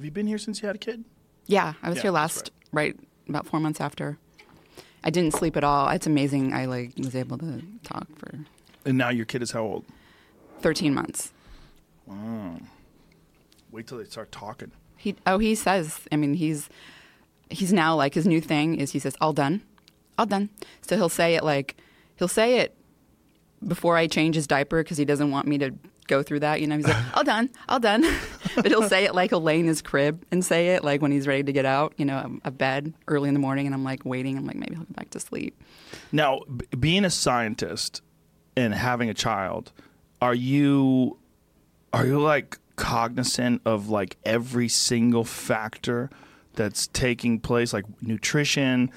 Have you been here since you had a kid? Yeah, I was Yeah, here last right. about four months after. I didn't sleep at all. It's amazing. I like was able to talk for And now your kid is how old? thirteen months. Wow. Wait till they start talking. He oh he says. I mean he's he's now like his new thing is he says all done, all done. So he'll say it like he'll say it before I change his diaper because he doesn't want me to go through that. You know he's like all done, all done. but he'll say it like he'll lay in his crib and say it like when he's ready to get out. You know um, of bed early in the morning and I'm like waiting. I'm like maybe he'll go back to sleep. Now, b- being a scientist and having a child, are you are you like cognizant of like every single factor that's taking place like nutrition,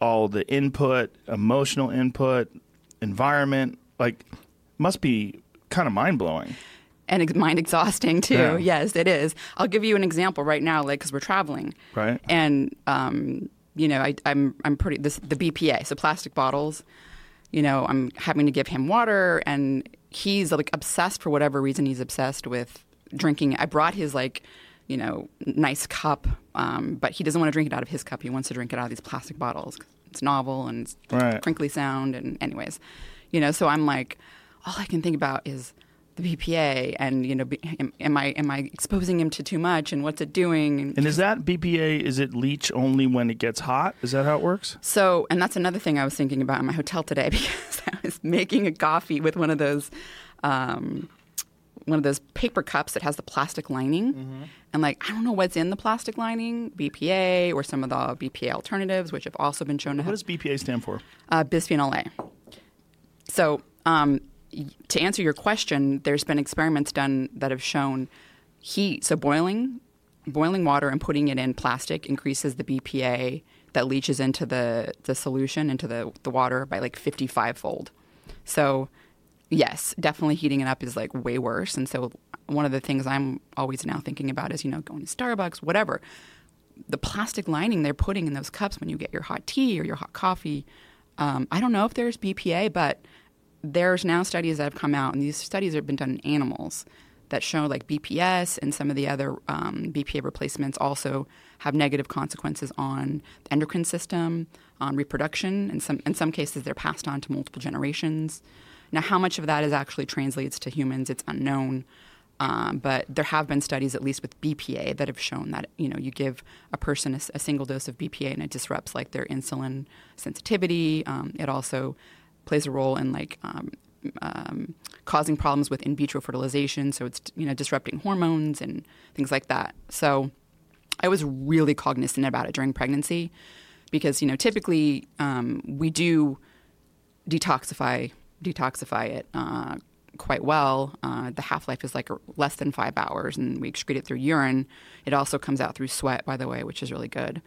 all the input, emotional input, environment, like must be kind of mind-blowing. and ex- mind exhausting too. Yeah. Yes, it is. I'll give you an example right now, like because we're traveling, Right. And um, you know, I, I'm I'm pretty this the BPA, so plastic bottles. You know, I'm having to give him water, and he's like obsessed for whatever reason. He's obsessed with drinking. I brought his like, you know, nice cup, um, but he doesn't want to drink it out of his cup. He wants to drink it out of these plastic bottles. It's novel and it's Right. crinkly sound, and anyways, you know. So I'm like, all I can think about is the BPA, and you know, be, am, am I am I exposing him to too much, and what's it doing? And, And is that BPA is it leach only when it gets hot? Is that how it works? so, and that's another thing I was thinking about in my hotel today because I was making a coffee with one of those. Um, one of those paper cups that has the plastic lining. And like, I don't know what's in the plastic lining, BPA or some of the BPA alternatives, which have also been shown to What have does BPA stand for? uh, bisphenol A. So, um, to answer your question, there's been experiments done that have shown heat. So, boiling, boiling water and putting it in plastic increases the BPA that leaches into the, the solution into the, the water by like 55 fold. So, yes, definitely heating it up is like way worse. And so, one of the things I'm always now thinking about is, you know, going to Starbucks, whatever. The plastic lining they're putting in those cups when you get your hot tea or your hot coffee. Um, I don't know if there's BPA, but there's now studies that have come out, and these studies have been done in animals that show like BPS and some of the other um, BPA replacements also have negative consequences on the endocrine system, on reproduction, and some in some cases they're passed on to multiple generations. Now, how much of that is actually translates to humans, it's unknown. Um, but there have been studies, at least with BPA, that have shown that you know you give a person a single dose of BPA and it disrupts like their insulin sensitivity. Um, it also plays a role in like um, um, causing problems with in vitro fertilization. So it's you know disrupting hormones and things like that. So I was really cognizant about it during pregnancy because you know typically um, we do detoxify detoxify it uh, quite well. Uh, the half life is like less than five hours, and we excrete it through urine. It also comes out through sweat, by the way, which is really good.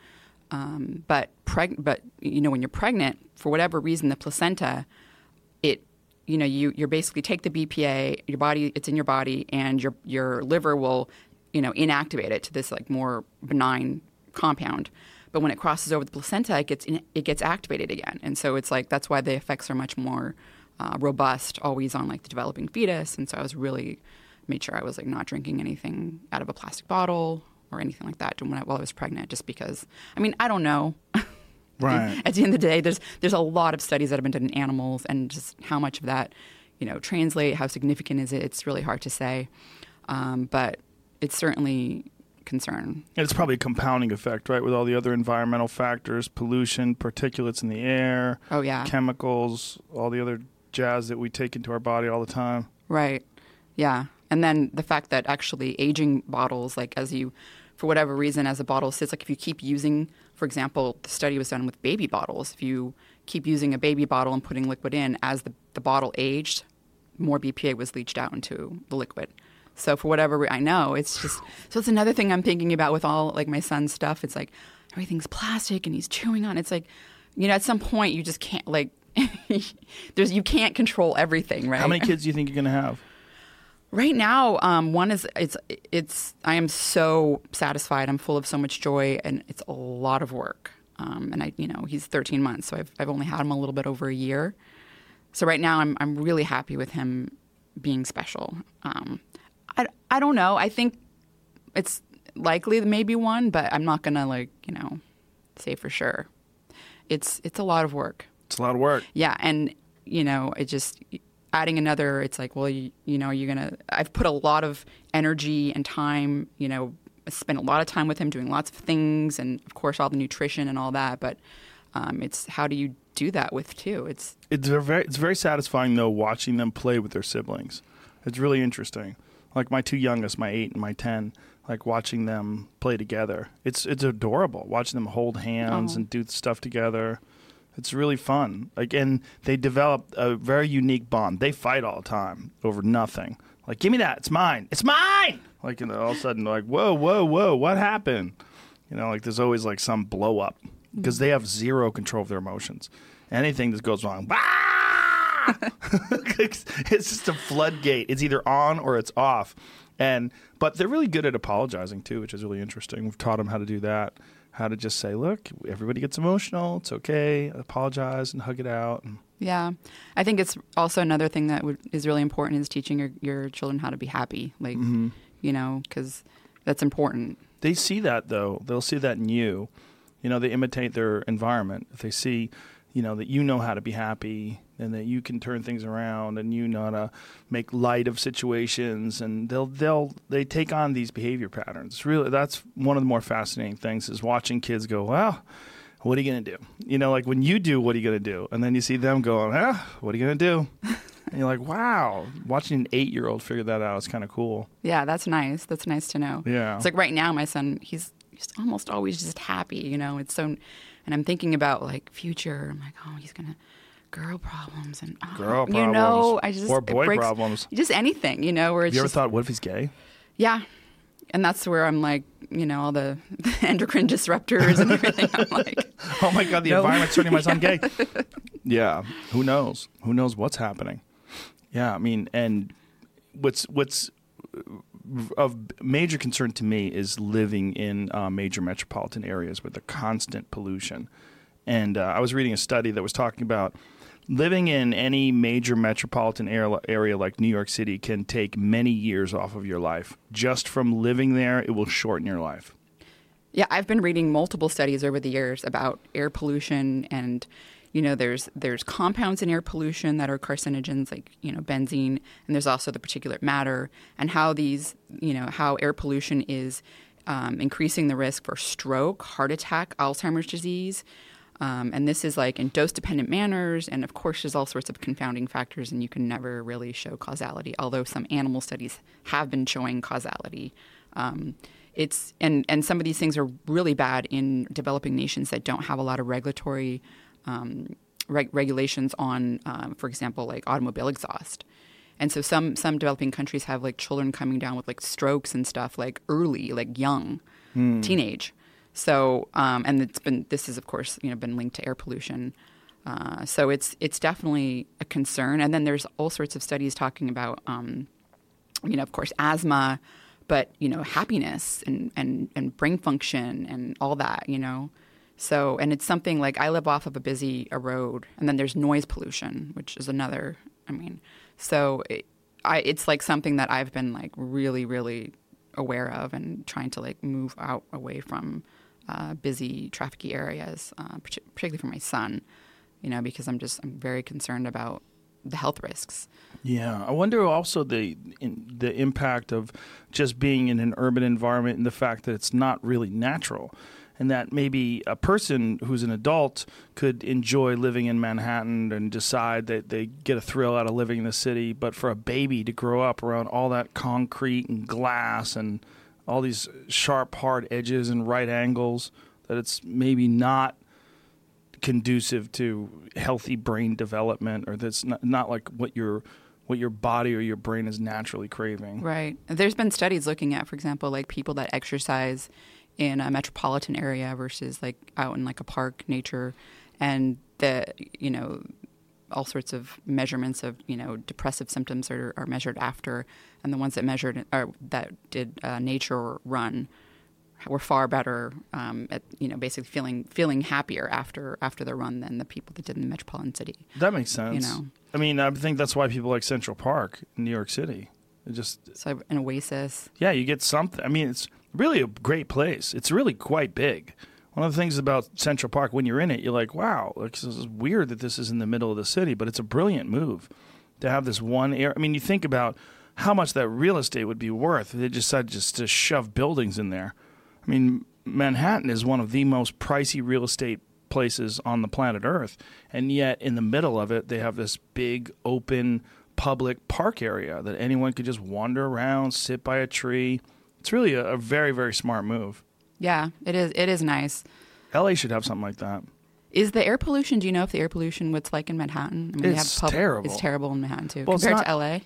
Um, but preg- but you know when you're pregnant, for whatever reason, the placenta, it you know you you basically take the BPA, your body it's in your body, and your your liver will you know inactivate it to this like more benign compound. But when it crosses over the placenta, it gets in, it gets activated again, and so it's like that's why the effects are much more uh, robust, always on like the developing fetus. And so I was really made sure I was like not drinking anything out of a plastic bottle or anything like that when I, while I was pregnant, just because. I mean, I don't know. Right. At the end of the day, there's there's a lot of studies that have been done in animals, and just how much of that, you know, translate. How significant is it? It's really hard to say, um, but it's certainly concern. And it's probably a compounding effect, right? With all the other environmental factors, pollution, particulates in the air, Oh yeah, chemicals, all the other jazz that we take into our body all the time. Right. Yeah. And then the fact that actually aging bottles, like as you, for whatever reason, as a bottle sits, like if you keep using, for example, the study was done with baby bottles. If you keep using a baby bottle and putting liquid in, as the, the bottle aged, more BPA was leached out into the liquid. So for whatever re- I know, it's just so it's another thing I'm thinking about with all like my son's stuff. It's like everything's plastic and he's chewing on. it. It's like you know at some point you just can't like there's you can't control everything, right? How many kids do you think you're to have? Right now, um, one is it's it's I am so satisfied. I'm full of so much joy, and it's a lot of work. Um, and I, you know, he's 13 months, so I've I've only had him a little bit over a year. So right now, I'm I'm really happy with him being special. Um, I I don't know. I think it's likely maybe one, but I'm not gonna like you know say for sure. It's it's a lot of work. It's a lot of work. Yeah, and you know, it just adding another. It's like, well, you, you know, you're gonna. I've put a lot of energy and time. You know, I spent a lot of time with him doing lots of things, and of course, all the nutrition and all that. But um, it's how do you do that with two? It's It's very it's very satisfying though watching them play with their siblings. It's really interesting. Like my two youngest, my eight and my ten, like watching them play together. It's it's adorable watching them hold hands Oh. and do stuff together. It's really fun. Like and they develop a very unique bond. They fight all the time over nothing. Like give me that, it's mine, it's mine. Like and all of a sudden like whoa whoa whoa what happened? You know like there's always like some blow up because they have zero control of their emotions. Anything that goes wrong, it's just a floodgate. It's either on or it's off. And but they're really good at apologizing too, which is really interesting. We've taught them how to do that, how to just say, "Look, everybody gets emotional. It's okay. Apologize and hug it out." Yeah. I think it's also another thing that would, is really important is teaching your your children how to be happy. Like mm-hmm. you know, because that's important. they see that though. They'll see that in you. You know, they imitate their environment. If they see, you know, that you know how to be happy and that you can turn things around and you know how to make light of situations and they'll they'll they take on these behavior patterns. It's really that's one of the more fascinating things is watching kids go, Well, what are you gonna do? You know, like when you do, what are you gonna do? And then you see them going, ah, what are you gonna do? and you're like, Wow, watching an eight year old figure that out is kinda cool. Yeah, that's nice. That's nice to know. Yeah. It's like right now, my son, he's, he's almost always just happy, you know. It's so, and I'm thinking about like future. I'm like, oh, he's gonna girl problems and oh, Girl problems, you know. I just Or boy breaks- problems. just anything, you know. Where it's you ever just thought, what if he's gay? yeah, and that's where I'm like, you know, all the, endocrine disruptors and everything. I'm like, Oh my God, the No. environment's turning my son gay. yeah, who knows? Who knows what's happening? Yeah, I mean, and what's what's of major concern to me is living in uh, major metropolitan areas with the constant pollution. And uh, I was reading a study that was talking about living in any major metropolitan area, like New York City can take many years off of your life. Just from living there, it will shorten your life. Yeah, I've been reading multiple studies over the years about air pollution and you know there's there's compounds in air pollution that are carcinogens like you know benzene and there's also the particulate matter and how these you know how air pollution is um, increasing the risk for stroke, heart attack, Alzheimer's disease. Um, and this is like in dose dependent manners. And of course, there's all sorts of confounding factors, and you can never really show causality, although some animal studies have been showing causality. Um, it's and and some of these things are really bad in developing nations that don't have a lot of regulatory um, reg- regulations on, um, for example, like automobile exhaust. And so some some developing countries have like children coming down with like strokes and stuff like early, like young, teenage. So um, and it's been this is of course you know been linked to air pollution. Uh, so it's it's definitely a concern. And then there's all sorts of studies talking about um, you know, of course, asthma, but you know, happiness and and and brain function and all that, you know. So, and it's something like I live off of a busy a road, and then there's noise pollution, which is another. I mean, so it, I it's like something that I've been like really, really aware of and trying to like move out away from uh, busy trafficy areas, uh, particularly for my son, you know, because I'm just I'm very concerned about the health risks. Yeah, I wonder also the in, the impact of just being in an urban environment and the fact that it's not really natural, and that maybe a person who's an adult could enjoy living in Manhattan and decide that they get a thrill out of living in the city, but for a baby to grow up around all that concrete and glass and all these sharp, hard edges and right angles, that it's maybe not conducive to healthy brain development or that's not, not like what your what your body or your brain is naturally craving. Right. There's been studies looking at, for example, like people that exercise in a metropolitan area versus like out in like a park, nature, and the you know all sorts of measurements of you know depressive symptoms are, are measured after, and the ones that measured or that did uh, nature run were far better um, at you know basically feeling feeling happier after after the run than the people that did in the metropolitan city. That makes sense. You know. I mean, I think that's why people like Central Park in New York City. It just So an oasis. yeah, you get something. I mean, it's really a great place. It's really quite big. One of the things about Central Park, when you're in it, you're like, wow, this is weird that this is in the middle of the city, but it's a brilliant move to have this one area. I mean, you think about how much that real estate would be worth if they decided just to shove buildings in there. I mean, Manhattan is one of the most pricey real estate places on the planet Earth, and yet in the middle of it, they have this big open public park area that anyone could just wander around, sit by a tree. It's really a, a very, very smart move. Yeah, it is. It is nice. LA should have something like that. Is the air pollution? Do you know if the air pollution what's like in Manhattan? I mean, It's have terrible. It's terrible in Manhattan too, Well, compared to not- LA.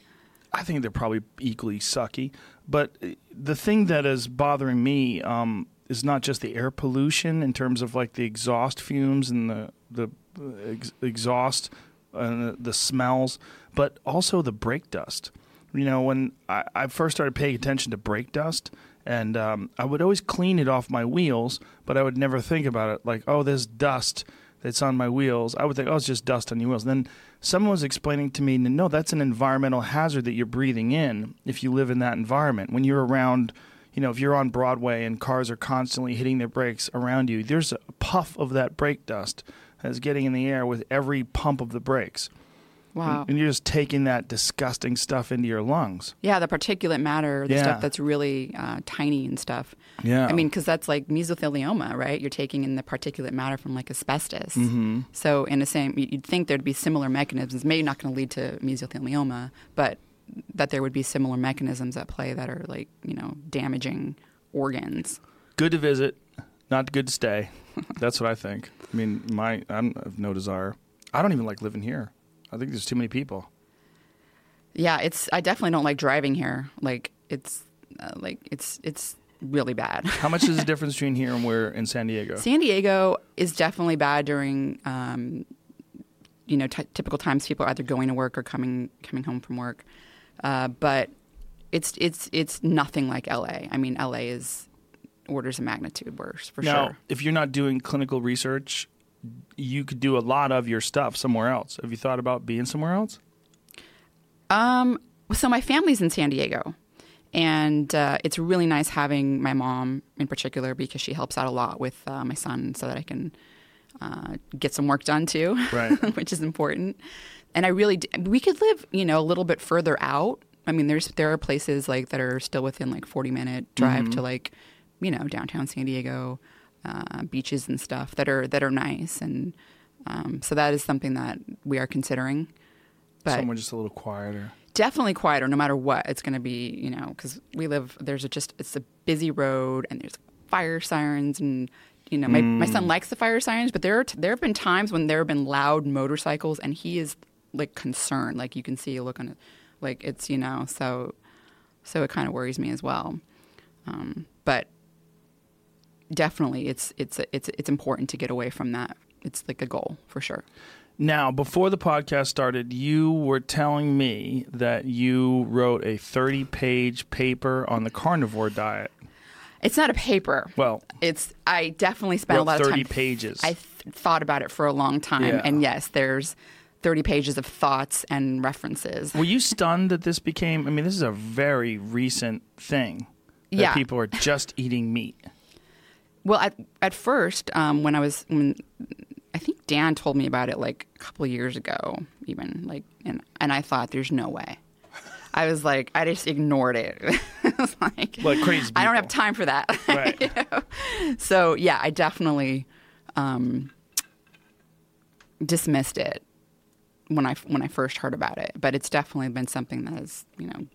I think they're probably equally sucky. But uh, the thing that is bothering me um, is not just the air pollution in terms of like the exhaust fumes and the the uh, ex- exhaust and the, the smells, but also the brake dust. You know, when I, I first started paying attention to brake dust, and um, I would always clean it off my wheels, but I would never think about it like, oh, there's dust that's on my wheels. I would think, oh, it's just dust on your wheels. And then someone was explaining to me, no, that's an environmental hazard that you're breathing in if you live in that environment. When you're around, you know, if you're on Broadway and cars are constantly hitting their brakes around you, there's a puff of that brake dust that's getting in the air with every pump of the brakes. Wow. And you're just taking that disgusting stuff into your lungs. Yeah, the particulate matter, the Yeah. stuff that's really uh, tiny and stuff. Yeah. I mean, because that's like mesothelioma, right? You're taking in the particulate matter from like asbestos. Mm-hmm. So, in the same, you'd think there'd be similar mechanisms. Maybe not going to lead to mesothelioma, but that there would be similar mechanisms at play that are like you know damaging organs. good to visit, not good to stay. That's what I think. I mean, my I'm, I have no desire. I don't even like living here. I think there's too many people. Yeah, it's. I definitely don't like driving here. Like it's, uh, like it's it's really bad. How much is the difference between here and where in San Diego? San Diego is definitely bad during, um, you know, t- typical times people are either going to work or coming coming home from work. Uh, but it's it's it's nothing like LA. I mean, LA is orders of magnitude worse for now, sure. if you're not doing clinical research, you could do a lot of your stuff somewhere else. Have you thought about being somewhere else? Um, so my family's in San Diego, and uh, it's really nice having my mom in particular because she helps out a lot with uh, my son, so that I can uh, get some work done too, Right. which is important. And I really, d- we could live, you know, a little bit further out. I mean, there's there are places like that are still within like 40 minute drive to like, you know, downtown San Diego, uh, beaches and stuff that are that are nice, and um, so that is something that we are considering. But somewhere just a little quieter. definitely quieter no matter what it's going to be you know because we live there's a just it's a busy road and there's fire sirens and you know my, my son likes the fire sirens but there are t- there have been times when there have been loud motorcycles and he is like concerned like you can see a look on it like it's you know so so it kind of worries me as well um, but definitely it's it's it's it's important to get away from that it's like a goal for sure Now, before the podcast started, you were telling me that you wrote a 30 page paper on the carnivore diet. it's not a paper Well, it's I definitely spent a lot of 30 time. pages. I th- thought about it for a long time, Yeah. and yes, there's 30 pages of thoughts and references. Were you stunned that this became? I mean, this is a very recent thing. That Yeah. people are just eating meat. Well, at at first, um, when I was when I think Dan told me about it like a couple of years ago, even like, and and I thought, there's no way. I was like, I just ignored it. I was like, Like crazy I don't have time for that. Right. You know? So yeah, I definitely um, dismissed it when I when I first heard about it. But it's definitely been something that has you know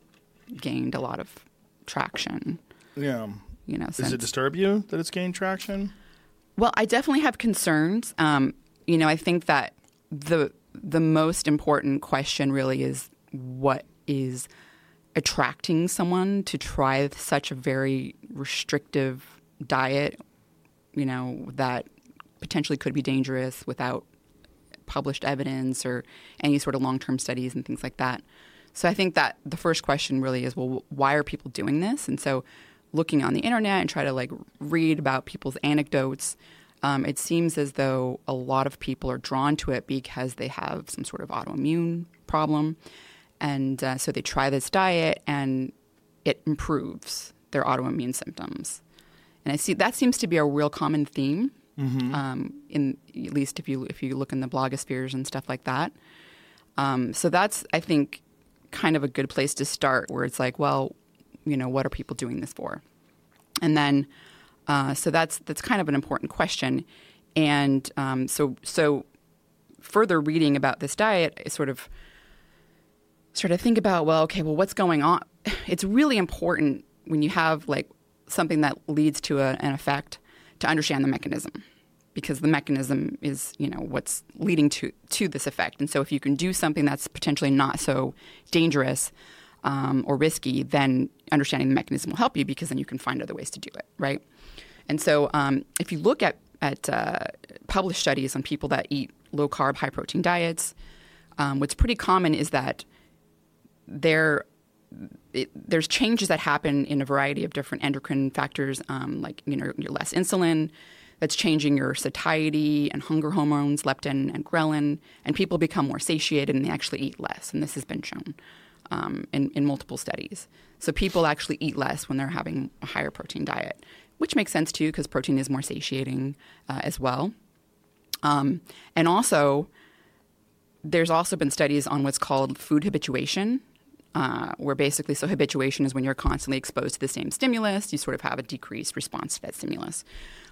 gained a lot of traction. Yeah. You know, Does since it disturb you that it's gained traction? well, I definitely have concerns. Um, you know, I think that the the most important question really is what is attracting someone to try such a very restrictive diet, you know, that potentially could be dangerous without published evidence or any sort of long-term studies and things like that. So I think that the first question really is, well, why are people doing this? And so looking on the internet and try to like read about people's anecdotes, um, it seems as though a lot of people are drawn to it because they have some sort of autoimmune problem. and uh, so they try this diet, and it improves their autoimmune symptoms. And I see that seems to be a real common theme. Um, in at least if you if you look in the blogospheres and stuff like that. Um, so that's I think kind of a good place to start, where it's like, well, you know, what are people doing this for? And then, uh, so that's that's kind of an important question. And um, so so further reading about this diet, I sort of sort of think about, well, okay, well, what's going on? It's really important when you have like something that leads to a, an effect to understand the mechanism because the mechanism is you know what's leading to to this effect and so if you can do something that's potentially not so dangerous um, or risky then understanding the mechanism will help you because then you can find other ways to do it right and so um, if you look at at uh, published studies on people that eat low carb high protein diets um, what's pretty common is that there it, there's changes that happen in a variety of different endocrine factors, um, like you know, your less insulin, that's changing your satiety and hunger hormones, leptin and ghrelin, and people become more satiated and they actually eat less. And this has been shown um, in, in multiple studies. So people actually eat less when they're having a higher protein diet, which makes sense too because protein is more satiating uh, as well. Um, and also, there's also been studies on what's called food habituation, uh, where basically, so habituation is when you're constantly exposed to the same stimulus, you sort of have a decreased response to that stimulus.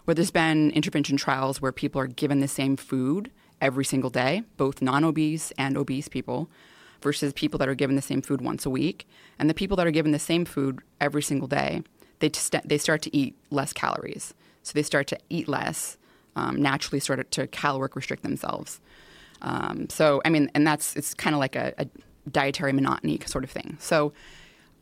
Where there's been intervention trials where people are given the same food every single day, both non obese and obese people, versus people that are given the same food once a week. And the people that are given the same food every single day, they, they start to eat less calories. So they start to eat less, um, naturally of to caloric restrict themselves. Um, so, I mean, and that's, it's kind of like a, a dietary monotony sort of thing. So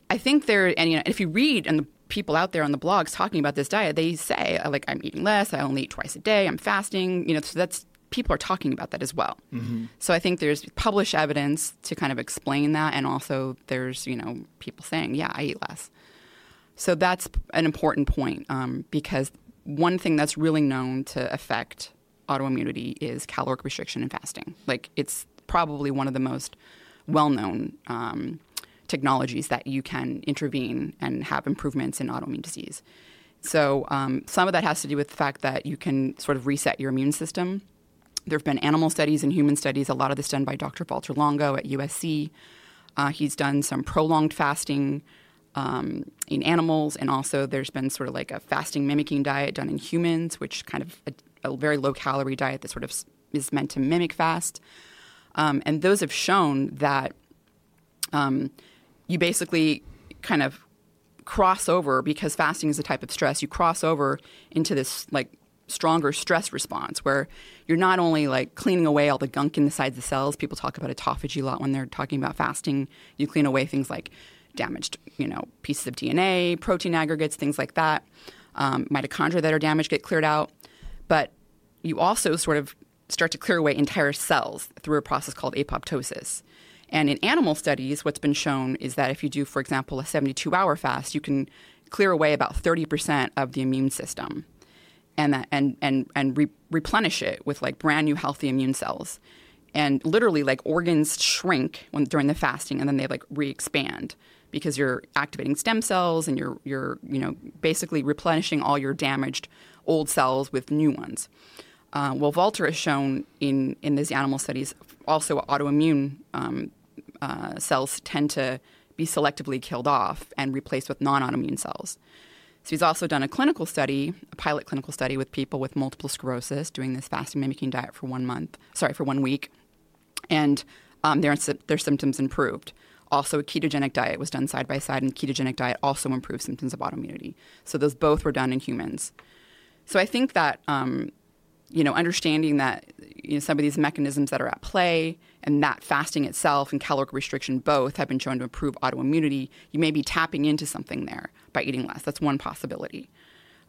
I think there, and you know, if you read and the people out there on the blogs talking about this diet, they say like I'm eating less, I only eat twice a day, I'm fasting. You know, so that's people are talking about that as well. Mm-hmm. So I think there's published evidence to kind of explain that, and also there's you know people saying, yeah, I eat less. So that's an important point um, because one thing that's really known to affect autoimmunity is caloric restriction and fasting. Like it's probably one of the most well-known um, technologies that you can intervene and have improvements in autoimmune disease. So um, some of that has to do with the fact that you can sort of reset your immune system. There have been animal studies and human studies. A lot of this done by Dr. Valter Longo at USC. Uh, he's done some prolonged fasting um, in animals, and also there's been sort of like a fasting mimicking diet done in humans, which kind of a, a very low calorie diet that sort of is meant to mimic fast. Um, and those have shown that um, you basically kind of cross over because fasting is a type of stress. You cross over into this like stronger stress response where you're not only like cleaning away all the gunk inside the sides of cells. People talk about autophagy a lot when they're talking about fasting. You clean away things like damaged, you know, pieces of DNA, protein aggregates, things like that. Um, mitochondria that are damaged get cleared out, but you also sort of start to clear away entire cells through a process called apoptosis. And in animal studies, what's been shown is that if you do, for example, a 72 hour fast, you can clear away about 30% of the immune system and, that, and, and, and re- replenish it with like brand new healthy immune cells. And literally, like organs shrink when, during the fasting and then they like re expand because you're activating stem cells and you're, you're you know, basically replenishing all your damaged old cells with new ones. Uh, well, Valter has shown in, in these animal studies also autoimmune um, uh, cells tend to be selectively killed off and replaced with non autoimmune cells. So he's also done a clinical study, a pilot clinical study with people with multiple sclerosis doing this fasting mimicking diet for one month, sorry, for one week. And um, their, their symptoms improved. Also, a ketogenic diet was done side by side, and ketogenic diet also improved symptoms of autoimmunity. So those both were done in humans. So I think that um, you know, understanding that you know, some of these mechanisms that are at play and that fasting itself and caloric restriction both have been shown to improve autoimmunity, you may be tapping into something there by eating less. That's one possibility.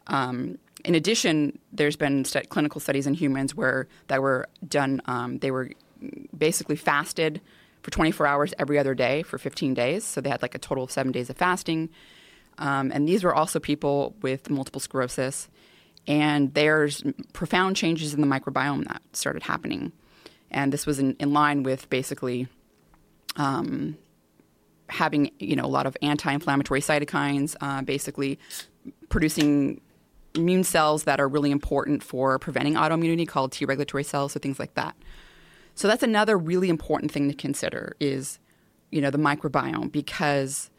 Um, in addition, there's been st- clinical studies in humans where that were done. Um, they were basically fasted for 24 hours every other day for 15 days. So they had like a total of seven days of fasting. Um, and these were also people with multiple sclerosis and there's profound changes in the microbiome that started happening. And this was in, in line with basically um, having you know a lot of anti-inflammatory cytokines, uh, basically producing immune cells that are really important for preventing autoimmunity, called T regulatory cells, so things like that. So that's another really important thing to consider is you know the microbiome because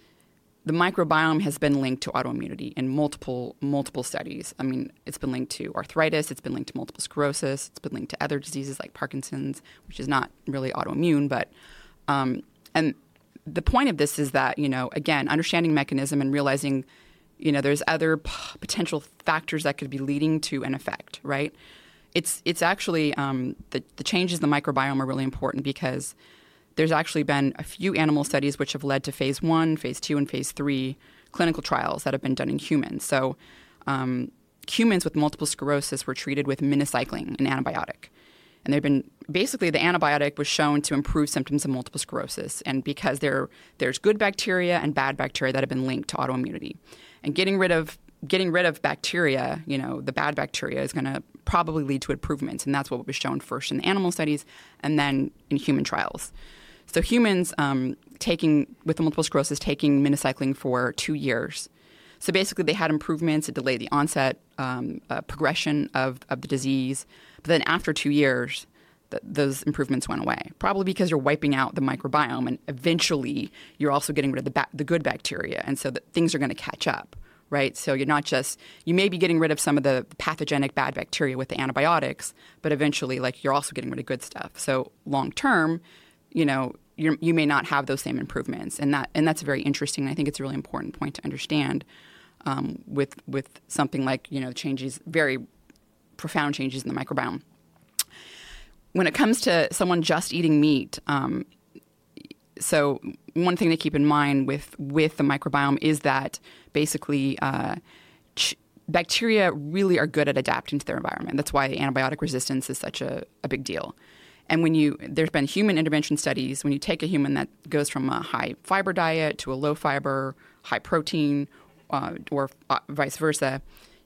the microbiome has been linked to autoimmunity in multiple multiple studies. I mean, it's been linked to arthritis, it's been linked to multiple sclerosis, it's been linked to other diseases like Parkinson's, which is not really autoimmune, but um, and the point of this is that you know again understanding mechanism and realizing you know there's other p- potential factors that could be leading to an effect, right? It's it's actually um, the the changes in the microbiome are really important because there's actually been a few animal studies which have led to phase one, phase two, and phase three clinical trials that have been done in humans. So, um, humans with multiple sclerosis were treated with minocycline, an antibiotic. And they've been basically the antibiotic was shown to improve symptoms of multiple sclerosis, and because there there's good bacteria and bad bacteria that have been linked to autoimmunity, and getting rid of getting rid of bacteria, you know, the bad bacteria is going to probably lead to improvements, and that's what was shown first in the animal studies, and then in human trials. So humans um, taking with multiple sclerosis taking minocycline for two years. So basically, they had improvements. It delayed the onset, um, uh, progression of, of the disease. But then after two years, th- those improvements went away. Probably because you're wiping out the microbiome, and eventually you're also getting rid of the ba- the good bacteria, and so things are going to catch up, right? So you're not just you may be getting rid of some of the pathogenic bad bacteria with the antibiotics, but eventually, like you're also getting rid of good stuff. So long term, you know, you may not have those same improvements, and that and that's very interesting. I think it's a really important point to understand um, with with something like you know changes, very profound changes in the microbiome. When it comes to someone just eating meat, um, so one thing to keep in mind with with the microbiome is that basically. Uh, ch- bacteria really are good at adapting to their environment. That's why antibiotic resistance is such a, a big deal. And when you, there's been human intervention studies, when you take a human that goes from a high fiber diet to a low fiber, high protein, uh, or uh, vice versa,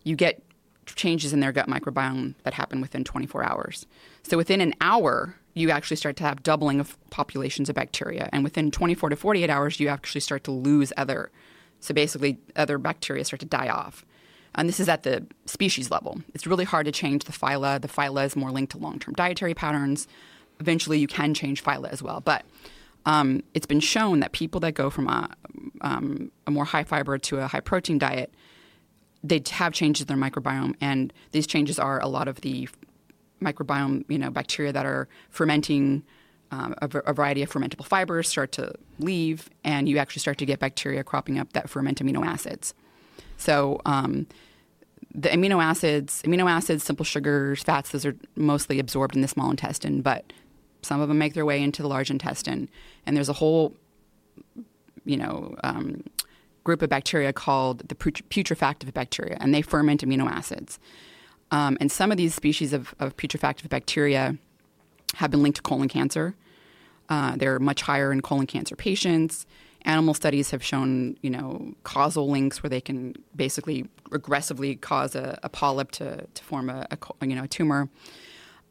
you get changes in their gut microbiome that happen within 24 hours. So within an hour, you actually start to have doubling of populations of bacteria. And within 24 to 48 hours, you actually start to lose other. So basically, other bacteria start to die off. And this is at the species level. It's really hard to change the phyla. The phyla is more linked to long term dietary patterns eventually you can change phyla as well. But um, it's been shown that people that go from a, um, a more high fiber to a high protein diet, they have changes in their microbiome, and these changes are a lot of the microbiome, you know, bacteria that are fermenting. Um, a, variety of fermentable fibers start to leave, and you actually start to get bacteria cropping up that ferment amino acids. So, um, the amino acids, amino acids, simple sugars, fats, those are mostly absorbed in the small intestine, but some of them make their way into the large intestine, and there's a whole, you know, um, group of bacteria called the putrefactive bacteria, and they ferment amino acids. Um, and some of these species of, of, putrefactive bacteria have been linked to colon cancer. Uh, they're much higher in colon cancer patients. Animal studies have shown, you know, causal links where they can basically aggressively cause a, a polyp to, to form a, a, you know a tumor.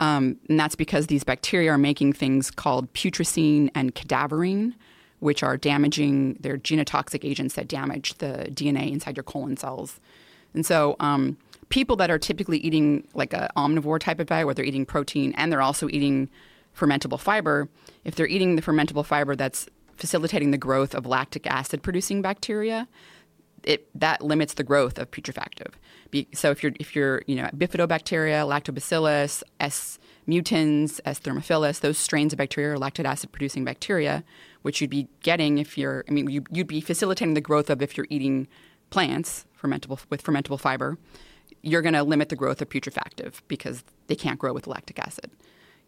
Um, and that's because these bacteria are making things called putrescine and cadaverine, which are damaging, they're genotoxic agents that damage the DNA inside your colon cells. And so, um, people that are typically eating like an omnivore type of diet, where they're eating protein and they're also eating fermentable fiber, if they're eating the fermentable fiber that's facilitating the growth of lactic acid producing bacteria, it that limits the growth of putrefactive. Be, so if you're if you're you know bifidobacteria, lactobacillus, S mutans, S thermophilus, those strains of bacteria are lactic acid producing bacteria, which you'd be getting if you're I mean you, you'd be facilitating the growth of if you're eating plants fermentable with fermentable fiber. You're going to limit the growth of putrefactive because they can't grow with lactic acid.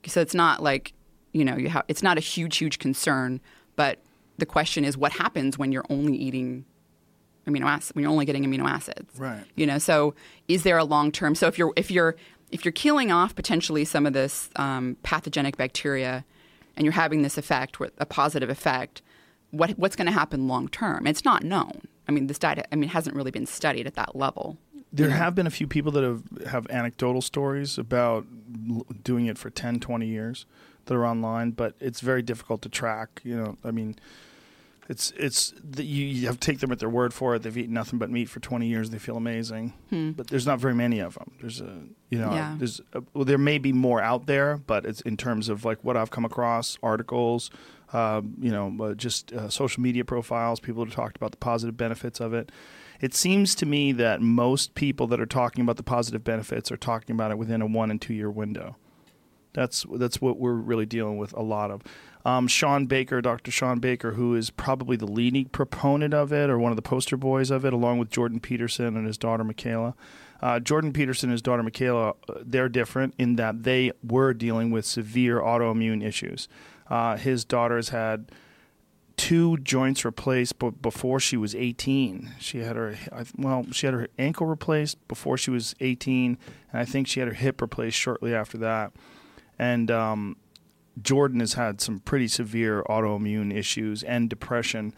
So it's not like you know you have it's not a huge huge concern, but the question is what happens when you're only eating amino acids when you're only getting amino acids. Right. You know, so is there a long term? So if you're if you're if you're killing off potentially some of this um, pathogenic bacteria, and you're having this effect, with a positive effect, what what's going to happen long term? It's not known. I mean, this diet, I mean, hasn't really been studied at that level. There have been a few people that have, have anecdotal stories about doing it for 10, 20 years that are online, but it's very difficult to track. You know, I mean, It's it's the, you, you have to take them at their word for it. They've eaten nothing but meat for 20 years. They feel amazing, but there's not very many of them. There's a you know Yeah. there's a, well there may be more out there, but it's in terms of like what I've come across articles, um, you know, uh, just uh, social media profiles, people have talked about the positive benefits of it. It seems to me that most people that are talking about the positive benefits are talking about it within a one and two year window. That's that's what we're really dealing with a lot of. Um, Shawn Baker, Dr. Shawn Baker, who is probably the leading proponent of it or one of the poster boys of it, along with Jordan Peterson and his daughter Mikhaila. Uh, Jordan Peterson and his daughter Mikhaila, uh, they're different in that they were dealing with severe autoimmune issues. Uh, his daughter's had two joints replaced b- before she was 18. She had her well, she had her ankle replaced before she was 18, and I think she had her hip replaced shortly after that. And um, Jordan has had some pretty severe autoimmune issues and depression.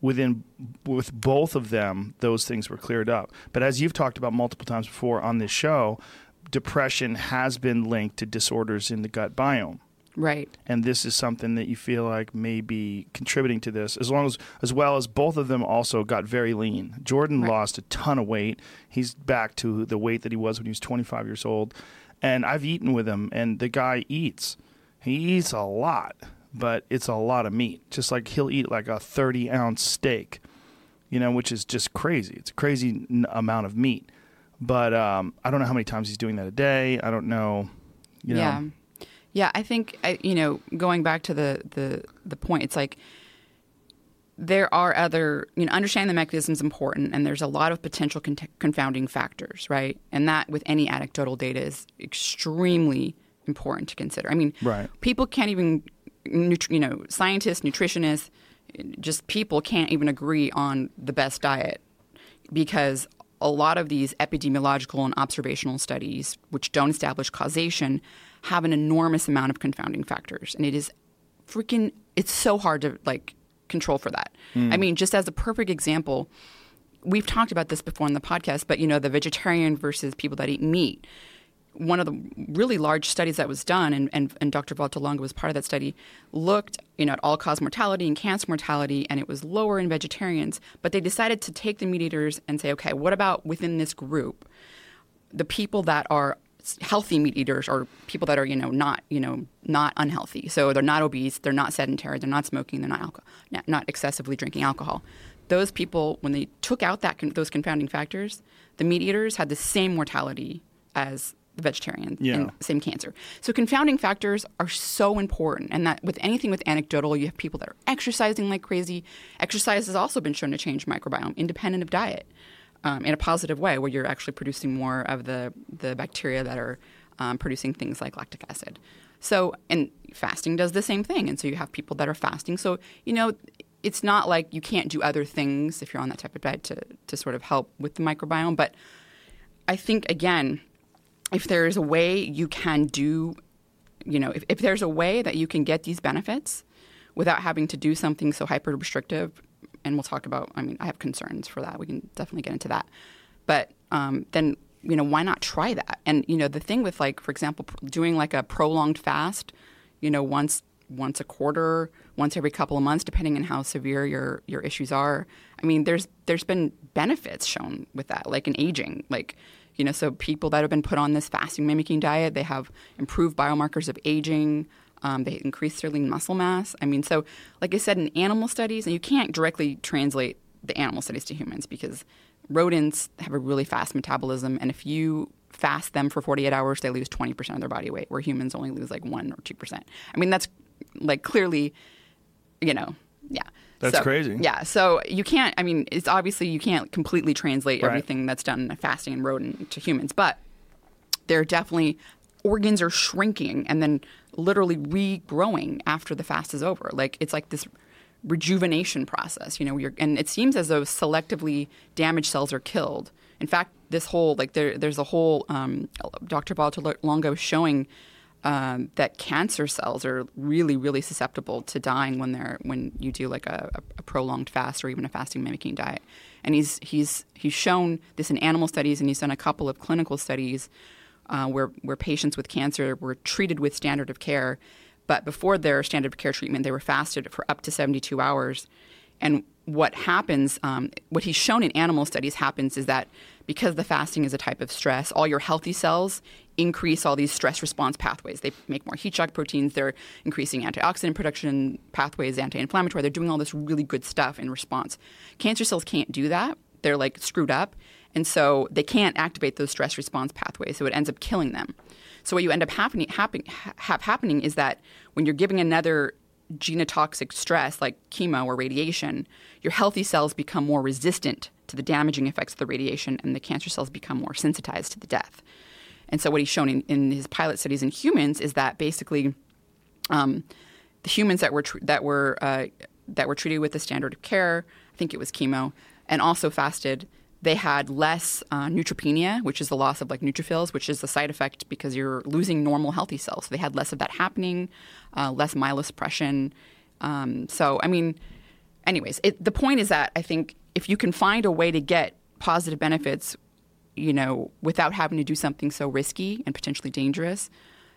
Within with both of them, those things were cleared up. But as you've talked about multiple times before on this show, depression has been linked to disorders in the gut biome Right. and this is something that you feel like may be contributing to this as long as as well as both of them also got very lean jordan Right. lost a ton of weight he's back to the weight that he was when he was 25 years old and i've eaten with him and the guy eats. He eats a lot but it's a lot of meat. Just like he'll eat like a 30 ounce steak you know which is just crazy. It's a crazy n- amount of meat. But um, i don't know how many times he's doing that a day. I don't know you know. Yeah. Yeah, I think I, you know, going back to the the the point, it's like there are other, you know, understanding the mechanism is important, and there's a lot of potential con- confounding factors, right? And that, with any anecdotal data, is extremely important to consider. I mean, Right. people can't even, you know, scientists, nutritionists, just people can't even agree on the best diet because a lot of these epidemiological and observational studies, which don't establish causation, have an enormous amount of confounding factors, and it is freaking. It's so hard to like control for that. Hmm. I mean, just as a perfect example, we've talked about this before in the podcast, but you know, the vegetarian versus people that eat meat. One of the really large studies that was done, and, and, and Dr. Valter Longo was part of that study, looked you know, at all cause mortality and cancer mortality, and it was lower in vegetarians. But they decided to take the meat eaters and say, okay, what about within this group? the people that are healthy meat eaters are people that are you know not you know not unhealthy. So they're not obese they're not sedentary they're not smoking they're not alcohol not, not excessively drinking alcohol. Those people when they took out that con- those confounding factors the meat eaters had the same mortality as the vegetarian Yeah. and same cancer. So confounding factors are so important and that with anything with anecdotal you have people that are exercising like crazy. Exercise has also been shown to change microbiome independent of diet um, in a positive way, where you're actually producing more of the the bacteria that are um, producing things like lactic acid. So, and fasting does the same thing, and so you have people that are fasting. So, you know, it's not like you can't do other things if you're on that type of diet to to sort of help with the microbiome. But I think again, if there is a way you can do, you know, if, if there's a way that you can get these benefits without having to do something so hyper restrictive, and we'll talk about. I mean, I have concerns for that. We can definitely get into that. But um, then, you know, why not try that? And you know, the thing with like, for example, doing like a prolonged fast, you know, once once a quarter, once every couple of months, depending on how severe your your issues are. I mean, there's there's been benefits shown with that, like in aging, like. You know, so people that have been put on this fasting mimicking diet, they have improved biomarkers of aging. Um, they increase their lean muscle mass. I mean, so like I said, in animal studies, and you can't directly translate the animal studies to humans because rodents have a really fast metabolism, and if you fast them for 48 hours, they lose 20% of their body weight, where humans only lose like 1 or 2%. I mean, that's like clearly, you know, yeah. That's So, crazy. Yeah. So you can't, I mean, it's obviously you can't completely translate Right. everything that's done in fasting and rodent to humans, but there are definitely organs are shrinking and then literally regrowing after the fast is over. Like it's like this rejuvenation process, you know, you're, and it seems as though selectively damaged cells are killed. In fact, this whole like there, there's a whole um, Dr. Longo showing um, that cancer cells are really, really susceptible to dying when they're when you do like a, a prolonged fast or even a fasting mimicking diet. And he's he's he's shown this in animal studies, and he's done a couple of clinical studies uh, where where patients with cancer were treated with standard of care, but before their standard of care treatment, they were fasted for up to 72 hours. And what happens, um, what he's shown in animal studies happens is that because the fasting is a type of stress, all your healthy cells increase all these stress response pathways. They make more heat shock proteins. They're increasing antioxidant production pathways, anti-inflammatory. They're doing all this really good stuff in response. Cancer cells can't do that. They're like screwed up, and so they can't activate those stress response pathways. So it ends up killing them. So what you end up happening happen, happening is that when you're giving another genotoxic stress like chemo or radiation, your healthy cells become more resistant to the damaging effects of the radiation, and the cancer cells become more sensitized to the death. And so, what he's shown in, in his pilot studies in humans is that basically, um, the humans that were tr- that were uh, that were treated with the standard of care, I think it was chemo, and also fasted, they had less uh, neutropenia, which is the loss of like neutrophils, which is the side effect because you're losing normal healthy cells. So they had less of that happening, uh, less myelosuppression. Um, so, I mean, anyways, it, the point is that I think if you can find a way to get positive benefits, you know, without having to do something so risky and potentially dangerous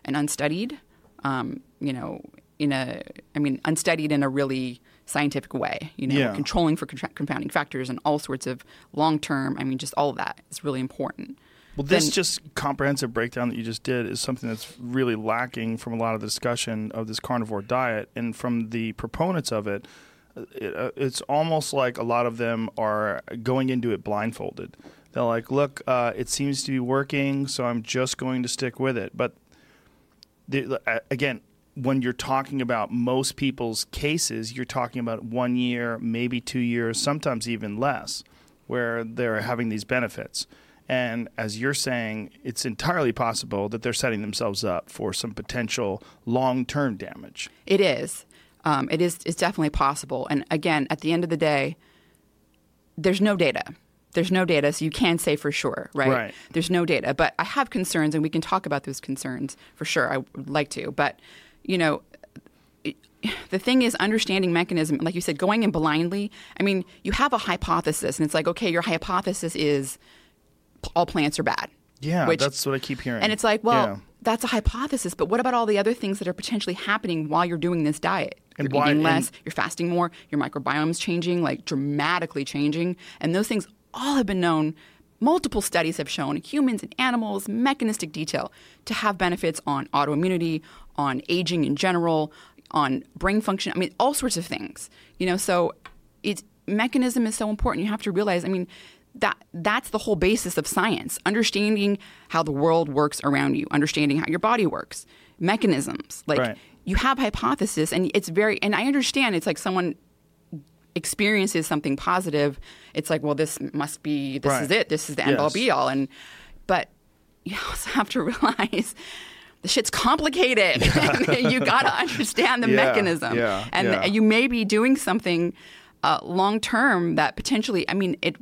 and unstudied, um, you know, in a, I mean, unstudied in a really scientific way, you know, Yeah. controlling for contra- confounding factors and all sorts of long term, I mean, just all of that is really important. Well, this then- just comprehensive breakdown that you just did is something that's really lacking from a lot of the discussion of this carnivore diet, and from the proponents of it, uh, it uh, it's almost like a lot of them are going into it blindfolded. They're like, "Look, uh, it seems to be working, so I'm just going to stick with it." But the, uh, again, when you're talking about most people's cases, you're talking about one year, maybe two years, sometimes even less, where they're having these benefits. And as you're saying, it's entirely possible that they're setting themselves up for some potential long term damage. It is. Um, it is. It's definitely possible. And again, at the end of the day, there's no data. There's no data, so you can say for sure, right? Right. There's no data, but I have concerns, and we can talk about those concerns for sure. I would like to, but you know, the thing is understanding mechanism like you said going in blindly i mean you have a hypothesis and it's like okay your hypothesis is all plants are bad Yeah, Which- that's what I keep hearing. and it's like well Yeah. that's a hypothesis but what about all the other things that are potentially happening while you're doing this diet And you're why- eating less you're fasting more your microbiome's changing like dramatically changing and those things all have been known multiple studies have shown humans and animals mechanistic detail to have benefits on autoimmunity on aging in general on brain function i mean all sorts of things you know so it's mechanism is so important. You have to realize i mean that that's the whole basis of science understanding how the world works around you understanding how your body works mechanisms like Right. you have hypothesis and it's very and i understand it's like someone experiences something positive. It's like well this must be this Right. is it. This is the end all be all. And but you also have to realize the shit's complicated you got to understand the Yeah, mechanism yeah, and yeah. you may be doing something uh, long term that potentially i mean it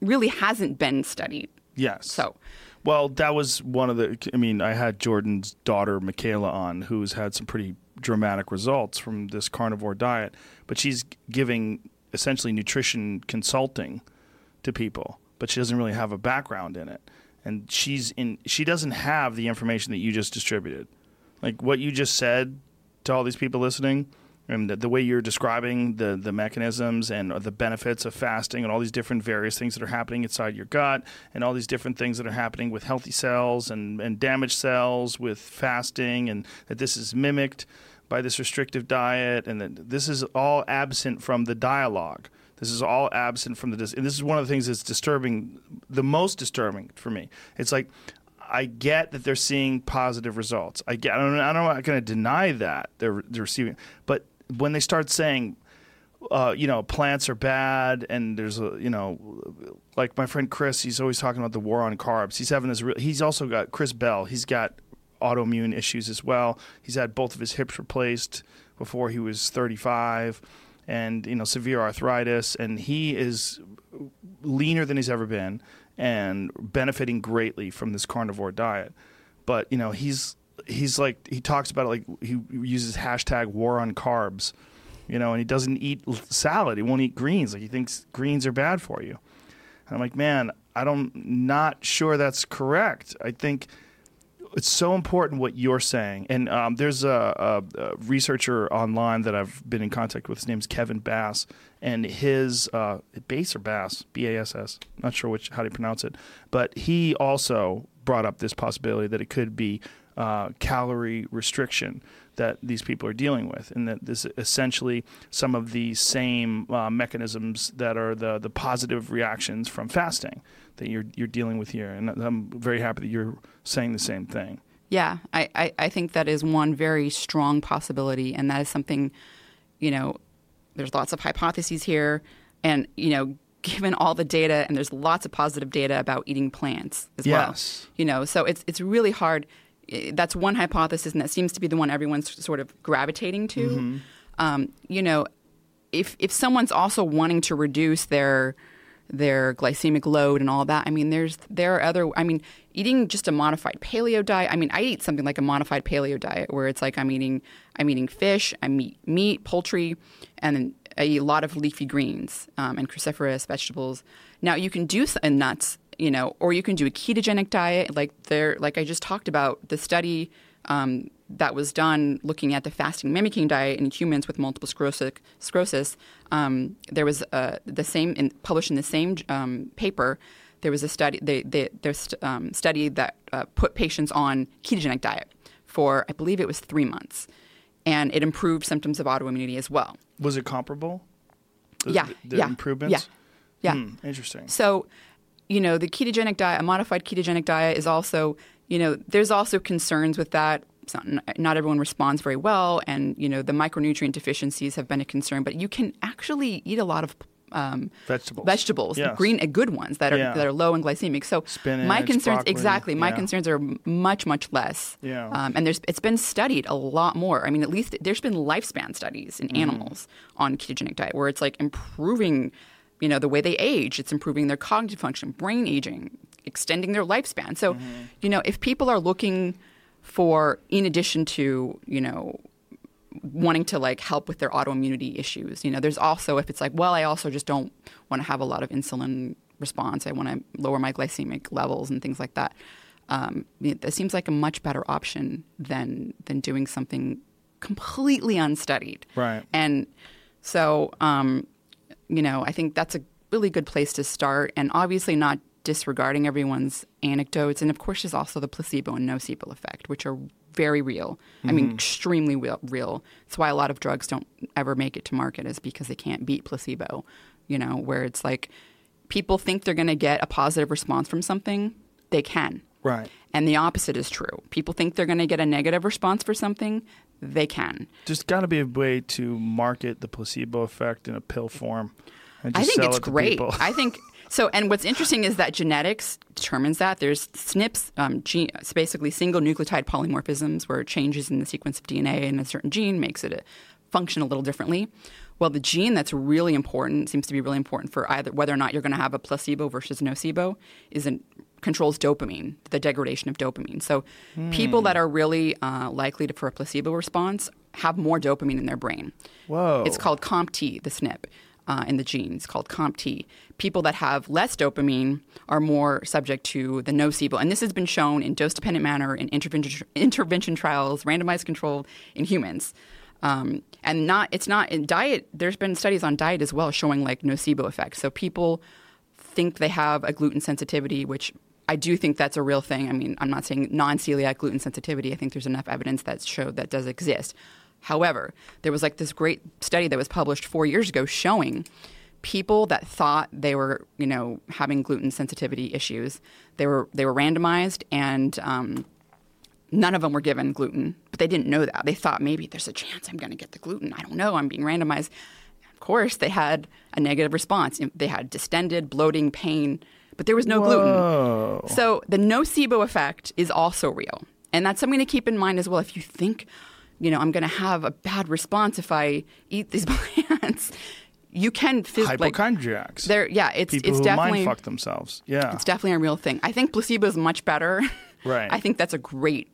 really hasn't been studied Yes. So- well, that was one of the. I mean, I had Jordan's daughter Mikhaila on, who's had some pretty dramatic results from this carnivore diet, but she's giving essentially nutrition consulting to people, but she doesn't really have a background in it, and she's in. She doesn't have the information that you just distributed, like what you just said to all these people listening. And the, the way you're describing the, the mechanisms and the benefits of fasting and all these different various things that are happening inside your gut and all these different things that are happening with healthy cells and, and damaged cells with fasting and that this is mimicked by this restrictive diet and that this is all absent from the dialogue. This is all absent from the dis- and this is one of the things that's disturbing the most disturbing for me. It's like I get that they're seeing positive results. I get. I don't. I'm not going to deny that they're they're receiving. But when they start saying, uh, you know, plants are bad, and there's a, you know, like my friend Chris, he's always talking about the war on carbs. He's having this. Real, he's also got Chris Bell. He's got autoimmune issues as well. He's had both of his hips replaced before he was 35, and you know, severe arthritis, and he is leaner than he's ever been and benefiting greatly from this carnivore diet. But you know, he's he's like he talks about it like he uses hashtag war on carbs, you know, and he doesn't eat salad. He won't eat greens. Like he thinks greens are bad for you. And I'm like, man, I don't not sure that's correct. I think it's so important what you're saying. And um, there's a, a, a, researcher online that I've been in contact with. His name's Kevin Bass, and his uh, Bass or Bass, B A S S. Not sure which how to pronounce it, but he also brought up this possibility that it could be uh, calorie restriction that these people are dealing with, and that this essentially some of the same uh, mechanisms that are the the positive reactions from fasting that you're you're dealing with here. And I'm very happy that you're saying the same thing. Yeah, I, I, I think that is one very strong possibility, and that is something, you know, there's lots of hypotheses here, and you know, given all the data, and there's lots of positive data about eating plants as yes. well. You know, so it's it's really hard that's one hypothesis, and that seems to be the one everyone's sort of gravitating to. Mm-hmm. Um, you know, if if someone's also wanting to reduce their their glycemic load and all that, I mean, there's there are other. I mean, eating just a modified paleo diet. I mean, I eat something like a modified paleo diet where it's like I'm eating I'm eating fish, I eat meat, poultry, and I eat a lot of leafy greens um, and cruciferous vegetables. Now you can do and nuts you know, or you can do a ketogenic diet, like there, like I just talked about the study um, that was done looking at the fasting mimicking diet in humans with multiple sclerosis. sclerosis um, there was uh, the same in, published in the same um, paper. There was a study. They, they um, study that uh, put patients on ketogenic diet for I believe it was three months, and it improved symptoms of autoimmunity as well. Was it comparable? The, yeah, the yeah, improvements. Yeah, yeah. Hmm, interesting. So you know, the ketogenic diet, a modified ketogenic diet is also, you know, there's also concerns with that. Not, not everyone responds very well, and you know the micronutrient deficiencies have been a concern. But you can actually eat a lot of um, vegetables, vegetables, yes. green, uh, good ones that are yeah. that are low in glycemic. So Spinach, my concerns, broccoli, exactly, my yeah. concerns are much much less. Yeah. Um, and there's it's been studied a lot more. I mean, at least there's been lifespan studies in mm. animals on ketogenic diet where it's like improving you know, the way they age. It's improving their cognitive function, brain aging, extending their lifespan. So, mm-hmm. you know, if people are looking for, in addition to, you know, wanting to like help with their autoimmunity issues, you know, there's also if it's like, well, I also just don't want to have a lot of insulin response. I want to lower my glycemic levels and things like that. Um, it seems like a much better option than than doing something completely unstudied. Right. And so, um, you know, I think that's a really good place to start. And obviously, not disregarding everyone's anecdotes. And of course, there's also the placebo and nocebo effect, which are very real. Mm-hmm. I mean, mm-hmm. extremely real. That's why a lot of drugs don't ever make it to market, is because they can't beat placebo, you know, where it's like people think they're going to get a positive response from something, they can. Right. And the opposite is true. People think they're going to get a negative response for something, they can. There's got to be a way to market the placebo effect in a pill form. I think it's it great. I think so. And what's interesting is that genetics determines that. There's SNPs, um, gene, basically single nucleotide polymorphisms, where changes in the sequence of DNA in a certain gene makes it a, function a little differently. Well, the gene that's really important seems to be really important for either whether or not you're going to have a placebo versus nocebo is an controls dopamine, the degradation of dopamine. So mm. people that are really uh, likely to, for a placebo response have more dopamine in their brain. Whoa. It's called COMT, the SNP. Uh, in the genes called COMT. People that have less dopamine are more subject to the nocebo. And this has been shown in dose dependent manner in intervention, intervention trials, randomized controlled in humans. Um, and not it's not in diet. There's been studies on diet as well showing like nocebo effects. So people think they have a gluten sensitivity, which I do think that's a real thing. I mean, I'm not saying non celiac gluten sensitivity. I think there's enough evidence that showed that does exist. However, there was like this great study that was published four years ago showing people that thought they were, you know, having gluten sensitivity issues. They were they were randomized, and um, none of them were given gluten, but they didn't know that. They thought maybe there's a chance I'm going to get the gluten. I don't know. I'm being randomized. Of course, they had a negative response. They had distended, bloating, pain but there was no Whoa. gluten. So the nocebo effect is also real. And that's something to keep in mind as well. If you think, you know, I'm going to have a bad response if I eat these plants, you can feel hypochondriacs. Like, there, yeah, it's People it's who definitely mind fuck themselves. Yeah, it's definitely a real thing. I think placebo is much better. Right. I think that's a great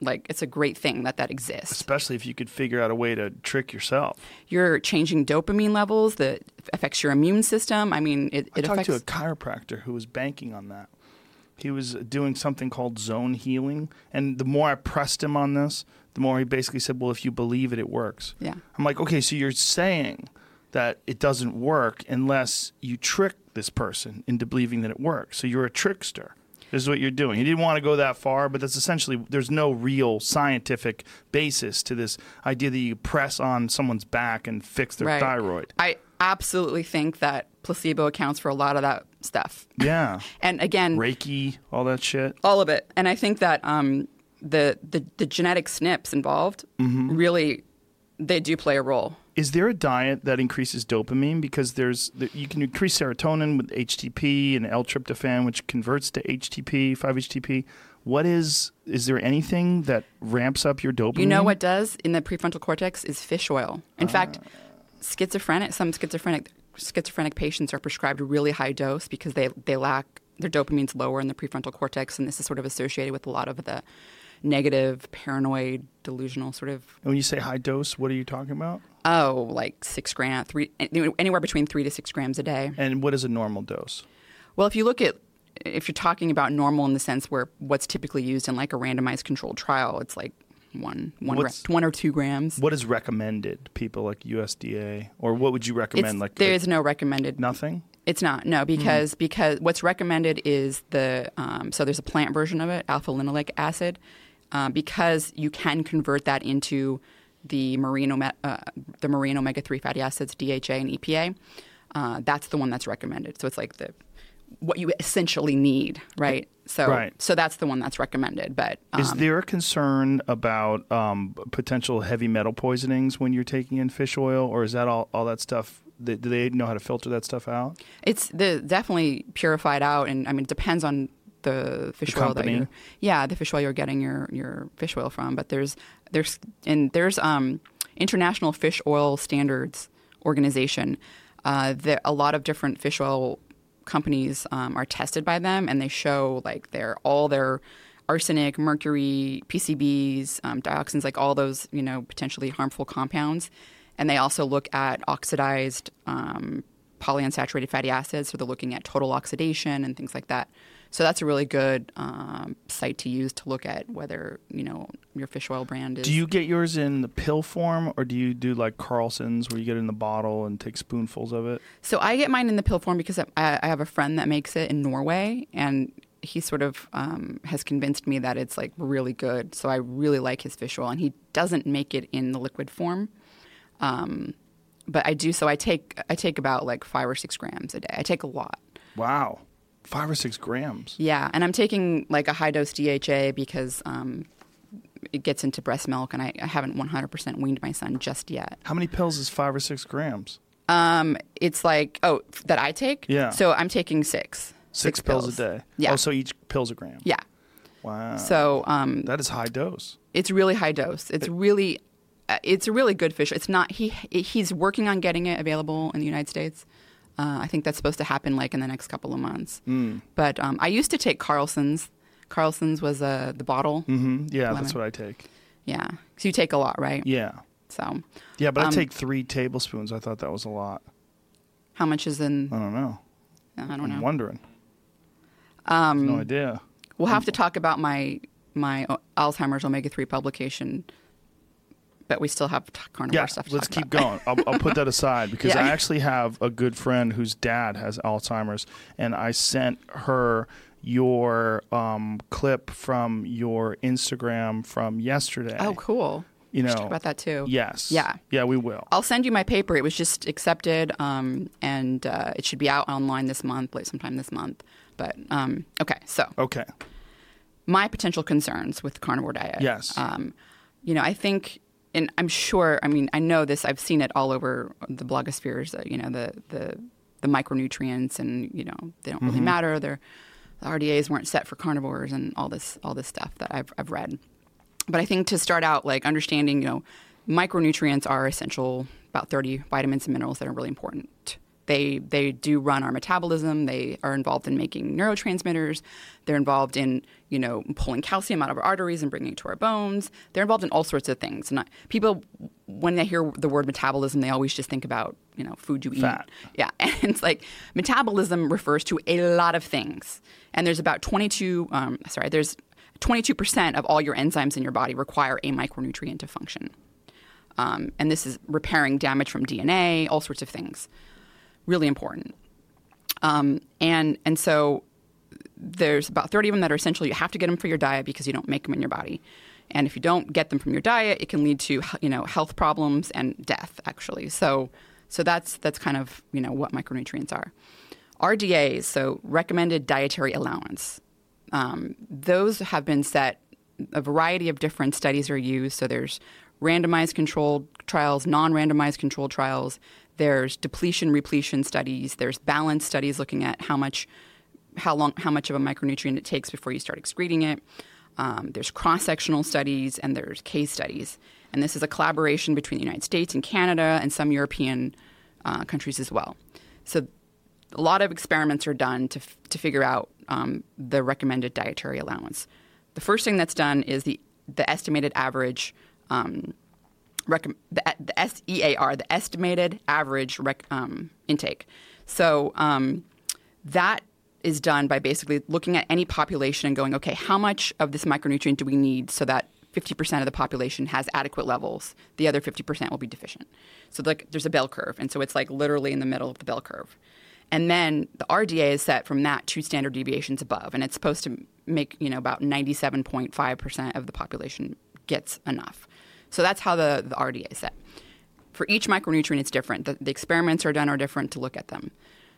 like it's a great thing that that exists especially if you could figure out a way to trick yourself you're changing dopamine levels that affects your immune system i mean it, I it talked affects to a chiropractor who was banking on that He was doing something called zone healing, and the more I pressed him on this, the more he basically said, "Well, if you believe it, it works." Yeah. I'm like, okay, so you're saying that it doesn't work unless you trick this person into believing that it works. So you're a trickster. This is what you're doing. He didn't want to go that far, but that's essentially there's no real scientific basis to this idea that you press on someone's back and fix their Right. thyroid. I absolutely think that placebo accounts for a lot of that stuff. Yeah. And again, Reiki, all that shit. all of it. And I think that um, the, the the genetic SNPs involved Mm-hmm. really they do play a role. Is there a diet that increases dopamine? Because there's you can increase serotonin with HTP and L-tryptophan, which converts to HTP, 5-HTP. What is is there anything that ramps up your dopamine? You know what does in the prefrontal cortex is fish oil. In fact, Ah. schizophrenic some schizophrenic schizophrenic patients are prescribed a really high dose because they they lack their dopamine's lower in the prefrontal cortex, and this is sort of associated with a lot of the negative, paranoid, delusional sort of And when you say high dose, what are you talking about? oh, like six gram, three anywhere between three to six grams a day. And what is a normal dose? Well, if you look at if you're talking about normal in the sense where what's typically used in like a randomized controlled trial, it's like one one What's- one or two grams. What is recommended? People like USDA, or what would you recommend? It's, like there the- no recommended. nothing. It's not no because because what's recommended is the um, so there's a plant version of it, alpha linoleic acid, uh, because you can convert that into the marine ome- uh, the marine omega three fatty acids DHA and EPA. Uh, that's the one that's recommended. So it's like the what you essentially need, right? So Right. so that's the one that's recommended. But um, Is there a concern about um, potential heavy metal poisonings when you're taking in fish oil, or is that all, all that stuff? Do they know how to filter that stuff out? It's the definitely purified out, and I mean it depends on the fish The oil that you're yeah the fish oil you're getting your your fish oil from. But there's there's and there's um international fish oil standards organization. Uh, there a lot of different fish oil companies um, are tested by them, and they show like their all their arsenic, mercury, PCBs, um, dioxins, like all those you know potentially harmful compounds. And they also look at oxidized um, polyunsaturated fatty acids, so they're looking at total oxidation and things like that. So that's a really good um, site to use to look at whether you know your fish oil brand is. Do you get yours in the pill form, or do you do like Carlson's, where you get it in the bottle and take spoonfuls of it? So I get mine in the pill form because I, I have a friend that makes it in Norway, and he sort of um, has convinced me that it's like really good. So I really like his fish oil, and he doesn't make it in the liquid form. Um, but I do. So I take I take about like five or six grams a day. I take a lot. Wow, five or six grams. Yeah, and I'm taking like a high dose DHA because um, it gets into breast milk, and I, I haven't 100% weaned my son just yet. How many pills is five or six grams? Um, it's like oh that I take. Yeah. So I'm taking six. Six, pills. a day. Yeah. Oh, so each pill's a gram. Yeah. Wow. So um, that is high dose. it's really high dose. It's really uh, it's a really good fish. It's not he he's working on getting it available in the United States. Uh, I think that's supposed to happen like in the next couple of months. Hmm. But um, I used to take Carlson's. Carlson's was uh, the bottle. hmm Yeah, that's what I take. Yeah. So you take a lot, right? Yeah. So Yeah, but I Um, take three tablespoons. I thought that was a lot. how much is in? I don't know. I don't know. I'm wondering. Um, no idea. We'll have to talk about my my Alzheimer's omega three publication, but we still have carnivore Yeah, stuff. To let's keep about. going. I'll, I'll put that aside because Yeah. I actually have a good friend whose dad has Alzheimer's, and I sent her your um, clip from your Instagram from yesterday. Oh, cool. You know, talk about that too. yes, Yeah. yeah, we will. I'll send you my paper. It was just accepted, um, and uh, it should be out online this month, like sometime this month. But um, okay, so Okay, my potential concerns with carnivore diet. Yes. Um, you know, I think, and I'm sure. I mean, I know this. I've seen it all over the blogospheres. Uh, you know, the the the micronutrients, and you know, they don't Mm-hmm. really matter. They're the RDAs weren't set for carnivores, and all this all this stuff that I've I've read. But I think to start out, like understanding, you know, micronutrients are essential. About 30 vitamins and minerals that are really important They they do run our metabolism. They are involved in making neurotransmitters. They're involved in you know pulling calcium out of our arteries and bringing it to our bones. They're involved in all sorts of things. And I, people, when they hear the word metabolism, they always just think about you know food you eat. Fat. Yeah, and it's like metabolism refers to a lot of things. And there's about 22. Um, sorry, there's 22% of all your enzymes in your body require a micronutrient to function. Um, and this is repairing damage from DNA, all sorts of things. Really important. Um, and and so there's about 30 of them that are essential. You have to get them for your diet because you don't make them in your body. And if you don't get them from your diet, it can lead to you know health problems and death actually. So so that's that's kind of you know what micronutrients are. RDAs, so recommended dietary allowance. Um, those have been set. A variety of different studies are used. So there's randomized controlled trials, non-randomized controlled trials. There's depletion repletion studies. There's balance studies looking at how much how long how much of a micronutrient it takes before you start excreting it. Um, there's cross-sectional studies and there's case studies. And this is a collaboration between the United States and Canada and some European uh, countries as well. So a lot of experiments are done to, f- to figure out um, the recommended dietary allowance. The first thing that's done is the, the estimated average, um, rec- the, the SEAR, the estimated average rec- um, intake. So um, that is done by basically looking at any population and going, okay, how much of this micronutrient do we need so that 50% of the population has adequate levels. The other 50% will be deficient. So like there's a bell curve, and so it's like literally in the middle of the bell curve. And then the RDA is set from that two standard deviations above, and it's supposed to make you know about 97.5% of the population gets enough. So that's how the, the RDA is set. For each micronutrient, it's different. The, the experiments are done are different to look at them.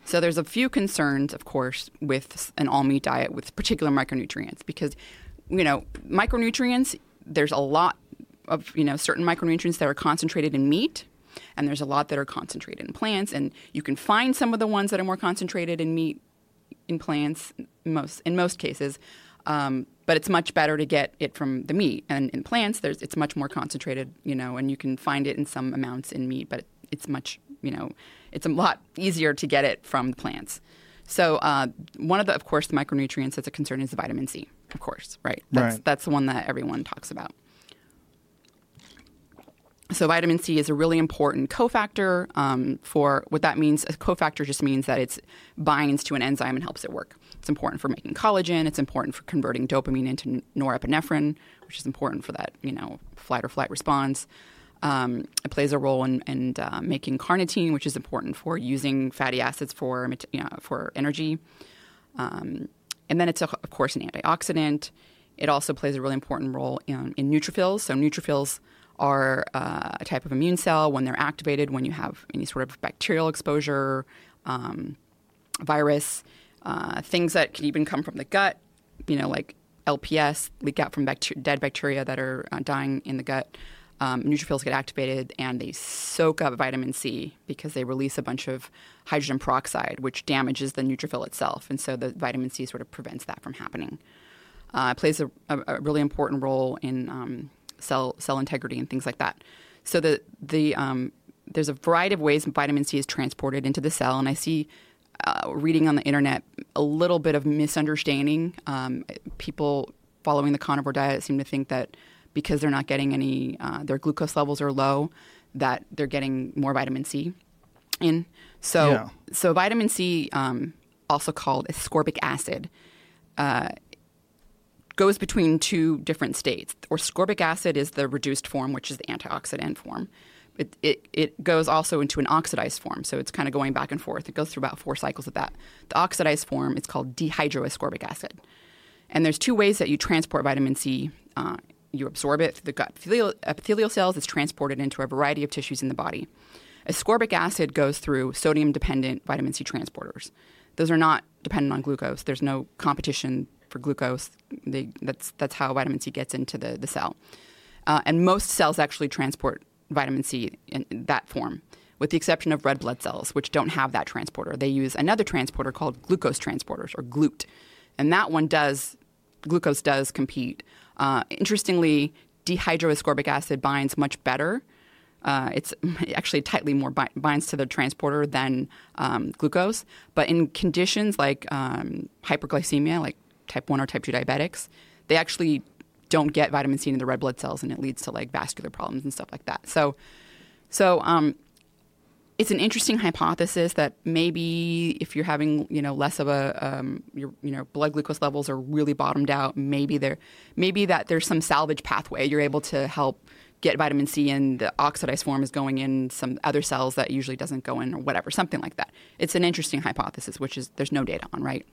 So there's a few concerns, of course, with an all meat diet with particular micronutrients because you know micronutrients. There's a lot of you know certain micronutrients that are concentrated in meat and there's a lot that are concentrated in plants and you can find some of the ones that are more concentrated in meat in plants most in most cases um, but it's much better to get it from the meat. And in plants there's it's much more concentrated you know and you can find it in some amounts in meat but it's much you know it's a lot easier to get it from the plants. So uh, one of the of course the micronutrients that's a concern is the vitamin c of course right? That's Right. that's the one that everyone talks about so vitamin C is a really important cofactor um, for what that means. A cofactor just means that it binds to an enzyme and helps it work. It's important for making collagen. It's important for converting dopamine into norepinephrine, which is important for that you know flight or flight response. Um, it plays a role in, in uh, making carnitine, which is important for using fatty acids for you know, for energy. Um, and then it's, a, of course, an antioxidant. It also plays a really important role in, in neutrophils. So, neutrophils are uh, a type of immune cell when they're activated, when you have any sort of bacterial exposure, um, virus, uh, things that can even come from the gut, you know, like LPS, leak out from bacter- dead bacteria that are uh, dying in the gut. Um, neutrophils get activated and they soak up vitamin C because they release a bunch of hydrogen peroxide, which damages the neutrophil itself. And so the vitamin C sort of prevents that from happening. Uh, it plays a, a, a really important role in um, cell cell integrity and things like that. So the the um, there's a variety of ways vitamin C is transported into the cell, and I see uh, reading on the internet a little bit of misunderstanding. Um, people following the carnivore diet seem to think that because they're not getting any, uh, their glucose levels are low, that they're getting more vitamin C in. So, Yeah. so vitamin C, um, also called ascorbic acid, uh, goes between two different states. Ascorbic acid is the reduced form, which is the antioxidant form. It, it, it goes also into an oxidized form, so it's kind of going back and forth. It goes through about four cycles of that. The oxidized form is called dehydroascorbic acid. And there's two ways that you transport vitamin C. Uh, you absorb it through the gut epithelial, epithelial cells. It's transported into a variety of tissues in the body. Ascorbic acid goes through sodium-dependent vitamin C transporters. Those are not dependent on glucose. There's no competition for glucose. They, that's that's how vitamin C gets into the the cell. Uh, and most cells actually transport vitamin C in that form, with the exception of red blood cells, which don't have that transporter. They use another transporter called glucose transporters, or GLUT. And that one does, glucose does compete. Uh, interestingly, dehydroascorbic acid binds much better Uh, it's actually tightly more bi- binds to the transporter than um, glucose. But in conditions like um, hyperglycemia, like type 1 or type 2 diabetics, they actually don't get vitamin C in the red blood cells and it leads to like vascular problems and stuff like that. So, so um, it's an interesting hypothesis that maybe if you're having you know less of a um, your you know blood glucose levels are really bottomed out, maybe there maybe that there's some salvage pathway you're able to help get vitamin C in the oxidized form is going in some other cells that usually doesn't go in or whatever something like that. It's an interesting hypothesis, which is there's no data on, right?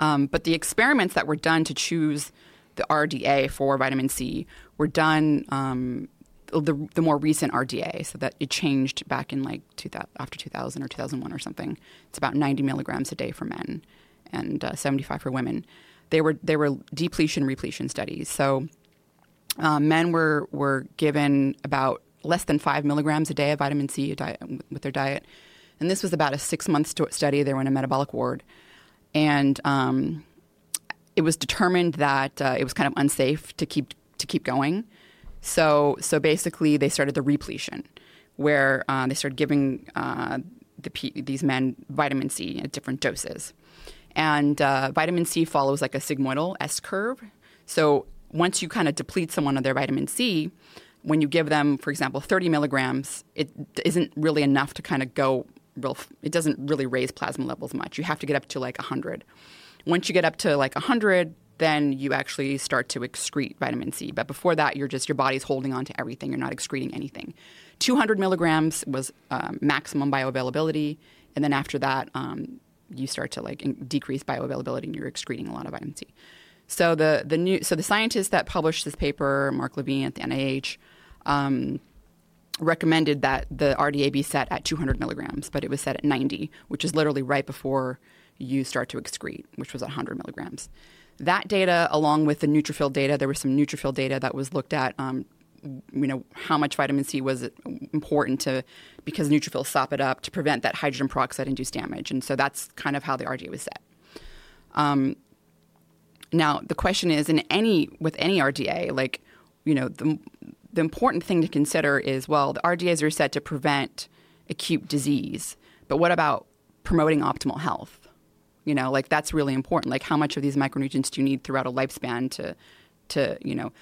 Um, but the experiments that were done to choose the RDA for vitamin C were done um, the, the more recent RDA, so that it changed back in like 2000, after 2000 or 2001 or something. It's about 90 milligrams a day for men and uh, 75 for women. They were they were depletion repletion studies. So uh, men were were given about less than five milligrams a day of vitamin C diet, with their diet, and this was about a six month study. They were in a metabolic ward, and um, it was determined that uh, it was kind of unsafe to keep to keep going. So so basically, they started the repletion, where uh, they started giving uh, the, these men vitamin C at different doses, and uh, vitamin C follows like a sigmoidal S curve. So once you kind of deplete someone of their vitamin C, when you give them, for example, 30 milligrams, it isn't really enough to kind of go real. It doesn't really raise plasma levels much. You have to get up to like 100. Once you get up to like 100, then you actually start to excrete vitamin C. But before that, you're just your body's holding on to everything. You're not excreting anything. 200 milligrams was um, maximum bioavailability, and then after that, um, you start to like in- decrease bioavailability, and you're excreting a lot of vitamin C. So the the new so the scientists that published this paper, Mark Levine at the NIH. Um, recommended that the RDA be set at 200 milligrams, but it was set at 90, which is literally right before you start to excrete, which was 100 milligrams. That data, along with the neutrophil data, there was some neutrophil data that was looked at. Um, you know how much vitamin C was important to because neutrophils sop it up to prevent that hydrogen peroxide induced damage, and so that's kind of how the RDA was set. Um, now the question is, in any with any RDA, like you know the the important thing to consider is well, the RDAs are set to prevent acute disease, but what about promoting optimal health? You know, like that's really important. Like how much of these micronutrients do you need throughout a lifespan to to, you know,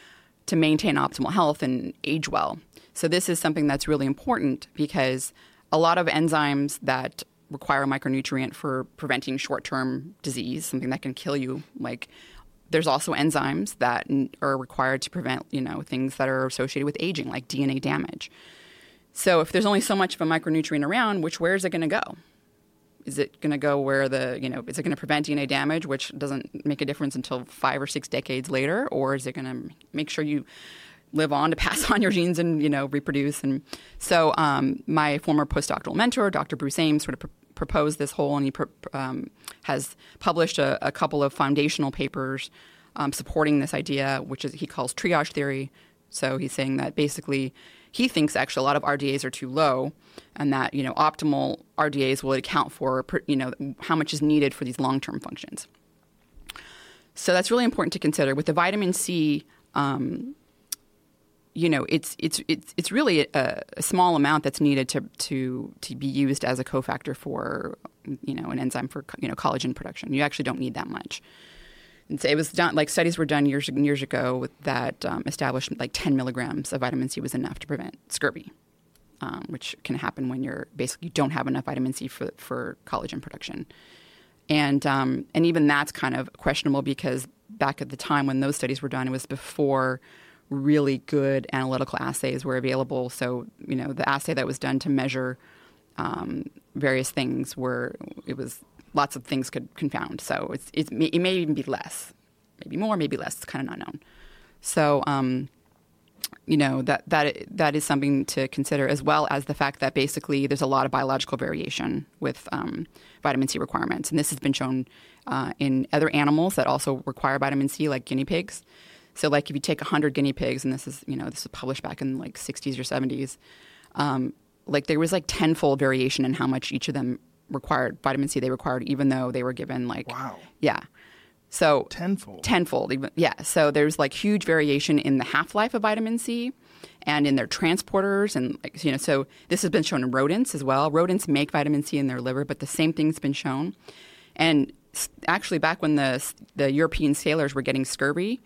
to maintain optimal health and age well. So this is something that's really important because a lot of enzymes that require a micronutrient for preventing short-term disease, something that can kill you, like there's also enzymes that are required to prevent, you know, things that are associated with aging, like DNA damage. So if there's only so much of a micronutrient around, which where is it going to go? is it going to go where the you know is it going to prevent DNA damage, which doesn't make a difference until five or six decades later, or is it going to make sure you live on to pass on your genes and you know reproduce? And so um, my former postdoctoral mentor, Dr. Bruce Ames, sort of proposed this whole, and he um, has published a, a, couple of foundational papers um, supporting this idea, which is he calls triage theory. So he's saying that basically he thinks actually a lot of RDAs are too low, and that you know optimal RDAs will account for you know how much is needed for these long term functions. So that's really important to consider. With the vitamin C, um, you know, it's it's it's it's really a, a, small amount that's needed to to to be used as a cofactor for you know an enzyme for you know collagen production. You actually don't need that much. And so it was done like studies were done years years ago that um, established like 10 milligrams of vitamin C was enough to prevent scurvy, um, which can happen when you're basically you don't have enough vitamin C for for collagen production, and um, and even that's kind of questionable because back at the time when those studies were done, it was before really good analytical assays were available. So you know the assay that was done to measure um, various things were it was lots of things could confound. So it's, it's, it may even be less, maybe more, maybe less. It's kind of unknown. So, um, you know that that that is something to consider, as well as the fact that basically there's a lot of biological variation with um, vitamin C requirements, and this has been shown uh, in other animals that also require vitamin C, like guinea pigs. So, like if you take 100 guinea pigs, and this is you know this was published back in like 60s or 70s, um, like there was like tenfold variation in how much each of them required vitamin C they required, even though they were given like wow, yeah. So Tenfold. tenfold even yeah so there's like huge variation in the half-life of vitamin c and in their transporters and like you know so this has been shown in rodents as well rodents make vitamin c in their liver but the same thing's been shown and actually back when the the european sailors were getting scurvy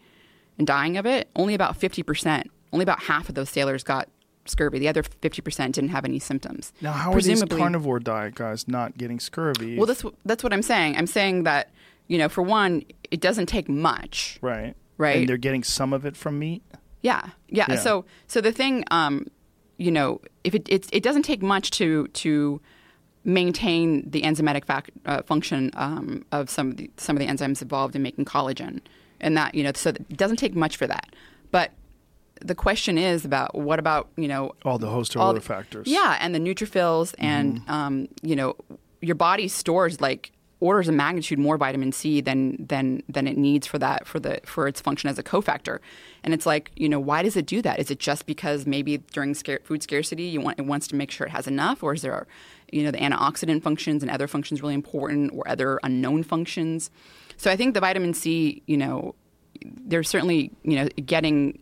and dying of it only about 50% only about half of those sailors got scurvy the other 50% didn't have any symptoms Now, how are these carnivore diet guys not getting scurvy? well that's, that's what i'm saying i'm saying that you know for one it doesn't take much right. Right. And they're getting some of it from meat. Yeah, yeah. Yeah. So, so the thing, um, you know, if it it's, it doesn't take much to to maintain the enzymatic fac- uh, function um, of some of the some of the enzymes involved in making collagen, and that you know, so it doesn't take much for that. But the question is about what about you know All the host of other factors. Yeah, and the neutrophils, and um, you know, your body stores like orders of magnitude more vitamin C than than than it needs for that for the for its function as a cofactor. And it's like, you know, why does it do that? Is it just because maybe during scar- food scarcity, you want it wants to make sure it has enough, or is there, you know, the antioxidant functions and other functions really important, or other unknown functions? So I think the vitamin C, you know, they're certainly you know getting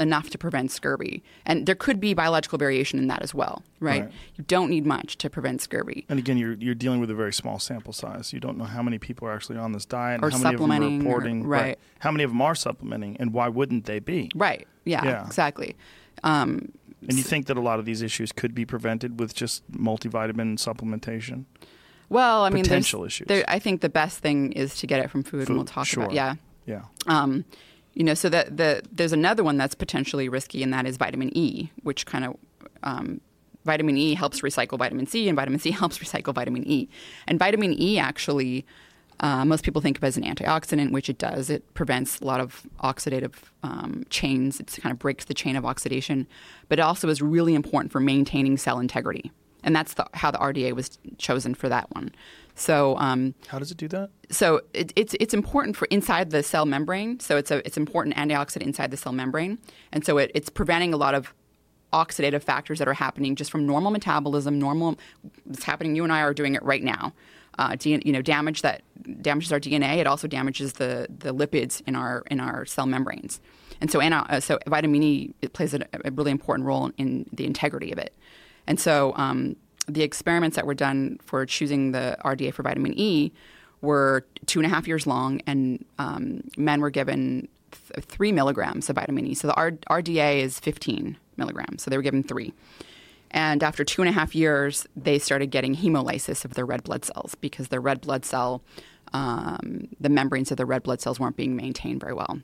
enough to prevent scurvy, and there could be biological variation in that as well, right? Right. You don't need much to prevent scurvy. And again, you're you're dealing with a very small sample size. You don't know how many people are actually on this diet and Or how many of them are supplementing or- reporting. right. How many of them are supplementing, and why wouldn't they be? Right? Yeah, Yeah. exactly. Um, And you think that a lot of these issues could be prevented with just multivitamin supplementation? Well, I mean, Potential issues. there- I think the best thing is to get it from food, Food, and we'll talk sure. about yeah. Yeah. Um, you know, so that the there's another one that's potentially risky, and that is vitamin E, which kind of um, vitamin E helps recycle vitamin C, and vitamin C helps recycle vitamin E. And vitamin E actually, uh, most people think of as an antioxidant, which it does. It prevents a lot of oxidative um, chains. It kind of breaks the chain of oxidation, but it also is really important for maintaining cell integrity. And that's the, how the RDA was chosen for that one. So um, How does it do that? so it, it's it's important for inside the cell membrane. So it's a it's important antioxidant inside the cell membrane, and so it, it's preventing a lot of oxidative factors that are happening just from normal metabolism. Normal, it's happening. You and I are doing it right now. Uh, you know, damage that damages our DNA. It also damages the the lipids in our in our cell membranes. And so, ana- uh, so vitamin E it plays a, a really important role in the integrity of it. And so, um, the experiments that were done for choosing the RDA for vitamin E were two and a half years long, and um, men were given th- three milligrams of vitamin E. So the R- RDA is 15 milligrams, so they were given three. And after two and a half years, they started getting hemolysis of their red blood cells because their red blood cell, um, the membranes of the red blood cells weren't being maintained very well.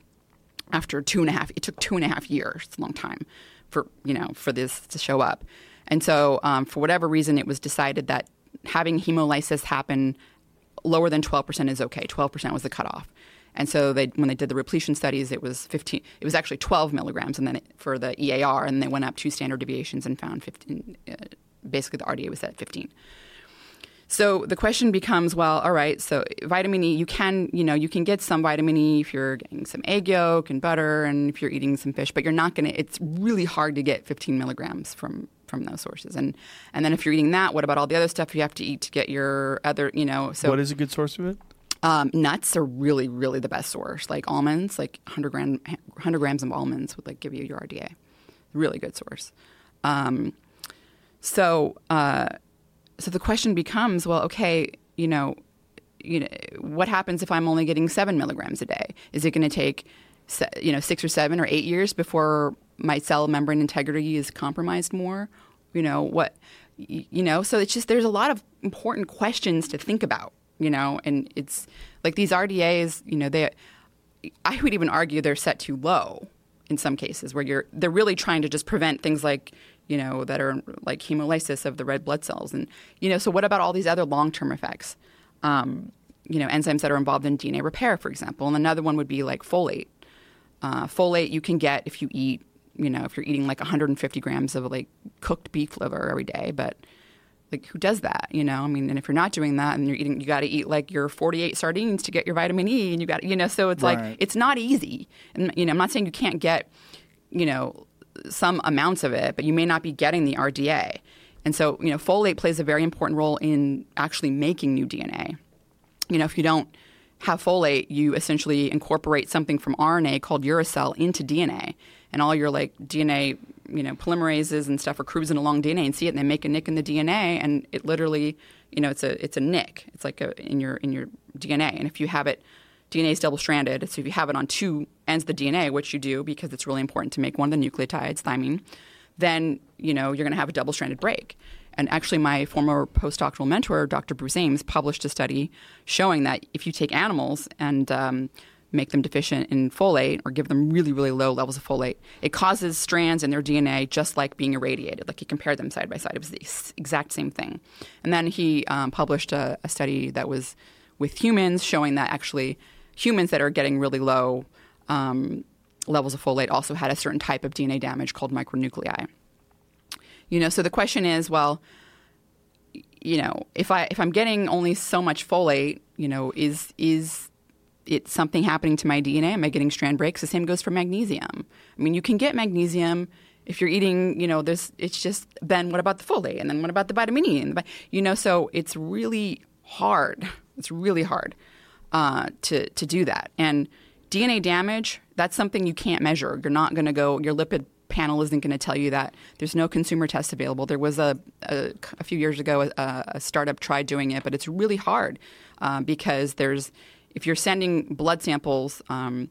After two and a half, it took two and a half years, it's a long time, for you know for this to show up. And so, um, for whatever reason, it was decided that having hemolysis happen lower than 12% is okay. 12% was the cutoff. And so they, when they did the repletion studies, it was 15. It was actually 12 milligrams, and then it, for the EAR, and they went up two standard deviations and found 15. Uh, basically, the RDA was at 15. So the question becomes, well, all right. So vitamin E, you can, you know, you can get some vitamin E if you're getting some egg yolk and butter, and if you're eating some fish, but you're not going to. It's really hard to get 15 milligrams from from those sources. And and then if you're eating that, what about all the other stuff you have to eat to get your other, you know? So what is a good source of it? um, nuts are really, really the best source. Like almonds, like 100 gram, 100 grams of almonds would like give you your RDA. Really good source. Um, so, uh, so the question becomes, well, okay, you know, you know, what happens if I'm only getting seven milligrams a day? Is it going to take, you know, six or seven or eight years before my cell membrane integrity is compromised more? You know what? You know, so it's just there's a lot of important questions to think about. You know, and it's like these RDAs. You know, they. I would even argue they're set too low in some cases where you're they're really trying to just prevent things like you know that are like hemolysis of the red blood cells and you know so what about all these other long-term effects um, you know enzymes that are involved in dna repair for example and another one would be like folate uh, folate you can get if you eat you know if you're eating like 150 grams of like cooked beef liver every day but like who does that you know? I mean and if you're not doing that and you're eating you got to eat like your 48 sardines to get your vitamin e and you got you know? So it's Right. like it's not easy. And you know i'm not saying you can't get you know some amounts of it but you may not be getting the rda and so you know folate plays a very important role in actually making new dna you know if you don't have folate, you essentially incorporate something from RNA called uracil into DNA, and all your like DNA, you know, polymerases and stuff are cruising along DNA and see it, and they make a nick in the DNA, and it literally, you know, it's a it's a nick. It's like a, in your in your DNA, and if you have it, DNA is double stranded. So if you have it on two ends of the DNA, which you do because it's really important to make one of the nucleotides, thymine, then you know you're going to have a double stranded break. And actually, my former postdoctoral mentor, Dr. Bruce Ames, published a study showing that if you take animals and um, make them deficient in folate or give them really, really low levels of folate, it causes strands in their DNA just like being irradiated. Like he compared them side by side. It was the exact same thing. And then he um, published a, a study that was with humans showing that actually humans that are getting really low um, levels of folate also had a certain type of DNA damage called micronuclei. You know, so the question is, well, you know, if I if I'm getting only so much folate, you know, is is it something happening to my DNA? Am I getting strand breaks? The same goes for magnesium. I mean, you can get magnesium if you're eating, you know, this. It's just then what about the folate, and then what about the vitamin E, and the, you know, so it's really hard. It's really hard uh, to to do that. And DNA damage, that's something you can't measure. You're not going to go. Your lipid panel isn't going to tell you that. There's no consumer test available. There was a a, a few years ago a, a, startup tried doing it, but it's really hard uh, because there's if you're sending blood samples. Um,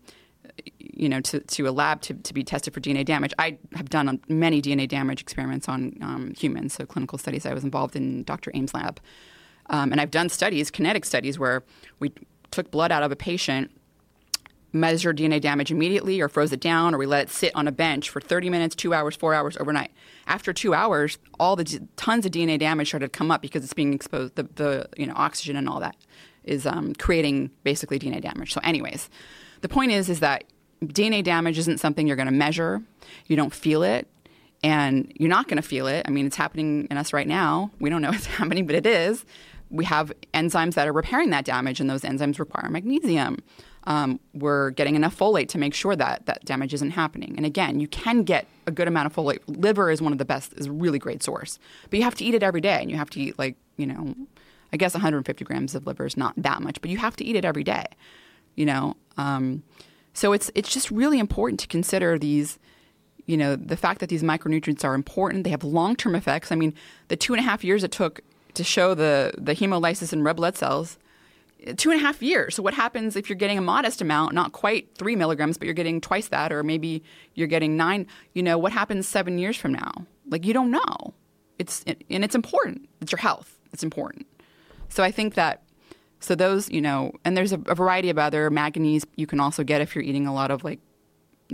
you know, to, to a lab to, to be tested for DNA damage. I have done many DNA damage experiments on um, humans, so clinical studies. I was involved in Dr. Ames' lab. Um, and I've done studies, kinetic studies, where we took blood out of a patient, measured DNA damage immediately, or froze it down, or we let it sit on a bench for 30 minutes, two hours, four hours, overnight. After two hours, all the tons of DNA damage started to come up because it's being exposed. The, the you know oxygen and all that is um, creating basically DNA damage. So, anyways, the point is is that DNA damage isn't something you're going to measure. You don't feel it and you're not going to feel it. I mean, it's happening in us right now. We don't know it's happening, but it is we have enzymes that are repairing that damage, and those enzymes require magnesium. Um, we're getting enough folate to make sure that that damage isn't happening. And again, you can get a good amount of folate. Liver is one of the best, is a really great source, but you have to eat it every day, and you have to eat like you know, I guess 150 grams of liver is not that much, but you have to eat it every day. You know, um, so it's it's just really important to consider these you know, the fact that these micronutrients are important, they have long term effects. I mean, the two and a half years it took to show the, the hemolysis in red blood cells two and a half years. So what happens if you're getting a modest amount, not quite three milligrams, but you're getting twice that, or maybe you're getting nine? You know, what happens seven years from now? Like you don't know. It's and it's important. It's your health. It's important. So I think that so those you know, and there's a, a variety of other manganese you can also get if you're eating a lot of like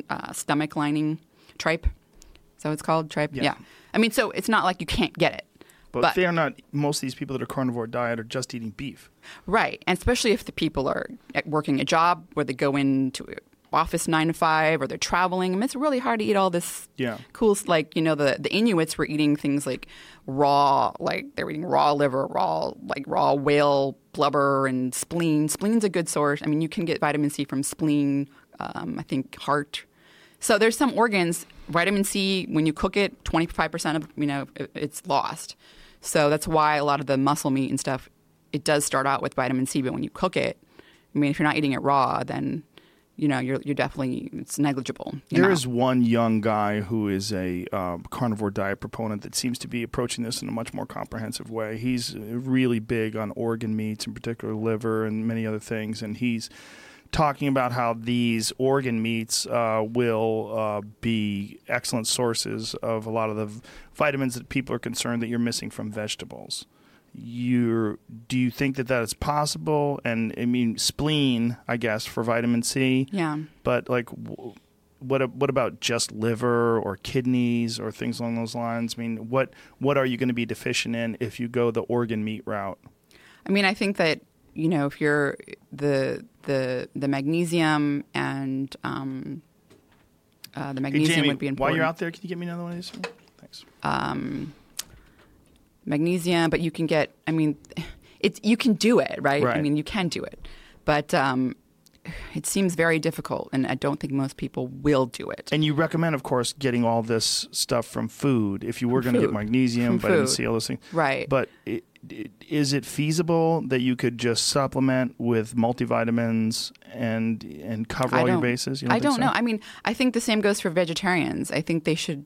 uh, stomach lining tripe. So it's called tripe. Yeah. yeah. I mean, so it's not like you can't get it. But, but they're not. Most of these people that are carnivore diet are just eating beef. Right, and especially if the people are working a job where they go into office nine to five or they're traveling. I mean, it's really hard to eat all this yeah. cool, like, you know, the, the Inuits were eating things like raw, like they were eating raw liver, raw, like raw whale blubber and spleen. Spleen's a good source. I mean, you can get vitamin C from spleen, um, I think heart. So there's some organs, vitamin C, when you cook it, 25% of, you know, it's lost. So that's why a lot of the muscle meat and stuff, it does start out with vitamin C, but when you cook it, I mean, if you're not eating it raw, then you know you're you're definitely it's negligible. There is one young guy who is a um, carnivore diet proponent that seems to be approaching this in a much more comprehensive way. He's really big on organ meats, in particular liver and many other things, and he's talking about how these organ meats uh, will uh, be excellent sources of a lot of the vitamins that people are concerned that you're missing from vegetables. You do you think that that is possible? And I mean, spleen, I guess, for vitamin C. Yeah. But like, what what about just liver or kidneys or things along those lines? I mean, what what are you going to be deficient in if you go the organ meat route? I mean, I think that you know if you're the the the magnesium and um, uh, the magnesium hey, Jamie, would be important. While you're out there, can you get me another one of these? Thanks. Um, magnesium, but you can get. I mean, it's you can do it, right? right. I mean, you can do it, but um, it seems very difficult, and I don't think most people will do it. And you recommend, of course, getting all this stuff from food if you were going to get magnesium, From vitamin food. C, all those things. Right. But it, it, is it feasible that you could just supplement with multivitamins and and cover I all your don't- bases? I don't so? know. I mean, I think the same goes for vegetarians. I think they should,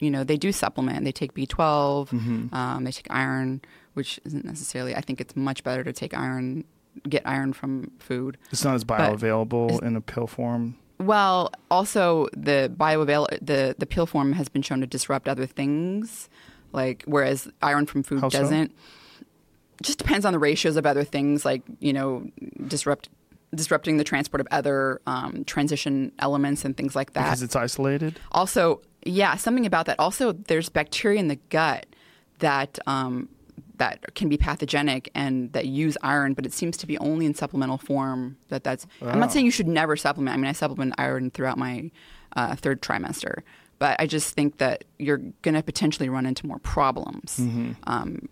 you know, they do supplement. They take B 12 Mm-hmm. um, they take iron, which isn't necessarily. I think it's much better to take iron, get iron from food. It's not as bioavailable in a pill form. Well, also the bioavail the the pill form has been shown to disrupt other things, like whereas iron from food How doesn't. Just depends on the ratios of other things, like you know, disrupt disrupting the transport of other um, transition elements and things like that. Because it's isolated? Also, yeah, something about that. Also, there's bacteria in the gut that um, that can be pathogenic and that use iron, but it seems to be only in supplemental form. That that's. I'm not saying you should never supplement. I mean, I supplement iron throughout my uh, third trimester, but I just think that you're going to potentially run into more problems um,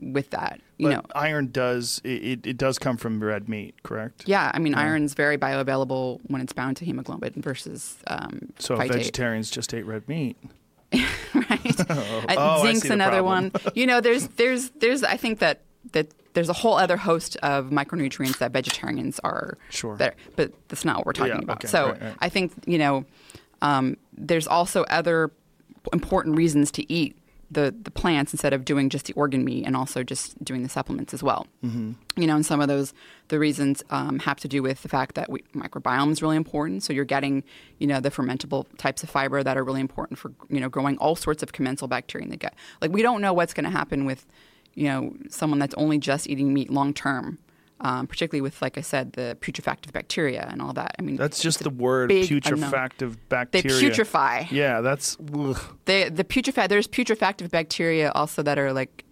with that. You But know, iron does it, it, does come from red meat, correct? yeah, I mean, iron's very bioavailable when it's bound to hemoglobin versus um, So phytate. vegetarians just ate red meat. right? Uh, Oh, I zinc's another one. You know, there's there's there's I think that that there's a whole other host of micronutrients that vegetarians are Sure. there, but that's not what we're talking Yeah, about. okay, so right, right. I think you know, um, there's also other important reasons to eat the the plants instead of doing just the organ meat and also just doing the supplements as well. Mm-hmm. You know, and some of those the reasons um, have to do with the fact that we, microbiome is really important. So you're getting you know the fermentable types of fiber that are really important for you know growing all sorts of commensal bacteria in the gut. Like we don't know what's going to happen with you know someone that's only just eating meat long term. Um, particularly with, like I said, the putrefactive bacteria and all that. I mean, That's just the word big unknown. putrefactive They bacteria. putrefy. Yeah, that's ugh. They, the putrefact there's putrefactive bacteria also that are like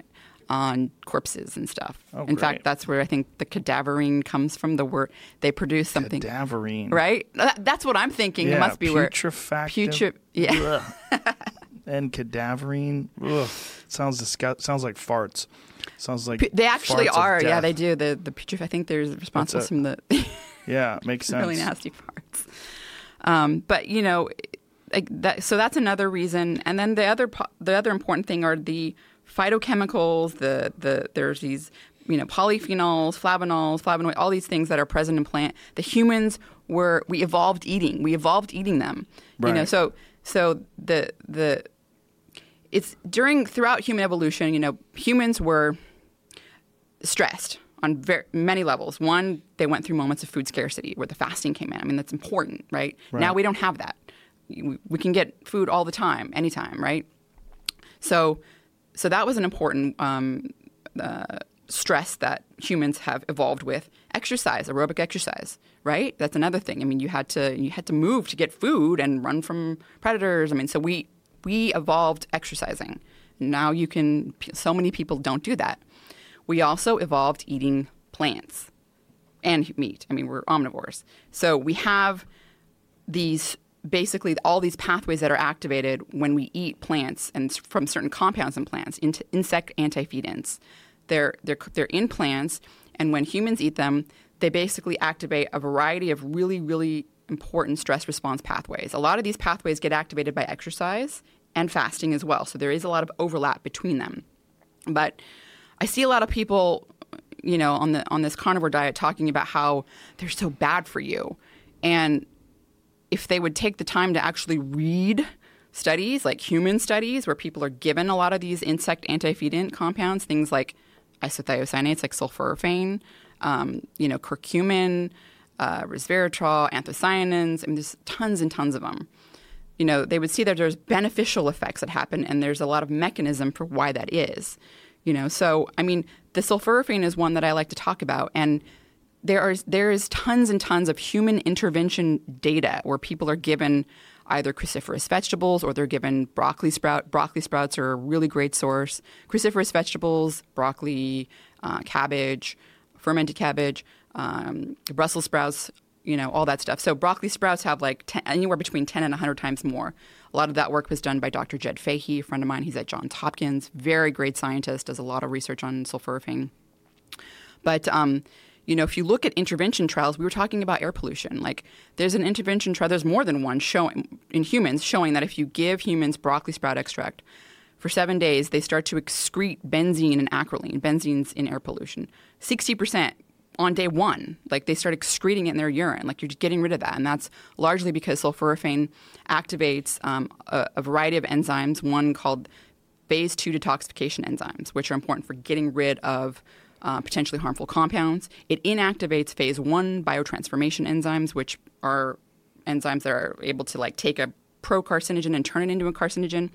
on corpses and stuff. Oh, In great. fact, that's where I think the cadaverine comes from. The word they produce something, cadaverine. right? That- That's what I'm thinking. Yeah, it must be where putrefactive. putre. Yeah, and cadaverine. Ugh. Sounds disgust- Sounds like farts. Sounds like they actually are. Yeah, they do. The the putref- I think there's responsible from the Yeah, makes sense. really nasty parts. Um, but you know, like that, so that's another reason. And then the other the other important thing are the phytochemicals. The the there's these you know polyphenols, flavonols, flavonoid, all these things that are present in plant. The humans were we evolved eating. We evolved eating them. You know, so so the the it's during throughout human evolution. You know, humans were stressed on ver- many levels. One, they went through moments of food scarcity where the fasting came in. I mean, that's important, right? Now we don't have that. We, we can get food all the time, anytime, right? So, so that was an important um, uh, stress that humans have evolved with. Exercise, aerobic exercise, right? That's another thing. I mean, you had to you had to move to get food and run from predators. I mean, so we we evolved exercising. Now you can. So many people don't do that. We also evolved eating plants and meat. I mean, we're omnivores. So we have these basically all these pathways that are activated when we eat plants and from certain compounds in plants, int- insect antifeedants. They're, they're, they're in plants, and when humans eat them, they basically activate a variety of really, really important stress response pathways. A lot of these pathways get activated by exercise and fasting as well, so there is a lot of overlap between them. But I see a lot of people, you know, on the on this carnivore diet talking about how they're so bad for you, and if they would take the time to actually read studies like human studies where people are given a lot of these insect antifeedant compounds, things like isothiocyanates like sulforaphane, um, you know, curcumin, uh, resveratrol, anthocyanins. I mean, there's tons and tons of them. You know, they would see that there's beneficial effects that happen, and there's a lot of mechanism for why that is. You know, so I mean, the sulforaphane is one that I like to talk about, and there are there is tons and tons of human intervention data where people are given either cruciferous vegetables or they're given broccoli sprout. Broccoli sprouts are a really great source. Cruciferous vegetables, broccoli, uh, cabbage, fermented cabbage, um, Brussels sprouts, you know, all that stuff. So broccoli sprouts have like 10, anywhere between 10 and 100 times more. A lot of that work was done by Dr. Jed Fahey, a friend of mine. He's at Johns Hopkins, very great scientist, does a lot of research on sulforaphane. But um, you know, if you look at intervention trials, we were talking about air pollution. Like, there's an intervention trial, there's more than one showing in humans showing that if you give humans broccoli sprout extract for seven days, they start to excrete benzene and acrolein. Benzene's in air pollution. 60% on day one. Like, they start excreting it in their urine. Like, you're getting rid of that. And that's largely because sulforaphane activates um, a, a variety of enzymes, one called phase two detoxification enzymes, which are important for getting rid of uh, potentially harmful compounds. It inactivates phase one biotransformation enzymes, which are enzymes that are able to like take a pro-carcinogen and turn it into a carcinogen.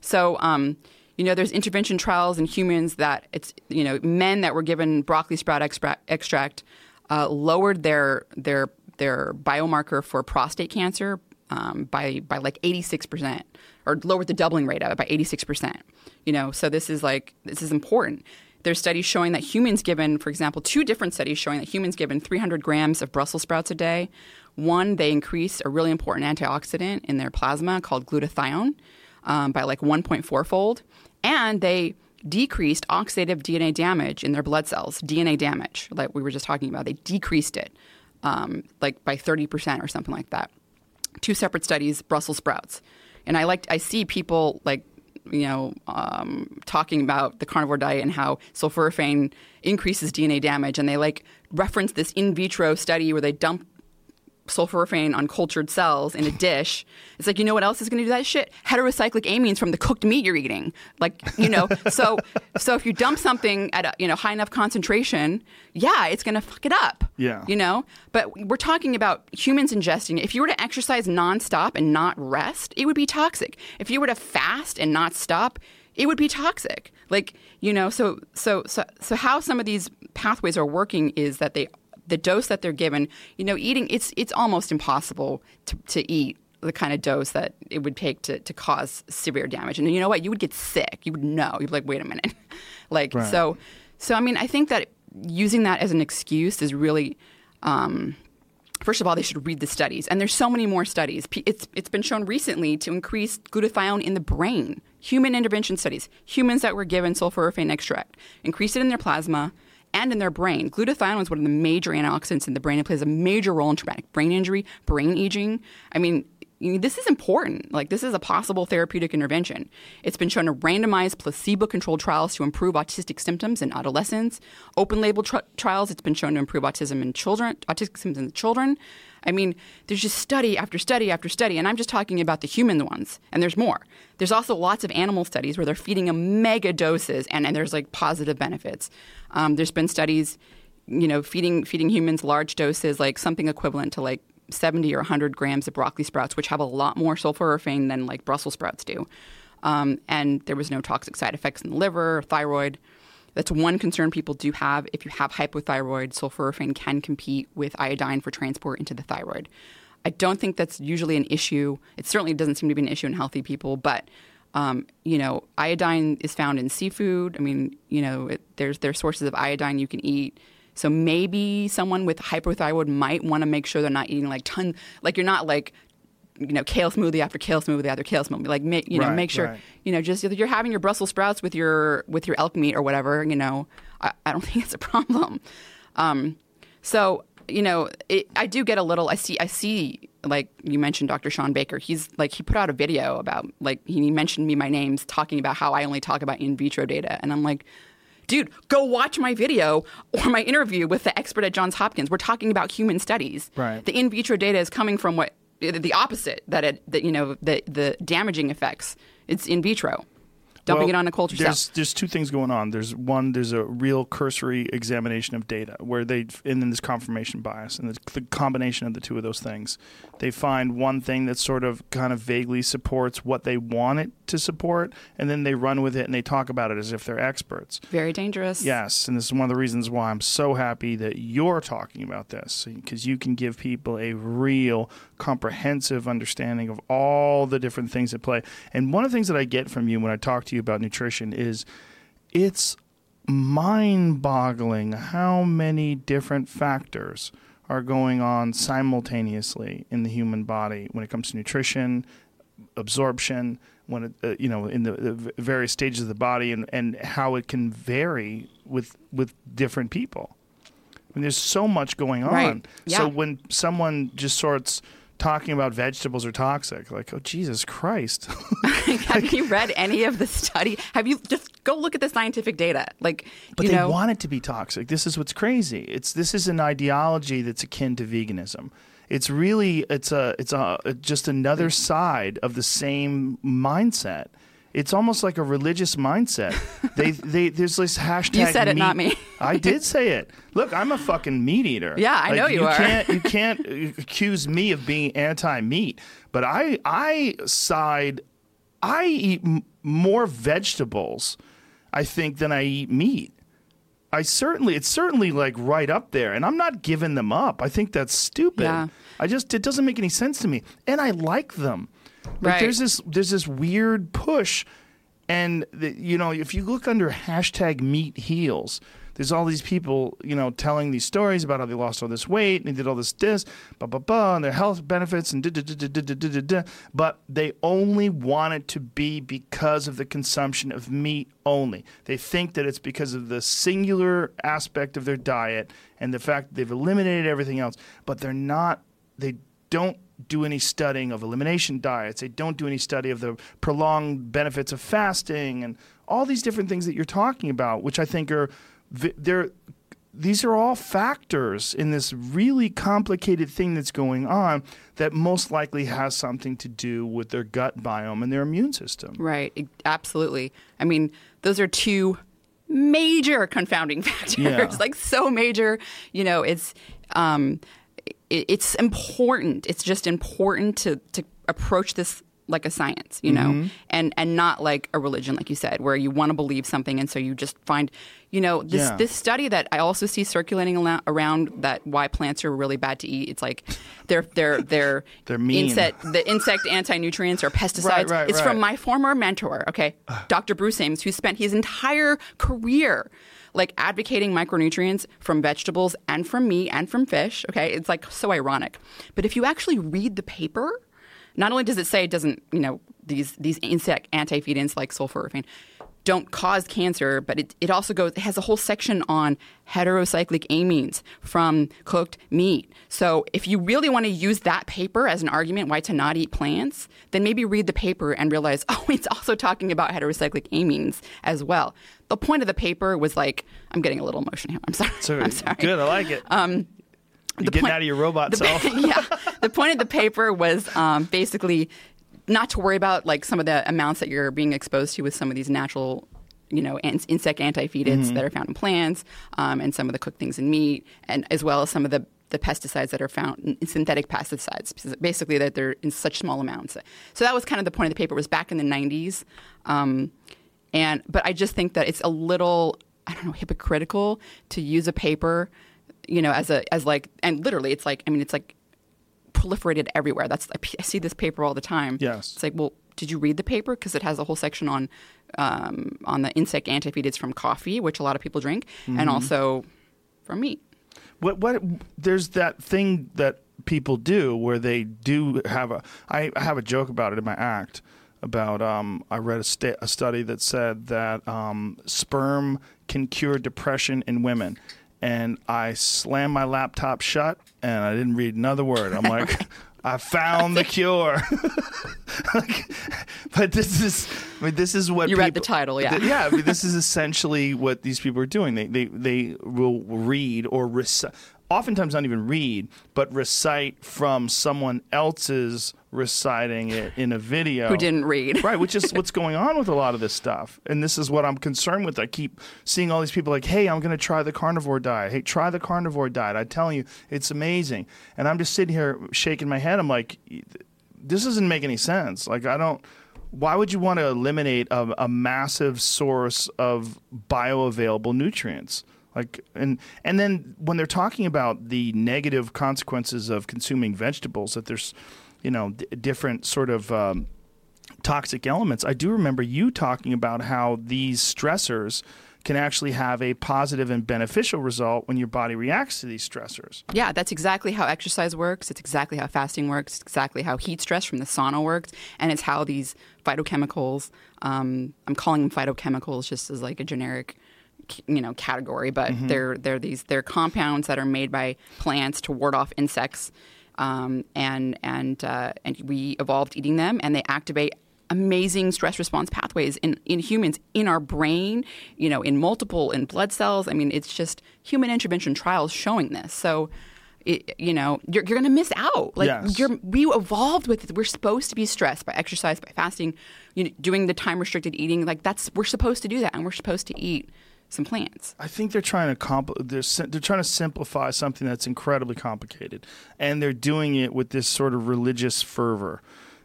So, um, you know, there's intervention trials in humans that it's you know men that were given broccoli sprout extract, uh, lowered their their their biomarker for prostate cancer um, by by like 86 percent, or lowered the doubling rate of it by 86 percent. You know, so this is like this is important. There's studies showing that humans given, for example, two different studies showing that humans given 300 grams of Brussels sprouts a day, one they increase a really important antioxidant in their plasma called glutathione um, by like 1.4 fold, and they decreased oxidative DNA damage in their blood cells, DNA damage, like we were just talking about. They decreased it um, like by 30% or something like that. Two separate studies, Brussels sprouts. And I like I see people like you know, um, talking about the carnivore diet and how sulforaphane increases DNA damage, and they like reference this in vitro study where they dump sulforaphane on cultured cells in a dish. It's like, you know what else is going to do that shit? Heterocyclic amines from the cooked meat you're eating. Like, you know, so so if you dump something at a, you know, high enough concentration, yeah, it's going to fuck it up. Yeah. You know? But we're talking about humans ingesting it. If you were to exercise nonstop and not rest, it would be toxic. If you were to fast and not stop, it would be toxic. Like, you know, so so so so how some of these pathways are working is that they the dose that they're given, you know, eating it's it's almost impossible to, to eat the kind of dose that it would take to, to cause severe damage. And you know what? You would get sick. You would know. You'd be like, wait a minute. like Right. so so I mean I think that using that as an excuse is really um, First of all, they should read the studies, and there's so many more studies. It's it's been shown recently to increase glutathione in the brain. Human intervention studies, humans that were given sulforaphane extract, increased it in their plasma and in their brain. Glutathione is one of the major antioxidants in the brain. It plays a major role in traumatic brain injury, brain aging. I mean, this is important. Like, this is a possible therapeutic intervention. It's been shown to randomize placebo controlled trials to improve autistic symptoms in adolescents. Open label tr- trials, it's been shown to improve autism in children, autistic symptoms in children. I mean, there's just study after study after study, and I'm just talking about the human ones, and there's more. There's also lots of animal studies where they're feeding them mega doses, and, and there's like positive benefits. Um, there's been studies, you know, feeding feeding humans large doses, like something equivalent to like 70 or 100 grams of broccoli sprouts, which have a lot more sulforaphane than like Brussels sprouts do. Um, and there was no toxic side effects in the liver or thyroid. That's one concern people do have. If you have hypothyroid, sulforaphane can compete with iodine for transport into the thyroid. I don't think that's usually an issue. It certainly doesn't seem to be an issue in healthy people, but um, you know, iodine is found in seafood. I mean, you know, it, there's there's sources of iodine you can eat. So maybe someone with hypothyroid might want to make sure they're not eating like ton, like you're not like, you know, kale smoothie after kale smoothie after kale smoothie. Like, ma- you know, Right, make sure, right. you know, just you're having your Brussels sprouts with your with your elk meat or whatever. You know, I, I don't think it's a problem. Um, so you know, it, I do get a little. I see. I see. Like you mentioned, Dr. Shawn Baker. He's like he put out a video about like he mentioned me my names talking about how I only talk about in vitro data, and I'm like, dude, go watch my video or my interview with the expert at Johns Hopkins. We're talking about human studies. Right. The in vitro data is coming from what the opposite that it that you know the the damaging effects. It's in vitro, dumping Well, it on a culture cell. there's, There's two things going on. There's one, there's a real cursory examination of data where they, and then there's confirmation bias, and the, the combination of the two of those things, they find one thing that sort of kind of vaguely supports what they want it to support, and then they run with it and they talk about it as if they're experts. Very dangerous. Yes, and this is one of the reasons why I'm so happy that you're talking about this because you can give people a real comprehensive understanding of all the different things at play. And one of the things that I get from you when I talk to you about nutrition is it's mind-boggling how many different factors are going on simultaneously in the human body when it comes to nutrition, absorption, when it, uh, you know in the, the various stages of the body, and, and how it can vary with with different people. I mean, there's so much going on. Right. Yeah. So when someone just starts talking about vegetables are toxic, like, oh Jesus Christ. Have you read any of the study? Have you just go look at the scientific data? Like, But they know, want it to be toxic. This is what's crazy. It's this is an ideology that's akin to veganism. It's really it's a it's a just another hmm. side of the same mindset. It's almost like a religious mindset. they they there's this hashtag. You said it, meat- not me. I did say it. Look, I'm a fucking meat eater. Yeah, I Like, know you are. Can't, you can't accuse me of being anti-meat, but I I side. I eat m- more vegetables, I think, than I eat meat. I certainly, it's certainly like right up there, and I'm not giving them up. I think that's stupid. Yeah. I just, it doesn't make any sense to me, and I like them. Like Right. there's this, there's this weird push, and the, you know, if you look under hashtag meat heals, there's all these people, you know, telling these stories about how they lost all this weight and they did all this this, blah blah blah, and their health benefits and da da da da da da da da. da. But they only want it to be because of the consumption of meat only. They think that it's because of the singular aspect of their diet and the fact that they've eliminated everything else. But they're not. They don't do any studying of elimination diets. They don't do any study of the prolonged benefits of fasting and all these different things that you're talking about, which I think are they're these are all factors in this really complicated thing that's going on that most likely has something to do with their gut biome and their immune system. right? Absolutely. I mean, those are two major confounding factors. Yeah. like so major. You know, it's um, it's important. It's just important to to approach this like a science, you know, Mm-hmm. and and not like a religion, like you said, where you want to believe something, and so you just find, you know, this Yeah. this study that I also see circulating around that why plants are really bad to eat. It's like they're they're they're They're mean. insect the insect anti nutrients or pesticides. Right, right, it's from my former mentor, okay, Dr. Bruce Ames, who spent his entire career like advocating micronutrients from vegetables and from meat and from fish. Okay, it's like so ironic. But if you actually read the paper, not only does it say it doesn't, you know, these these insect anti-feedants like sulforaphane don't cause cancer, but it, it also goes, it has a whole section on heterocyclic amines from cooked meat. So if you really want to use that paper as an argument why to not eat plants, then maybe read the paper and realize, oh, it's also talking about heterocyclic amines as well. The point of the paper was like, I'm getting a little emotional here. I'm sorry. So I'm sorry. good, I like it. Um, You're getting point- out of your robot the, self. yeah. The point of the paper was um, basically not to worry about like some of the amounts that you're being exposed to with some of these natural, you know, in- insect anti-feedants that are found in plants um, and some of the cooked things in meat, and as well as some of the the pesticides that are found in synthetic pesticides, basically that they're in such small amounts. So that was kind of the point of the paper. It was back in the 90s, um, and but I just think that it's a little I don't know hypocritical to use a paper, you know, as a as like and literally it's like I mean it's like proliferated everywhere. That's I see this paper all the time. Yes. it's like well, did you read the paper? Because it has a whole section on um, on the insect antifeeds from coffee, which a lot of people drink, Mm-hmm. and also from meat. What what there's that thing that people do where they do have a I I have a joke about it in my act about um I read a, sta- a study that said that um sperm can cure depression in women and I slammed my laptop shut and I didn't read another word. I'm like I found the cure. Like, but this is I mean this is what You read the title, yeah. yeah, I mean, this is essentially what these people are doing. They they they will read or recite, oftentimes not even read, but recite from someone else's reciting it in a video. Who didn't read? Right, which is what's going on with a lot of this stuff. And this is what I'm concerned with. I keep seeing all these people like, hey, I'm going to try the carnivore diet. Hey, try the carnivore diet. I'm telling you, it's amazing. And I'm just sitting here shaking my head. I'm like, this doesn't make any sense. Like, I don't. Why would you want to eliminate a, a massive source of bioavailable nutrients? Like, and and then when they're talking about the negative consequences of consuming vegetables, that there's, you know, d- different sort of um, toxic elements. I do remember you talking about how these stressors can actually have a positive and beneficial result when your body reacts to these stressors. Yeah, that's exactly how exercise works. It's exactly how fasting works. It's exactly how heat stress from the sauna works, and it's how these phytochemicals. Um, I'm calling them phytochemicals just as like a generic you know category, but Mm-hmm. they're they're these they're compounds that are made by plants to ward off insects, um, and and uh, and we evolved eating them, and they activate amazing stress response pathways in, in humans in our brain you know in multiple in blood cells i mean it's just human intervention trials showing this so it, you know you're, you're going to miss out like Yes. you're we evolved with it. We're supposed to be stressed by exercise, by fasting, you know, doing the time restricted eating. Like that's we're supposed to do that, and we're supposed to eat some plants. I think they're trying to compl- they're they're trying to simplify something that's incredibly complicated, and they're doing it with this sort of religious fervor.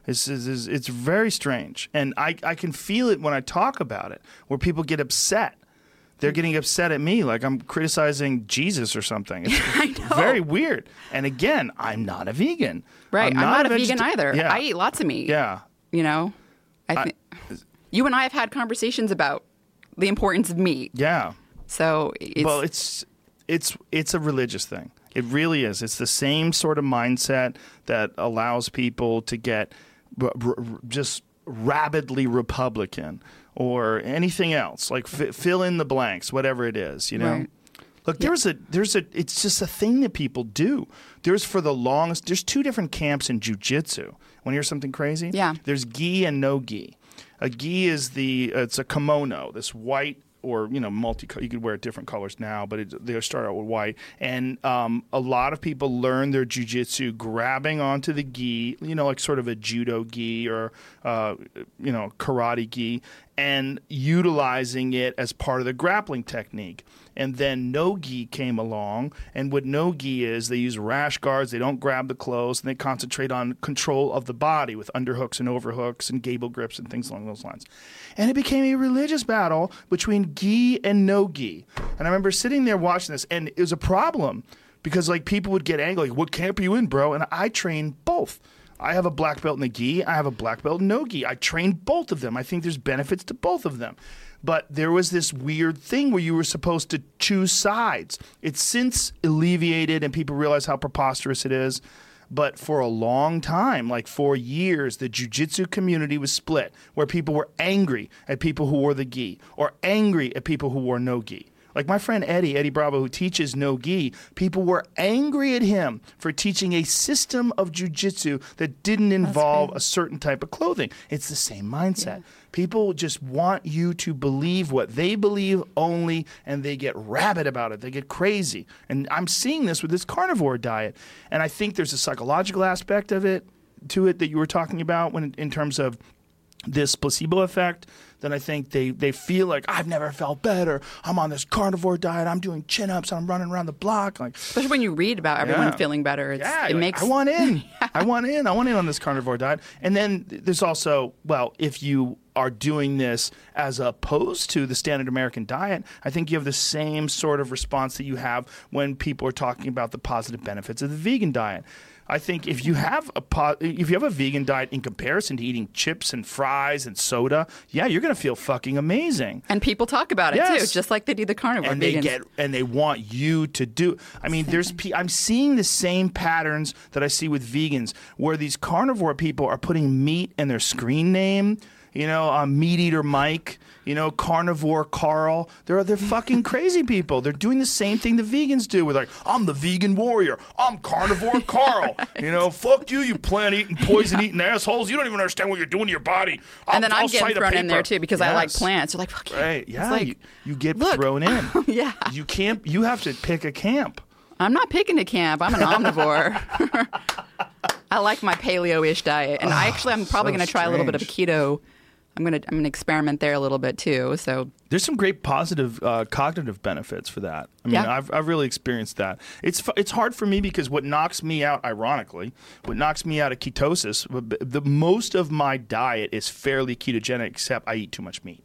It's, it's, it's very strange, and I, I can feel it when I talk about it, where people get upset. They're getting upset at me, like I'm criticizing Jesus or something. It's I know. very weird. And again, I'm not a vegan. Right? I'm, not, a vegan either. Yeah. I eat lots of meat. yeah. You know, I think you and I have had conversations about the importance of meat. Yeah. So it's, well, it's it's it's a religious thing. It really is. It's the same sort of mindset that allows people to get r- r- just rabidly Republican or anything else. Like f- fill in the blanks, whatever it is. You know. Right. Look, there's a there's a it's just a thing that people do. There's for the longest there's two different camps in jujitsu. Want to hear something crazy? Yeah. There's gi and no gi. A gi is the it's a kimono, this white or you know multi. You could wear different colors now, but it, they start out with white. And um, a lot of people learn their jujitsu grabbing onto the gi, you know, like sort of a judo gi or uh, you know karate gi, and utilizing it as part of the grappling technique. And then no gi came along, and what no gi is, they use rash guards. They don't grab the clothes, and they concentrate on control of the body with underhooks and overhooks and gable grips and things along those lines. And it became a religious battle between gi and no gi. And I remember sitting there watching this, and it was a problem because like people would get angry, like, "What camp are you in, bro?" And I train both. I have a black belt in the gi. I have a black belt in no gi. I train both of them. I think there's benefits to both of them. But there was this weird thing where you were supposed to choose sides. It's since alleviated and people realize how preposterous it is. But for a long time, like for years, the jujitsu community was split where people were angry at people who wore the gi or angry at people who wore no gi. Like my friend Eddie, Eddie Bravo, who teaches no gi, people were angry at him for teaching a system of jujitsu that didn't involve a certain type of clothing. It's the same mindset. People just want you to believe what they believe only, and they get rabid about it. They get crazy. And I'm seeing this with this carnivore diet. And I think there's a psychological aspect of it to it that you were talking about when in terms of this placebo effect, then I think they, they feel like I've never felt better. I'm on this carnivore diet. I'm doing chin ups. I'm running around the block. Like, especially when you read about everyone Yeah. feeling better, it's, yeah, it like, makes I want in. I want in. I want in on this carnivore diet. And then there's also, well, if you are doing this as opposed to the standard American diet, I think you have the same sort of response that you have when people are talking about the positive benefits of the vegan diet. I think if you have a po- if you have a vegan diet in comparison to eating chips and fries and soda, yeah, you're going to feel fucking amazing and people talk about it Yes. too, just like they do the carnivore and vegans. they get and they want you to do i mean there's i'm seeing the same patterns that i see with vegans where these carnivore people are putting meat in their screen name you know uh, meat eater mike you know carnivore carl they're they're fucking crazy people they're doing the same thing the vegans do with like i'm the vegan warrior i'm carnivore carl you know fuck you you plant eating poison eating assholes you don't even understand what you're doing to your body I'll, and then I'm I'll getting thrown in there too because I like plants. They're like, fuck yeah. Right. Yeah. like, you, you get look. thrown in. Yeah. You can't. You have to pick a camp. I'm not picking a camp. I'm an omnivore. I like my paleo-ish diet, and I actually I'm probably so going to try a little bit of strange. keto. I'm gonna I'm gonna experiment there a little bit too. So There's some great positive uh, cognitive benefits for that. I mean, Yeah. I've, I've really experienced that. It's it's hard for me because what knocks me out, ironically, what knocks me out of ketosis, the most of my diet is fairly ketogenic, except I eat too much meat.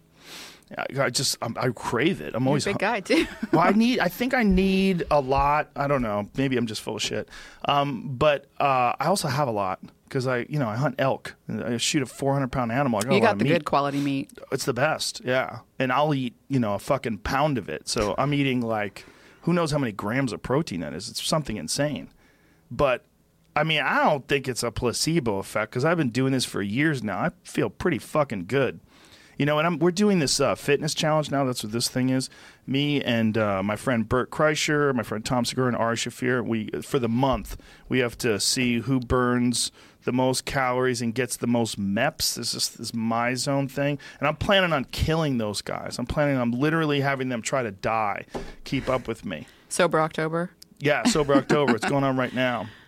I, just I'm, I crave it. I'm you're a always big guy too. well, I need. I think I need a lot. I don't know. Maybe I'm just full of shit. Um, but uh, I also have a lot because I, you know, I hunt elk. I shoot a 400 pound animal. I got you got the meat. good quality meat. It's the best. Yeah, and I'll eat, you know, a fucking pound of it. So I'm eating like, who knows how many grams of protein that is? It's something insane. But I mean, I don't think it's a placebo effect because I've been doing this for years now. I feel pretty fucking good. You know, and I'm, we're doing this uh, fitness challenge now. That's what this thing is. Me and uh, my friend Bert Kreischer, my friend Tom Segura, and Ari Shaffir. We for the month we have to see who burns the most calories and gets the most MEPS. This is this my zone thing, and I'm planning on killing those guys. I'm planning on literally having them try to die, keep up with me. Sober October. Yeah, sober October. It's going on right now.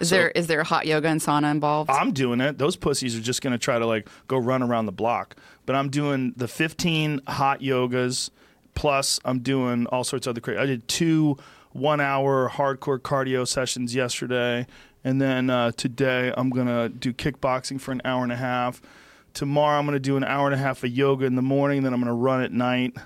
Is So- there is there hot yoga and sauna involved? I'm doing it. Those pussies are just going to try to like go run around the block. But I'm doing the 15 hot yogas plus I'm doing all sorts of other crazy. I did two one hour hardcore cardio sessions yesterday, and then uh, today I'm gonna do kickboxing for an hour and a half. Tomorrow I'm gonna do an hour and a half of yoga in the morning. Then I'm gonna run at night.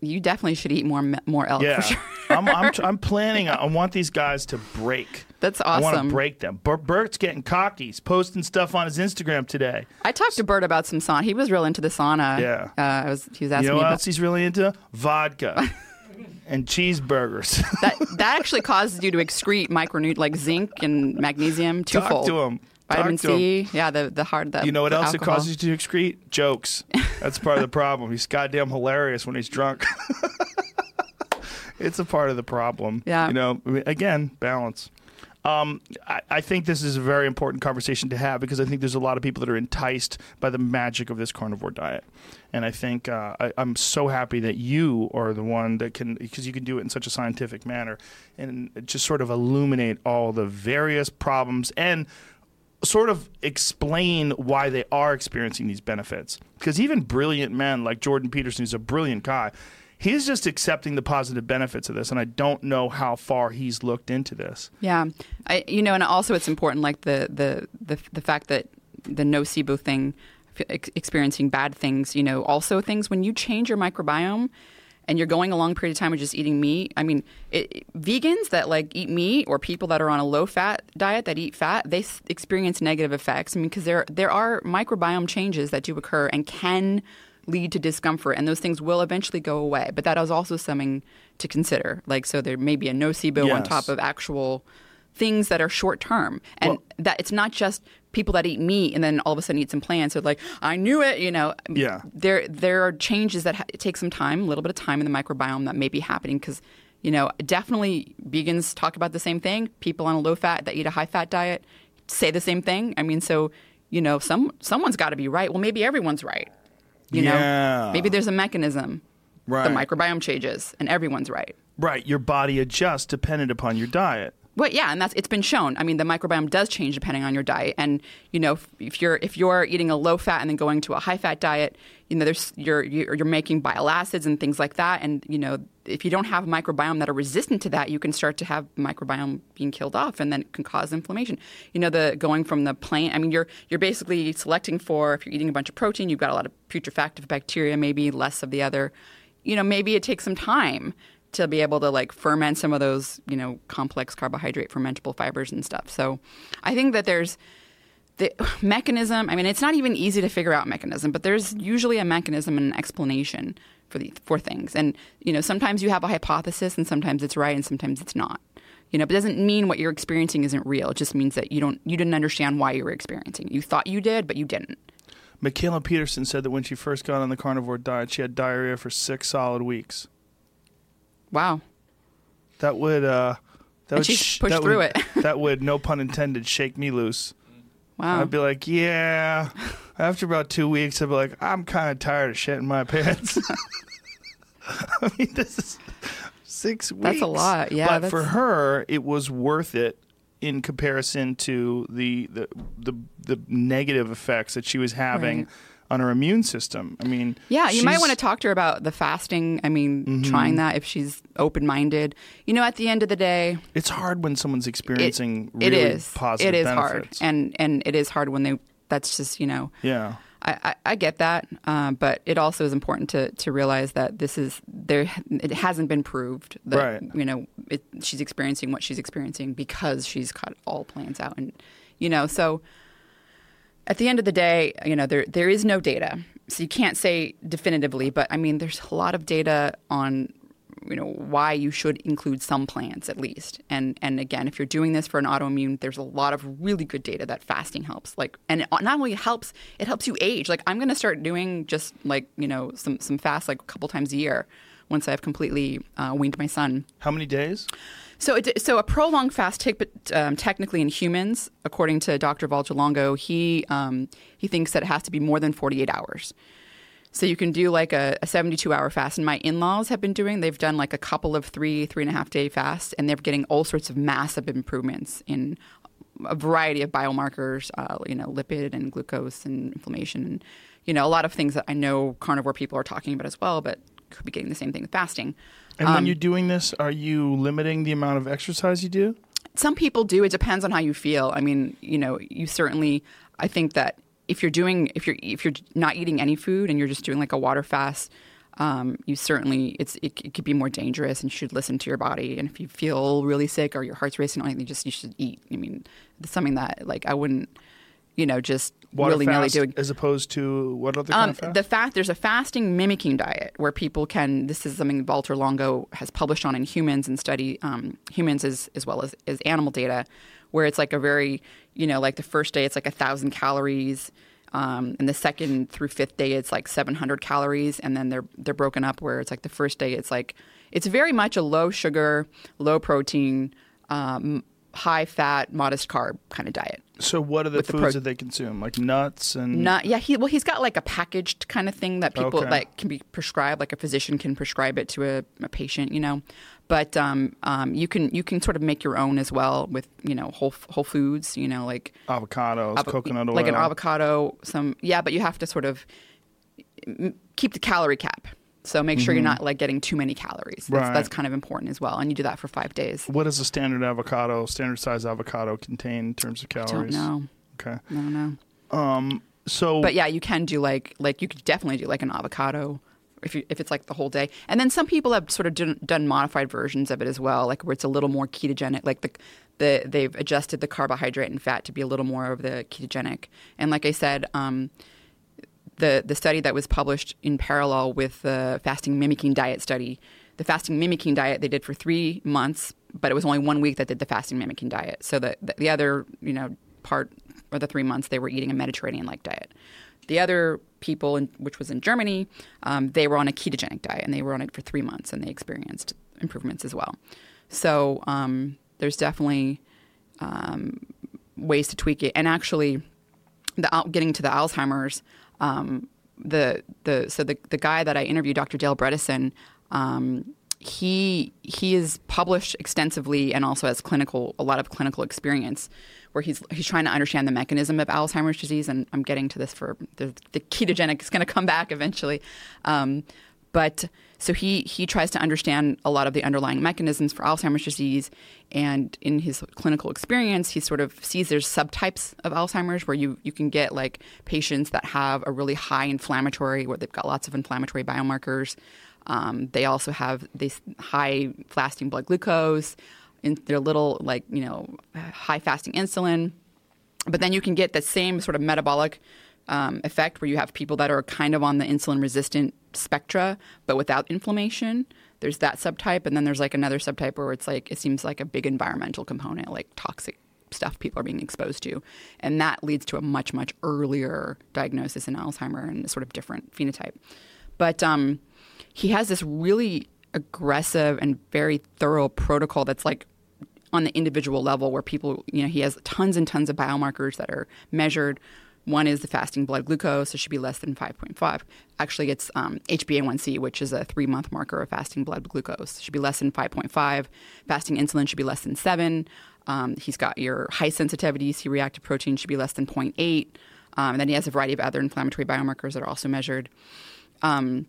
You definitely should eat more more elk Yeah, for sure. I'm, I'm I'm planning. I want these guys to break. That's awesome. I want to break them. Bert, Bert's getting cocky. He's posting stuff on his Instagram today. I talked to Bert about some sauna. He was real into the sauna. Yeah. Uh, I was, he was asking You know me what else he's really into? Vodka and cheeseburgers. that. That actually causes you to excrete micronut like zinc and magnesium Talk twofold. to him. Vitamin Talk to him. C. Yeah, the the hard. The, You know what else it causes you to excrete? Jokes. That's part of the problem. He's goddamn hilarious when he's drunk. it's a part of the problem. Yeah. You know, again, balance. Um, I, I think this is a very important conversation to have because I think there's a lot of people that are enticed by the magic of this carnivore diet, and I think uh, I, I'm so happy that you are the one that can because you can do it in such a scientific manner and just sort of illuminate all the various problems and sort of explain why they are experiencing these benefits. Because even brilliant men like Jordan Peterson, who's a brilliant guy, he's just accepting the positive benefits of this, and I don't know how far he's looked into this. Yeah, I, you know, and also it's important, like the the the, the fact that the nocebo thing, experiencing bad things, you know, also things when you change your microbiome and you're going a long period of time of just eating meat. I mean, it- vegans that like eat meat or people that are on a low fat diet that eat fat, they experience negative effects. I mean, because there there are microbiome changes that do occur and can lead to discomfort, and those things will eventually go away. But that is also something to consider. Like, so there may be a nocebo on top of actual things that are short term, and Well- that it's not just people that eat meat and then all of a sudden eat some plants. So like, I knew it, you know. Yeah. There there are changes that ha- take some time, a little bit of time in the microbiome that may be happening because. You know, definitely vegans talk about the same thing. People on a low fat that eat a high fat diet say the same thing. I mean, so you know, some someone's got to be right. Well, maybe everyone's right. You Yeah. know, maybe there's a mechanism. Right. The microbiome changes, and everyone's right. Right, your body adjusts dependent upon your diet. Well, yeah, and that's it's been shown. I mean, the microbiome does change depending on your diet, and you know, if, if you're if you're eating a low fat and then going to a high fat diet, you know, there's you're you're you're making bile acids and things like that, and you know, if you don't have a microbiome that are resistant to that, you can start to have microbiome being killed off, and then it can cause inflammation. You know, the going from the plant. I mean, you're you're basically selecting for if you're eating a bunch of protein, you've got a lot of putrefactive bacteria, maybe less of the other. You know, maybe it takes some time to be able to like ferment some of those, you know, complex carbohydrate fermentable fibers and stuff. So I think that there's the mechanism. I mean, it's not even easy to figure out mechanism, but there's usually a mechanism and an explanation for the for things. And you know, sometimes you have a hypothesis, and sometimes it's right, and sometimes it's not. You know, but it doesn't mean what you're experiencing isn't real. It just means that you don't you didn't understand why you were experiencing. it. You thought you did, but you didn't. Mikhaila Peterson said that when she first got on the carnivore diet, she had diarrhea for six solid weeks. Wow. That would uh, that And would she sh- pushed that through would- it. that would, no pun intended, shake me loose. Wow. I'd be like, yeah. After about two weeks, I'd be like, I'm kind of tired of shitting my pants. I mean, this is six weeks. That's a lot. Yeah, but for her, it was worth it in comparison to the the the, the negative effects that she was having Right. on her immune system. I mean, Yeah, you might want to talk to her about the fasting. I mean, mm-hmm. trying that if she's open minded. You know, at the end of the day, It's hard when someone's experiencing it really is positive it is benefits. hard, and and it is hard when they. That's just you know. yeah. I, I, I get that, uh, but it also is important to, to realize that this is there. It hasn't been proved that Right. you know it, she's experiencing what she's experiencing because she's cut all plans out, and you know so. At the end of the day, you know there there is no data, so you can't say definitively. But I mean, there's a lot of data on you know why you should include some plants at least. And and again, if you're doing this for an autoimmune, there's a lot of really good data that fasting helps. Like, and it not only helps, it helps you age. Like, I'm going to start doing just like you know some some fast like a couple times a year once I've completely uh, weaned my son. How many days? So, it, so a prolonged fast, but um, technically in humans, according to Dr. Valter Longo, he um, he thinks that it has to be more than 48 hours. So you can do like a, a 72 hour fast. And my in laws have been doing, they've done like a couple of three, three and a half day fasts, and they're getting all sorts of massive improvements in a variety of biomarkers, uh, you know, lipid and glucose and inflammation, and, you know, a lot of things that I know carnivore people are talking about as well, but could be getting the same thing with fasting. And um, when you're doing this, are you limiting the amount of exercise you do? Some people do. It depends on how you feel. I mean, you know, you certainly. I think that if you're doing if you're if you're not eating any food and you're just doing like a water fast, um, you certainly it's it, it, could be more dangerous and you should listen to your body. And if you feel really sick or your heart's racing, you just you should eat. I mean, it's something that like I wouldn't, you know, just Water willy nilly doing. As opposed to what other um, kind of fast? The fast there's a fasting mimicking diet where people can. This is something Valter Longo has published on in humans and study um, humans as as well as as animal data, where it's like a very you know like the first day it's like a thousand calories. Um, and the second through fifth day, it's like 700 calories, and then they're they're broken up where it's like the first day, it's like it's very much a low sugar, low protein, um, high fat, modest carb kind of diet. So what are the foods the pro- that they consume? Like nuts and nut? Yeah, he well he's got like a packaged kind of thing that people okay. like can be prescribed. Like a physician can prescribe it to a, a patient, you know. But um, um, you can you can sort of make your own as well with you know whole whole foods, you know, like avocados, avo- coconut oil, like an avocado. Some yeah, but you have to sort of keep the calorie cap. So make sure mm-hmm. you're not like getting too many calories. That's, right. that's kind of important as well, and you do that for five days. What does a standard avocado, standard size avocado, contain in terms of calories? I don't know. Okay. No, no. Um. So. But yeah, you can do like like you could definitely do like an avocado if you, if it's like the whole day. And then some people have sort of done, modified versions of it as well, like where it's a little more ketogenic, like the the they've adjusted the carbohydrate and fat to be a little more of the ketogenic. And like I said, um, the the study that was published in parallel with the fasting mimicking diet study. The fasting mimicking diet they did for three months, but it was only one week that did the fasting mimicking diet. So the the, the other you know part or the three months they were eating a Mediterranean like diet. The other people, in, which was in Germany, um, they were on a ketogenic diet and they were on it for three months and they experienced improvements as well. So um, there's definitely um, ways to tweak it. And actually, the getting to the Alzheimer's, um, the the so the the guy that I interviewed, Dr. Dale Bredesen, um, he he is published extensively and also has clinical a lot of clinical experience where he's he's trying to understand the mechanism of Alzheimer's disease. And I'm getting to this for the, the ketogenic is going to come back eventually. Um, but so he he tries to understand a lot of the underlying mechanisms for Alzheimer's disease, and in his clinical experience, he sort of sees there's subtypes of Alzheimer's where you you can get like patients that have a really high inflammatory, where they've got lots of inflammatory biomarkers. Um, they also have this high fasting blood glucose, in their little like you know high fasting insulin, but then you can get the same sort of metabolic um, effect where you have people that are kind of on the insulin resistant spectra, but without inflammation. There's that subtype, and then there's like another subtype where it's like it seems like a big environmental component, like toxic stuff people are being exposed to, and that leads to a much much earlier diagnosis in Alzheimer and a sort of different phenotype. But um, he has this really aggressive and very thorough protocol that's like on the individual level where people, you know, he has tons and tons of biomarkers that are measured one is the fasting blood glucose, it should be less than 5.5. Actually, it's um, HbA1c, which is a three month marker of fasting blood glucose. It should be less than 5.5. Fasting insulin should be less than 7. Um, he's got your high sensitivity C reactive protein should be less than 0.8. Um, and then he has a variety of other inflammatory biomarkers that are also measured. Um,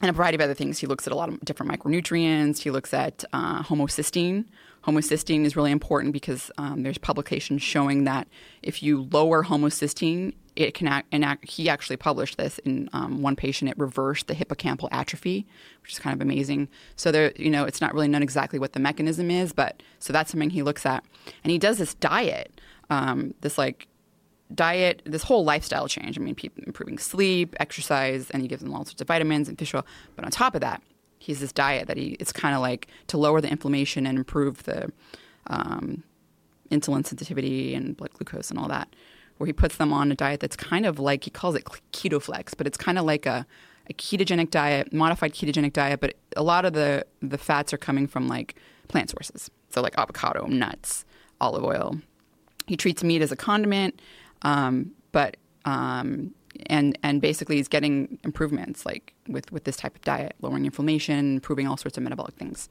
and a variety of other things. He looks at a lot of different micronutrients. He looks at uh, homocysteine, homocysteine is really important because um, there's publications showing that if you lower homocysteine, it can act, and act, he actually published this in um, one patient. It reversed the hippocampal atrophy, which is kind of amazing. So there, you know, it's not really known exactly what the mechanism is, but so that's something he looks at, and he does this diet, um, this like diet, this whole lifestyle change. I mean, improving sleep, exercise, and he gives them all sorts of vitamins and fish oil. But on top of that, He has this diet that he it's kind of like to lower the inflammation and improve the um, insulin sensitivity and blood glucose and all that. Where he puts them on a diet that's kind of like he calls it keto flex, but it's kind of like a, a ketogenic diet, modified ketogenic diet. But a lot of the the fats are coming from like plant sources, so like avocado, nuts, olive oil. He treats meat as a condiment, um, but um, and and basically he's getting improvements like with with this type of diet, lowering inflammation, improving all sorts of metabolic things.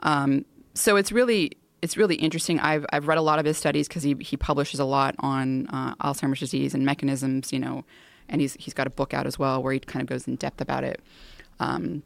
Um, so it's really it's really interesting. I've I've read a lot of his studies because he he publishes a lot on uh, Alzheimer's disease and mechanisms, you know, and he's he's got a book out as well where he kind of goes in depth about it. Um,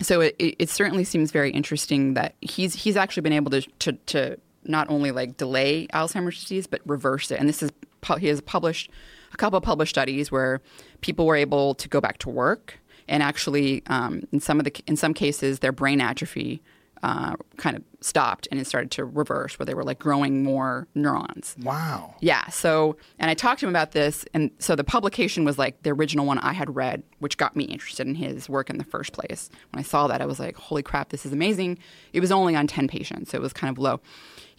so it, it, it certainly seems very interesting that he's he's actually been able to, to to not only like delay Alzheimer's disease but reverse it. And this is he has published a couple of published studies where people were able to go back to work and actually um, in some of the in some cases their brain atrophy uh, kind of stopped and it started to reverse where they were like growing more neurons. Wow. Yeah. So, and I talked to him about this. And so the publication was like the original one I had read, which got me interested in his work in the first place. When I saw that, I was like, holy crap, this is amazing. It was only on 10 patients, so it was kind of low.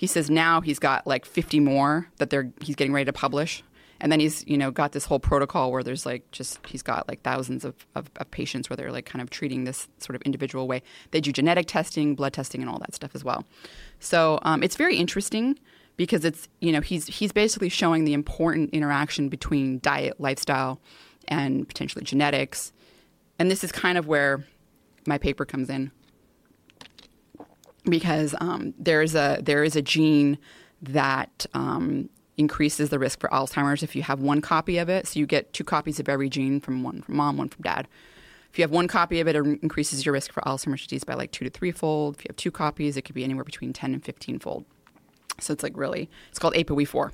He says now he's got like 50 more that they're he's getting ready to publish. And then he's you know got this whole protocol where there's like just he's got like thousands of, of, of, patients where they're like kind of treating this sort of individual way. They do genetic testing blood testing and all that stuff as well. So um, it's very interesting because it's you know he's he's basically showing the important interaction between diet lifestyle and potentially genetics. And this is kind of where my paper comes in because um, there's a there is a gene that um, increases the risk for Alzheimer's if you have one copy of it. So you get two copies of every gene from one from mom, one from dad. If you have one copy of it, it increases your risk for Alzheimer's disease by like two to three fold. If you have two copies, it could be anywhere between 10 and 15 fold. So it's like really, it's called ApoE4.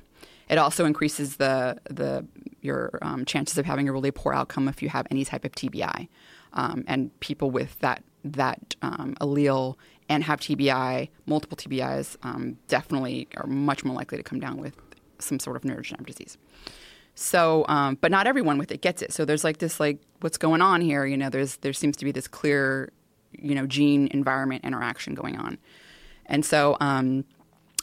It also increases the the your um, chances of having a really poor outcome if you have any type of TBI. Um, and people with that that um, allele and have TBI, multiple TBIs, um, definitely are much more likely to come down with some sort of neurodegenerative disease. So, um, but not everyone with it gets it. So there's like this, like, what's going on here? You know, there's there seems to be this clear, you know, gene environment interaction going on, and so um,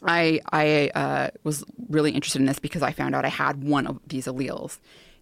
I I uh, was really interested in this because I found out I had one of these alleles,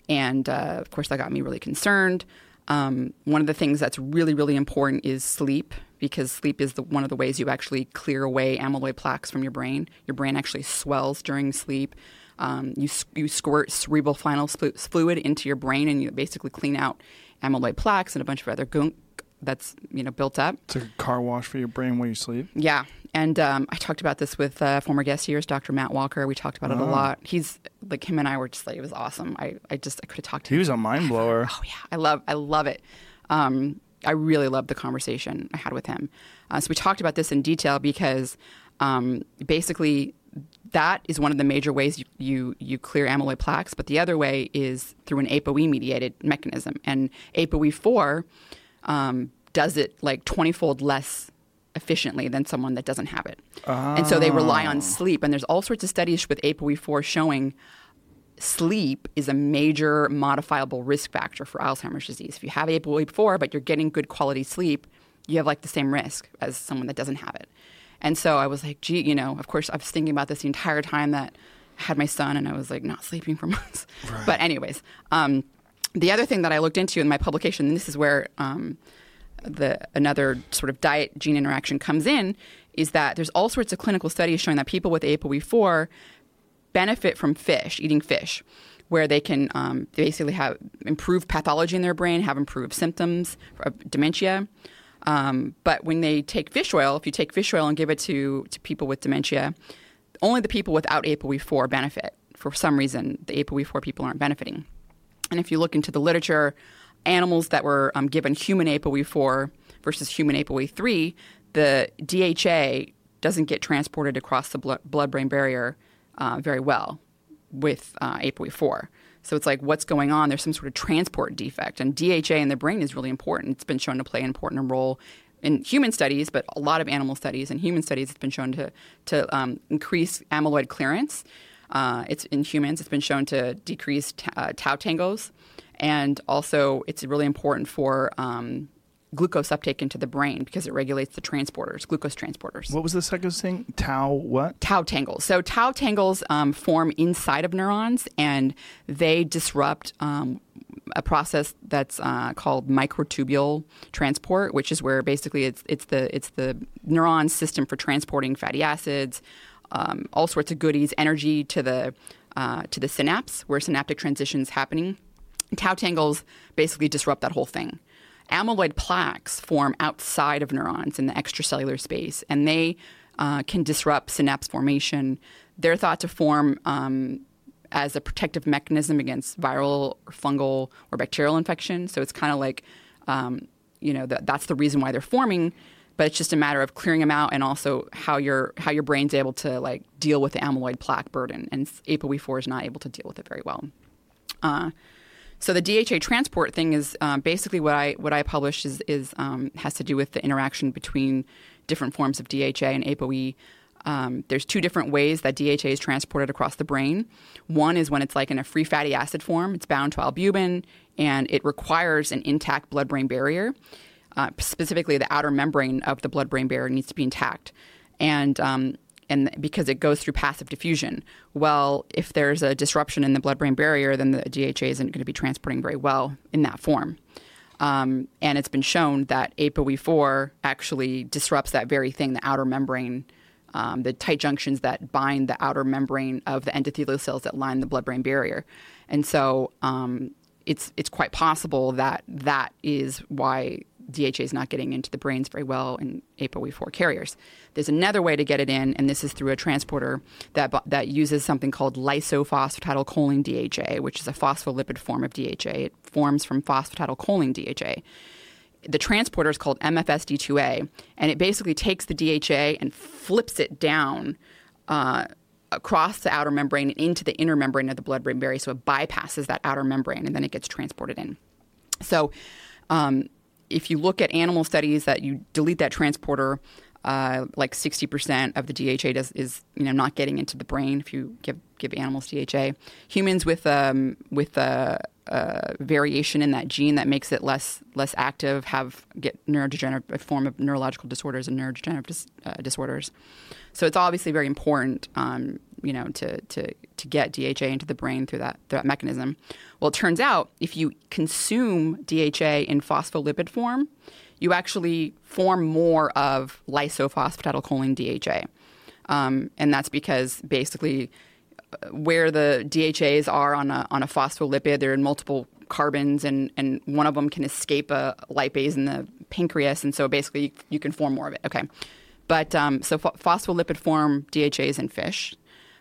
and uh, of course that got me really concerned. Um, one of the things that's really really important is sleep because sleep is the, one of the ways you actually clear away amyloid plaques from your brain. Your brain actually swells during sleep. Um, you, you squirt cerebral spinal fluid into your brain and you basically clean out amyloid plaques and a bunch of other gunk that's you know built up. It's a car wash for your brain while you sleep. Yeah, and um, I talked about this with uh, former guest here, Dr. Matt Walker. We talked about oh. it a oh. lot. He's like him and I were just like it was awesome. I, I just I could have talked to. He him. was a mind blower. Oh yeah, I love I love it. Um, I really loved the conversation I had with him. Uh, so we talked about this in detail because um, basically that is one of the major ways you, you, you clear amyloid plaques, but the other way is through an ApoE mediated mechanism. And ApoE4 um, does it like 20 fold less efficiently than someone that doesn't have it. Oh. And so they rely on ah. sleep. And there's all sorts of studies with ApoE4 showing sleep is a major modifiable risk factor for Alzheimer's disease. If you have ApoE4, but you're getting good quality sleep, you have like the same risk as someone that doesn't have it. And so I was like, gee, you know, of course, I was thinking about this the entire time that I had my son, and I was like not sleeping for months. Right. But, anyways, um, the other thing that I looked into in my publication, and this is where um, the another sort of diet gene interaction comes in, is that there's all sorts of clinical studies showing that people with ApoE4 benefit from fish, eating fish, where they can um, basically have improved pathology in their brain, have improved symptoms of dementia. Um, but when they take fish oil, if you take fish oil and give it to, to people with dementia, only the people without ApoE4 benefit. For some reason, the ApoE4 people aren't benefiting. And if you look into the literature, animals that were um, given human ApoE4 versus human ApoE3, the DHA doesn't get transported across the blood brain barrier uh, very well with uh, ApoE4. So it's like, what's going on? There's some sort of transport defect. And DHA in the brain is really important. It's been shown to play an important role in human studies, but a lot of animal studies and human studies, it's been shown to, to um, increase amyloid clearance. Uh, it's in humans, it's been shown to decrease t- uh, tau tangles. And also, it's really important for um, glucose uptake into the brain because it regulates the transporters, glucose transporters. What was the second thing? Tau what? Tau tangles. So tau tangles um, form inside of neurons, and they disrupt um, a process that's uh, called microtubule transport, which is where basically it's it's the it's the neuron system for transporting fatty acids, um, all sorts of goodies, energy to the uh, to the synapse where synaptic transitions happening. Tau tangles basically disrupt that whole thing. Amyloid plaques form outside of neurons in the extracellular space, and they uh, can disrupt synapse formation. They're thought to form um, as a protective mechanism against viral or fungal or bacterial infection. So it's kind of like, um, you know, that, that's the reason why they're forming. But it's just a matter of clearing them out, and also how your how your brain's able to like deal with the amyloid plaque burden. And ApoE4 is not able to deal with it very well. Uh, so the DHA transport thing is um, basically what I what I published is, is um, has to do with the interaction between different forms of DHA and ApoE. Um, there's two different ways that DHA is transported across the brain. One is when it's like in a free fatty acid form; it's bound to albumin, and it requires an intact blood-brain barrier. Uh, specifically, the outer membrane of the blood-brain barrier needs to be intact, and um, and because it goes through passive diffusion. Well, if there's a disruption in the blood-brain barrier, then the DHA isn't going to be transporting very well in that form. Um, and it's been shown that ApoE4 actually disrupts that very thing, the outer membrane, um, the tight junctions that bind the outer membrane of the endothelial cells that line the blood-brain barrier. And so um, it's it's quite possible that that is why DHA is not getting into the brains very well in ApoE4 carriers. There's another way to get it in, and this is through a transporter that that uses something called lysophosphatidylcholine DHA, which is a phospholipid form of DHA. It forms from phosphatidylcholine DHA. The transporter is called MFSD2A, and it basically takes the DHA and flips it down. Uh, across the outer membrane and into the inner membrane of the blood brain barrier. So it bypasses that outer membrane and then it gets transported in. So um, if you look at animal studies that you delete that transporter, uh, like 60% of the DHA does, is you know not getting into the brain if you give give animals DHA. Humans with um, with a, a, variation in that gene that makes it less less active have get neurodegenerative a form of neurological disorders and neurodegenerative dis, uh, disorders. So it's obviously very important, um, you know, to, to to get DHA into the brain through that through that mechanism. Well, it turns out if you consume DHA in phospholipid form, you actually form more of lysophosphatidylcholine DHA. Um, and that's because basically uh, where the DHAs are on a, on a phospholipid, they're in multiple carbons, and, and one of them can escape a lipase in the pancreas, and so basically you can form more of it. Okay. But um, so phospholipid form DHAs in fish,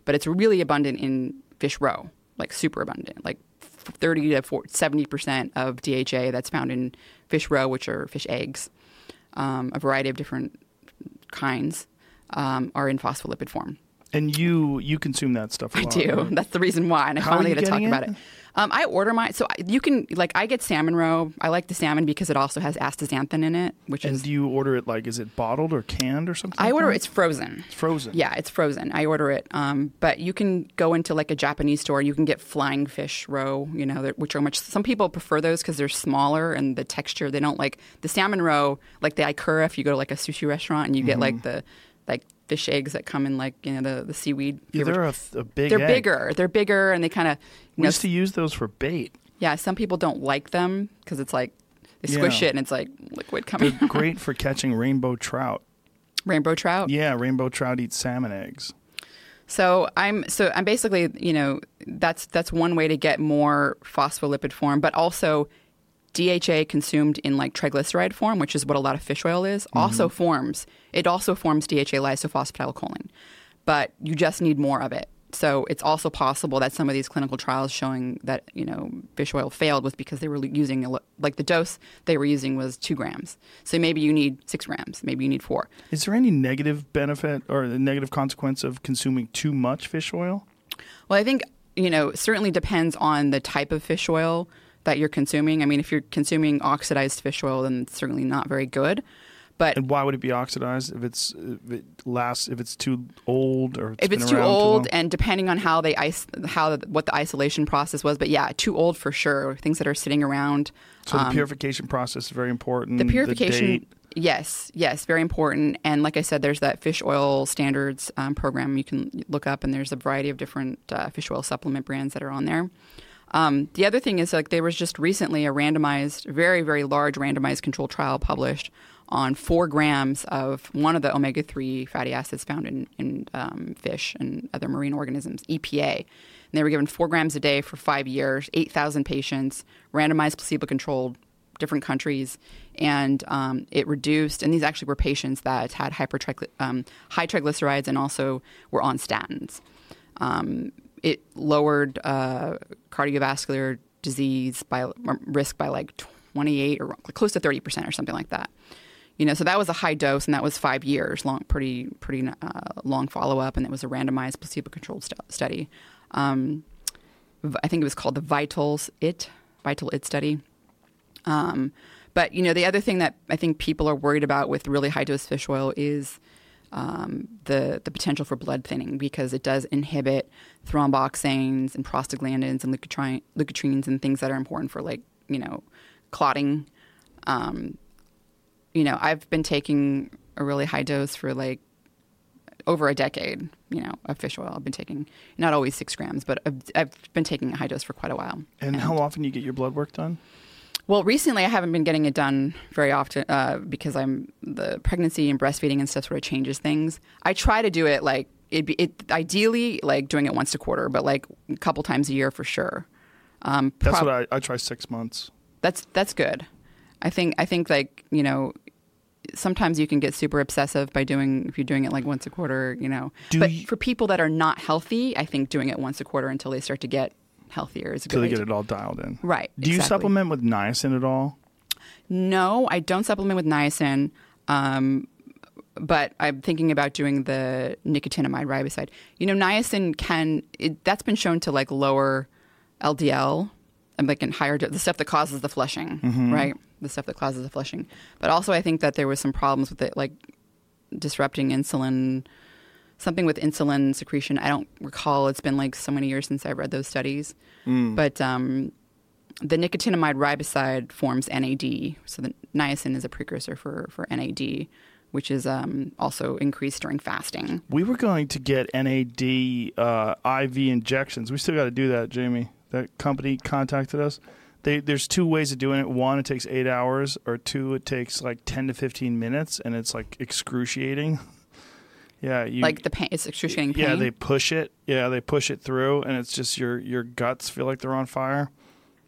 but it's really abundant in fish roe, like super abundant, like 30 to 40, 70% of DHA that's found in fish roe, which are fish eggs, um, a variety of different kinds, um, are in phospholipid form. And you you consume that stuff? I lot, do. Right? That's the reason why, and I How finally get to talk getting about it? it. Um, I order mine, so you can like I get salmon roe. I like the salmon because it also has astaxanthin in it, which And is do you order it like is it bottled or canned or something? I like order that? it's frozen. It's frozen. Yeah, it's frozen. I order it, um, but you can go into like a Japanese store. You can get flying fish roe, you know, which are much. Some people prefer those because they're smaller and the texture. They don't like the salmon roe, like the ikura. If you go to like a sushi restaurant and you get Mm-hmm. like the like fish eggs that come in like you know the the seaweed. Yeah, they're a, a big. they're egg. bigger. They're bigger, and they kind of. We used to use those for bait. yeah, some people don't like them because it's like they squish Yeah. it and it's like liquid coming. They're great for catching rainbow trout. Rainbow trout. Yeah, rainbow trout eat salmon eggs. So I'm so I'm basically you know that's that's one way to get more phospholipid form, but also DHA consumed in like triglyceride form, which is what a lot of fish oil is, also mm-hmm. forms. It also forms DHA lysophosphatidylcholine, but you just need more of it. So it's also possible that some of these clinical trials showing that you know fish oil failed was because they were using like the dose they were using was two grams. So maybe you need six grams, maybe you need four. Is there any negative benefit or the negative consequence of consuming too much fish oil? Well, I think you know it certainly depends on the type of fish oil that you're consuming. I mean, if you're consuming oxidized fish oil, then it's certainly not very good. But And why would it be oxidized if it's if it lasts if it's too old or if been it's too old long? and depending on how they ice how what the isolation process was but yeah too old for sure things that are sitting around so the um, purification process is very important. the purification date. yes yes very important and like i said there's that fish oil standards um, program you can look up and there's a variety of different uh, fish oil supplement brands that are on there um, the other thing is like there was just recently a randomized very very large randomized controlled trial published on four grams of one of the omega-3 fatty acids found in, in um, fish and other marine organisms epa and they were given four grams a day for five years 8000 patients randomized placebo-controlled different countries, and um, it reduced. And these actually were patients that had hypertrigly- um, high triglycerides and also were on statins. Um, it lowered uh, cardiovascular disease by risk by like 28 or close to 30 percent or something like that. You know, so that was a high dose, and that was five years long, pretty pretty uh, long follow up, and it was a randomized placebo controlled st- study. Um, I think it was called the Vitals It Vital It study. Um, but you know, the other thing that I think people are worried about with really high dose fish oil is um, the the potential for blood thinning because it does inhibit thromboxanes and prostaglandins and leukotrien- leukotrienes and things that are important for like you know clotting. Um, you know, I've been taking a really high dose for like over a decade. You know, of fish oil. I've been taking not always six grams, but I've, I've been taking a high dose for quite a while. And how often do you get your blood work done? Well, recently I haven't been getting it done very often uh, because I'm the pregnancy and breastfeeding and stuff sort of changes things. I try to do it like it, be, it ideally like doing it once a quarter, but like a couple times a year for sure. Um, That's what I, I try six months. that's that's good. I think I think like you know sometimes you can get super obsessive by doing if you're doing it like once a quarter, you know. Do but you- for people that are not healthy, I think doing it once a quarter until they start to get healthier is good. Till they get it all dialed in. Right. Do you supplement with niacin at all? No, I don't supplement with niacin. Um, but I'm thinking about doing the nicotinamide riboside. You know, niacin can it, that's been shown to like lower LDL and like in higher the stuff that causes the flushing, right? The stuff that causes the flushing. But also, I think that there was some problems with it, like disrupting insulin, something with insulin secretion. I don't recall. It's been like so many years since I read those studies. But um, the nicotinamide riboside forms NAD. So the niacin is a precursor for, for NAD, which is um, also increased during fasting. We were going to get NAD uh, IV injections. We still got to do that, Jamie. That company contacted us. They, there's two ways of doing it. One, it takes eight hours, or two, it takes like 10 to 15 minutes, and it's like excruciating. yeah, you like the pain, it's excruciating pain. yeah they push it. Yeah, they push it through, and it's just your your guts feel like they're on fire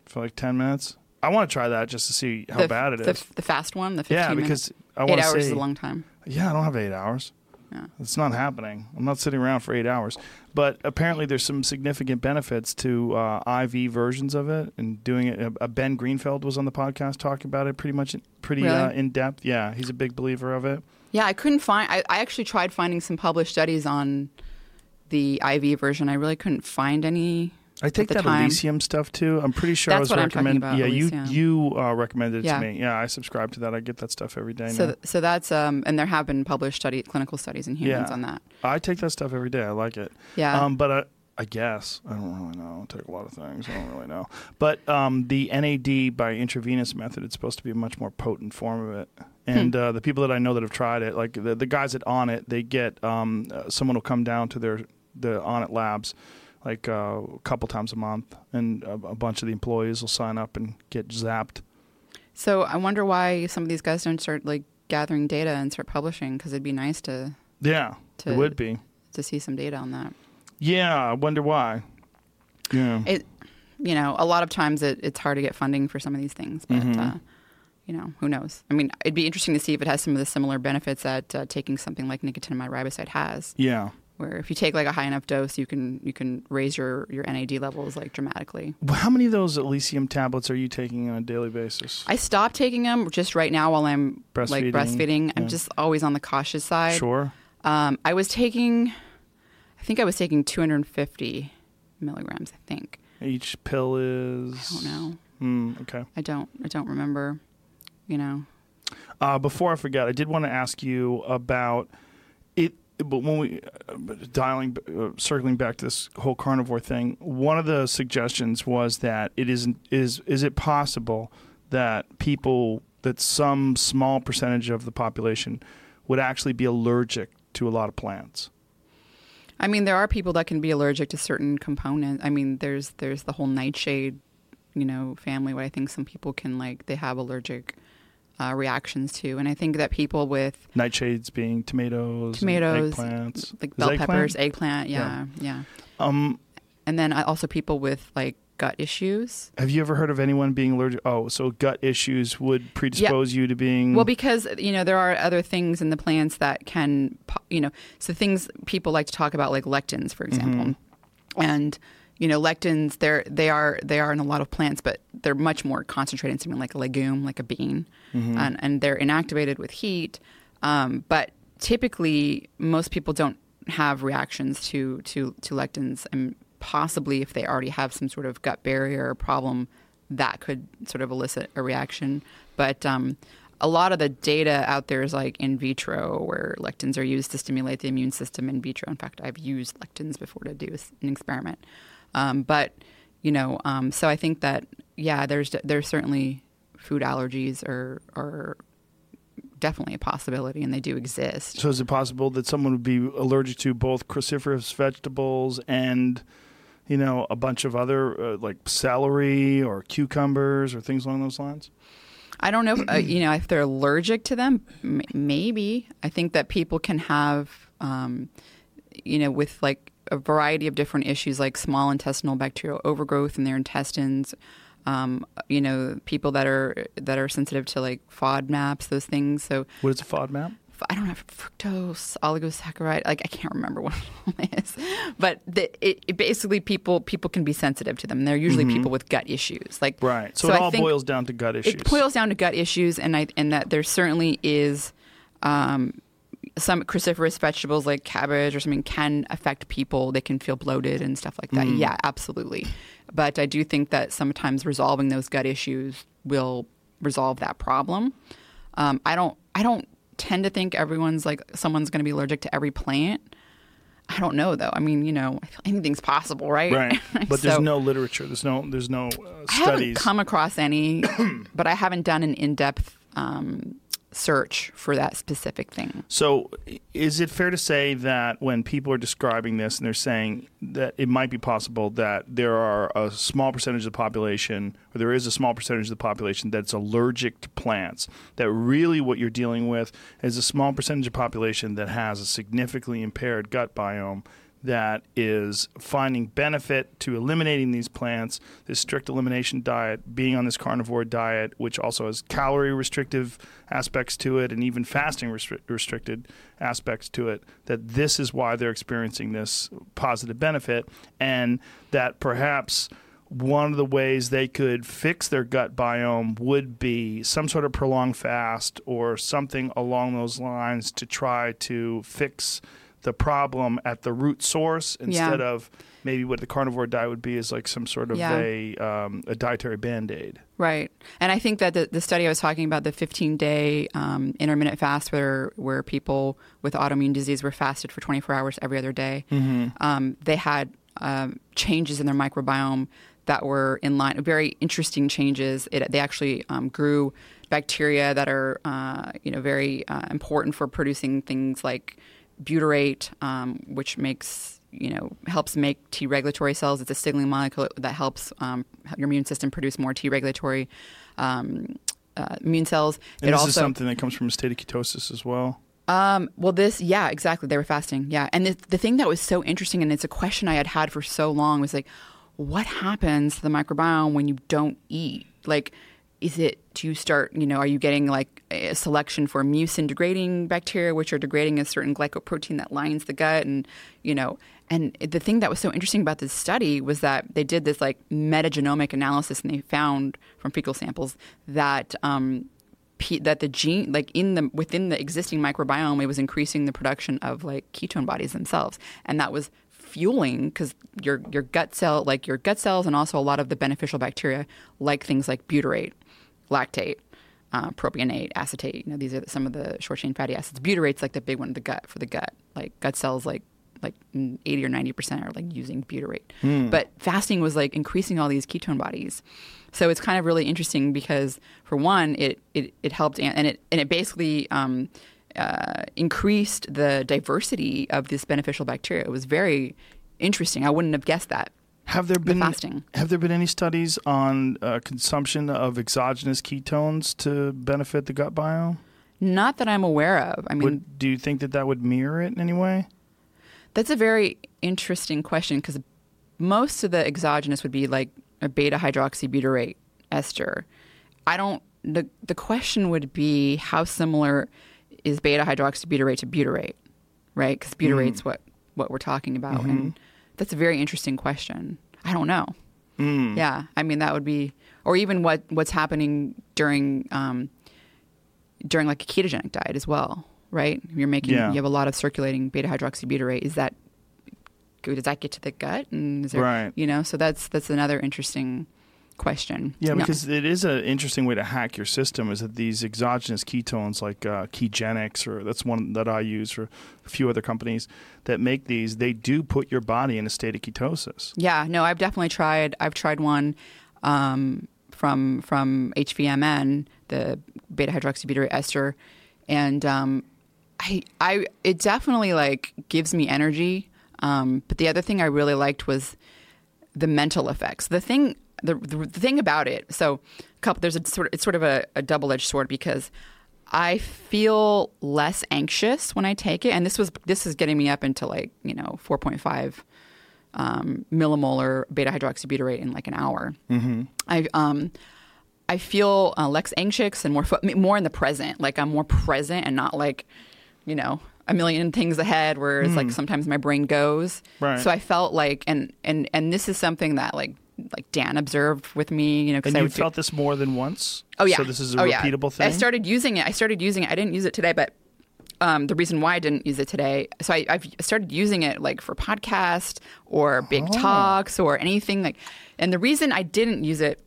for like 10 minutes. I want to try that just to see how the, bad it is. the, The fast one, the 15 yeah, because I eight want to hours see. is a long time. Yeah, I don't have eight hours. Yeah. It's not happening. I'm not sitting around for eight hours. But apparently, there's some significant benefits to uh, IV versions of it and doing it. Uh, ben Greenfield was on the podcast talking about it pretty much, pretty Really? uh, in depth. Yeah, he's a big believer of it. Yeah, I couldn't find. I, I actually tried finding some published studies on the IV version. I really couldn't find any. I take the that time. Elysium stuff too. I'm pretty sure I That's was I'm talking about, yeah, Elysium. you you uh, recommended it Yeah. to me. Yeah, I subscribe to that. I get that stuff every day So, th- so that's um, and there have been published study, clinical studies in humans Yeah. on that. I take that stuff every day. I like it. Yeah. Um, but I, I guess I don't really know. I take a lot of things. I don't really know. But um, the NAD by intravenous method, it's supposed to be a much more potent form of it. And uh, the people that I know that have tried it, like the, the guys at Onnit, they get um, uh, someone will come down to their the Onnit labs like uh, a couple times a month, and a, a bunch of the employees will sign up and get zapped. So I wonder why some of these guys don't start like gathering data and start publishing because it'd be nice to Yeah, To- it would be. to see some data on that. Yeah, I wonder why. Yeah. It, you know, a lot of times it, it's hard to get funding for some of these things, but Mhm. You know, who knows? I mean, it'd be interesting to see if it has some of the similar benefits that uh, taking something like nicotinamide riboside has. yeah. Where if you take like a high enough dose, you can you can raise your your NAD levels like dramatically. How many of those Elysium tablets are you taking on a daily basis? I stopped taking them just right now while I'm like Breastfeeding, breastfeeding. I'm just always on the cautious side. Sure. Um, I was taking, I think I was taking 250 milligrams. I think. Each pill is. I don't know. Hmm, okay. I don't. I don't remember. You know. Uh, before I forget, I did want to ask you about it. But when we uh, dialing, uh, circling back to this whole carnivore thing, one of the suggestions was that it isn't is is it possible that people that some small percentage of the population would actually be allergic to a lot of plants. I mean, there are people that can be allergic to certain components. I mean, there's there's the whole nightshade, you know, family. What I think some people can like, they have allergic uh, reactions to, and I think that people with nightshades being tomatoes, tomatoes, eggplants, like bell peppers, eggplant, yeah, yeah, yeah. Um, and then also people with like gut issues. Have you ever heard of anyone being allergic? Oh, so gut issues would predispose you to being. Well, because, you know, there are other things in the plants that can, you know, so things people like to talk about, like lectins, for example. Mm-hmm. And, you know, lectins, they're, they are they are in a lot of plants, but they're much more concentrated in something like a legume, like a bean. Mm-hmm. And, and they're inactivated with heat. Um, but typically, most people don't have reactions to, to, to lectins. And possibly if they already have some sort of gut barrier problem, that could sort of elicit a reaction. But um, a lot of the data out there is like in vitro, where lectins are used to stimulate the immune system in vitro. In fact, I've used lectins before to do an experiment. Um, but you know, um, so I think that yeah, there's there's certainly food allergies are are definitely a possibility, and they do exist. So, is it possible that someone would be allergic to both cruciferous vegetables and you know, a bunch of other uh, like celery or cucumbers or things along those lines? I don't know, if, uh, you know, if they're allergic to them. M- maybe I think that people can have, um, you know, with like a variety of different issues, like small intestinal bacterial overgrowth in their intestines. Um, you know, people that are that are sensitive to like FODMAPs, those things. So, what is a FODMAP? I don't have fructose oligosaccharide. Like I can't remember what it is, but the, it, it, basically people people can be sensitive to them. They're usually mm-hmm. people with gut issues. Like right. So, so it all boils down to gut issues. It boils down to gut issues, and I and that there certainly is. Um, some cruciferous vegetables like cabbage or something can affect people. They can feel bloated and stuff like that. Mm. Yeah, absolutely. But I do think that sometimes resolving those gut issues will resolve that problem. Um, I don't. I don't tend to think everyone's like someone's going to be allergic to every plant. I don't know though. I mean, you know, anything's possible, right? Right. But so, there's no literature. There's no. There's no uh, studies. I haven't come across any, but I haven't done an in-depth um, search for that specific thing. So, is it fair to say that when people are describing this and they're saying that it might be possible that there are a small percentage of the population, or there is a small percentage of the population that's allergic to plants, that really what you're dealing with is a small percentage of population that has a significantly impaired gut biome that is finding benefit to eliminating these plants, this strict elimination diet, being on this carnivore diet, which also has calorie restrictive aspects to it and even fasting restri- restricted aspects to it, that this is why they're experiencing this positive benefit, and that perhaps one of the ways they could fix their gut biome would be some sort of prolonged fast or something along those lines to try to fix the problem at the root source instead yeah. of maybe what the carnivore diet would be is like some sort of yeah. a um, a dietary band aid. Right, and I think that the, the study I was talking about, the 15 day um, intermittent fast, where where people with autoimmune disease were fasted for 24 hours every other day, mm-hmm. um, they had um, changes in their microbiome that were in line, very interesting changes. It, they actually um, grew bacteria that are uh, you know very uh, important for producing things like butyrate, um, which makes you know helps make T regulatory cells. It's a signaling molecule that helps um, your immune system produce more T regulatory um, uh, immune cells. And it this also, is something that comes from a state of ketosis as well. Um, well, this, yeah, exactly. They were fasting. Yeah. And the, the thing that was so interesting, and it's a question I had had for so long, was like, what happens to the microbiome when you don't eat? Like, is it do you start you know are you getting like a selection for mucin degrading bacteria which are degrading a certain glycoprotein that lines the gut and you know and the thing that was so interesting about this study was that they did this like metagenomic analysis and they found from fecal samples that um, that the gene like in the within the existing microbiome it was increasing the production of like ketone bodies themselves and that was fueling because your your gut cell like your gut cells and also a lot of the beneficial bacteria like things like butyrate lactate. uh, propionate, acetate. You know, these are some of the short chain fatty acids. Butyrate's like the big one, the gut for the gut. Like gut cells, like like eighty or ninety percent are like using butyrate. But fasting was like increasing all these ketone bodies. So it's kind of really interesting because for one, it it, it helped and it and it basically. Um, uh, increased the diversity of this beneficial bacteria. It was very interesting. I wouldn't have guessed that. Have there been fasting. Have there been any studies on uh, consumption of exogenous ketones to benefit the gut biome? Not that I'm aware of. I mean, Would, do you think that that would mirror it in any way? That's a very interesting question because most of the exogenous would be like a beta hydroxybutyrate ester. I don't. The the question would be how similar is beta hydroxybutyrate to butyrate, right? Because mm-hmm. butyrate's what what we're talking about, mm-hmm. and that's a very interesting question. I don't know. Mm. Yeah, I mean that would be, or even what what's happening during um, during like a ketogenic diet as well, right? You're making Yeah. you have a lot of circulating beta hydroxybutyrate. Is that does that get to the gut? And is there, Right. You know, so that's that's another interesting question. Yeah, No. because it is an interesting way to hack your system. Is that these exogenous ketones like uh, Kegenix, or that's one that I use for a few other companies that make these. They do put your body in a state of ketosis. Yeah, no, I've definitely tried. I've tried one um, from from HVMN, the beta hydroxybutyrate ester, and um, I I it definitely like gives me energy. Um, but the other thing I really liked was the mental effects. The thing the the, the thing about it. So, couple there's a sort of, it's sort of a, a double edged sword because I feel less anxious when I take it, and this was this is getting me up into like you know four point five um, millimolar beta hydroxybutyrate in like an hour. Mm-hmm. I um, I feel uh, less anxious and more fo- more in the present. Like I'm more present and not like, you know, a million things ahead. Whereas like sometimes my brain goes. Right. So I felt like, and and and this is something that like like Dan observed with me. You know, because And I you would do- felt this more than once. Oh yeah. So this is a oh, yeah. repeatable thing. I started using it. I started using it. I didn't use it today, but um, the reason why I didn't use it today, so I, I've started using it like for podcast or big Oh. talks or anything like. And the reason I didn't use it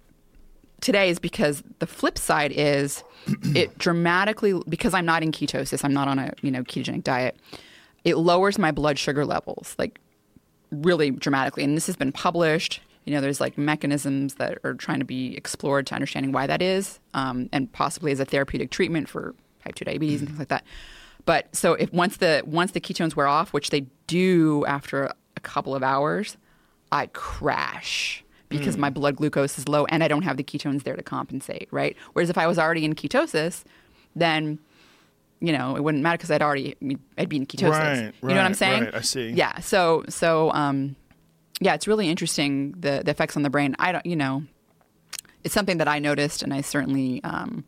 today is because the flip side is it dramatically because I'm not in ketosis. I'm not on a you know ketogenic diet. It lowers my blood sugar levels like really dramatically. And this has been published. You know, there's like mechanisms that are trying to be explored to understanding why that is, um, and possibly as a therapeutic treatment for type two diabetes and things like that. But so if once the once the ketones wear off, which they do after a couple of hours, I crash because my blood glucose is low and I don't have the ketones there to compensate, right? Whereas if I was already in ketosis, then you know it wouldn't matter because I'd already I'd be in ketosis. Right, you know what I'm saying? right, I see. Yeah. So so um, yeah, it's really interesting the the effects on the brain. I don't, you know, it's something that I noticed, and I certainly um,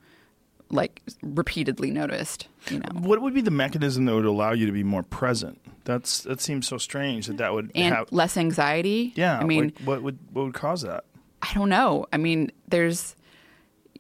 like repeatedly noticed. You know, What would be the mechanism that would allow you to be more present? That's that seems so strange that that would and have. less anxiety. Yeah, I mean, like, what would what would cause that? I don't know. I mean, there's,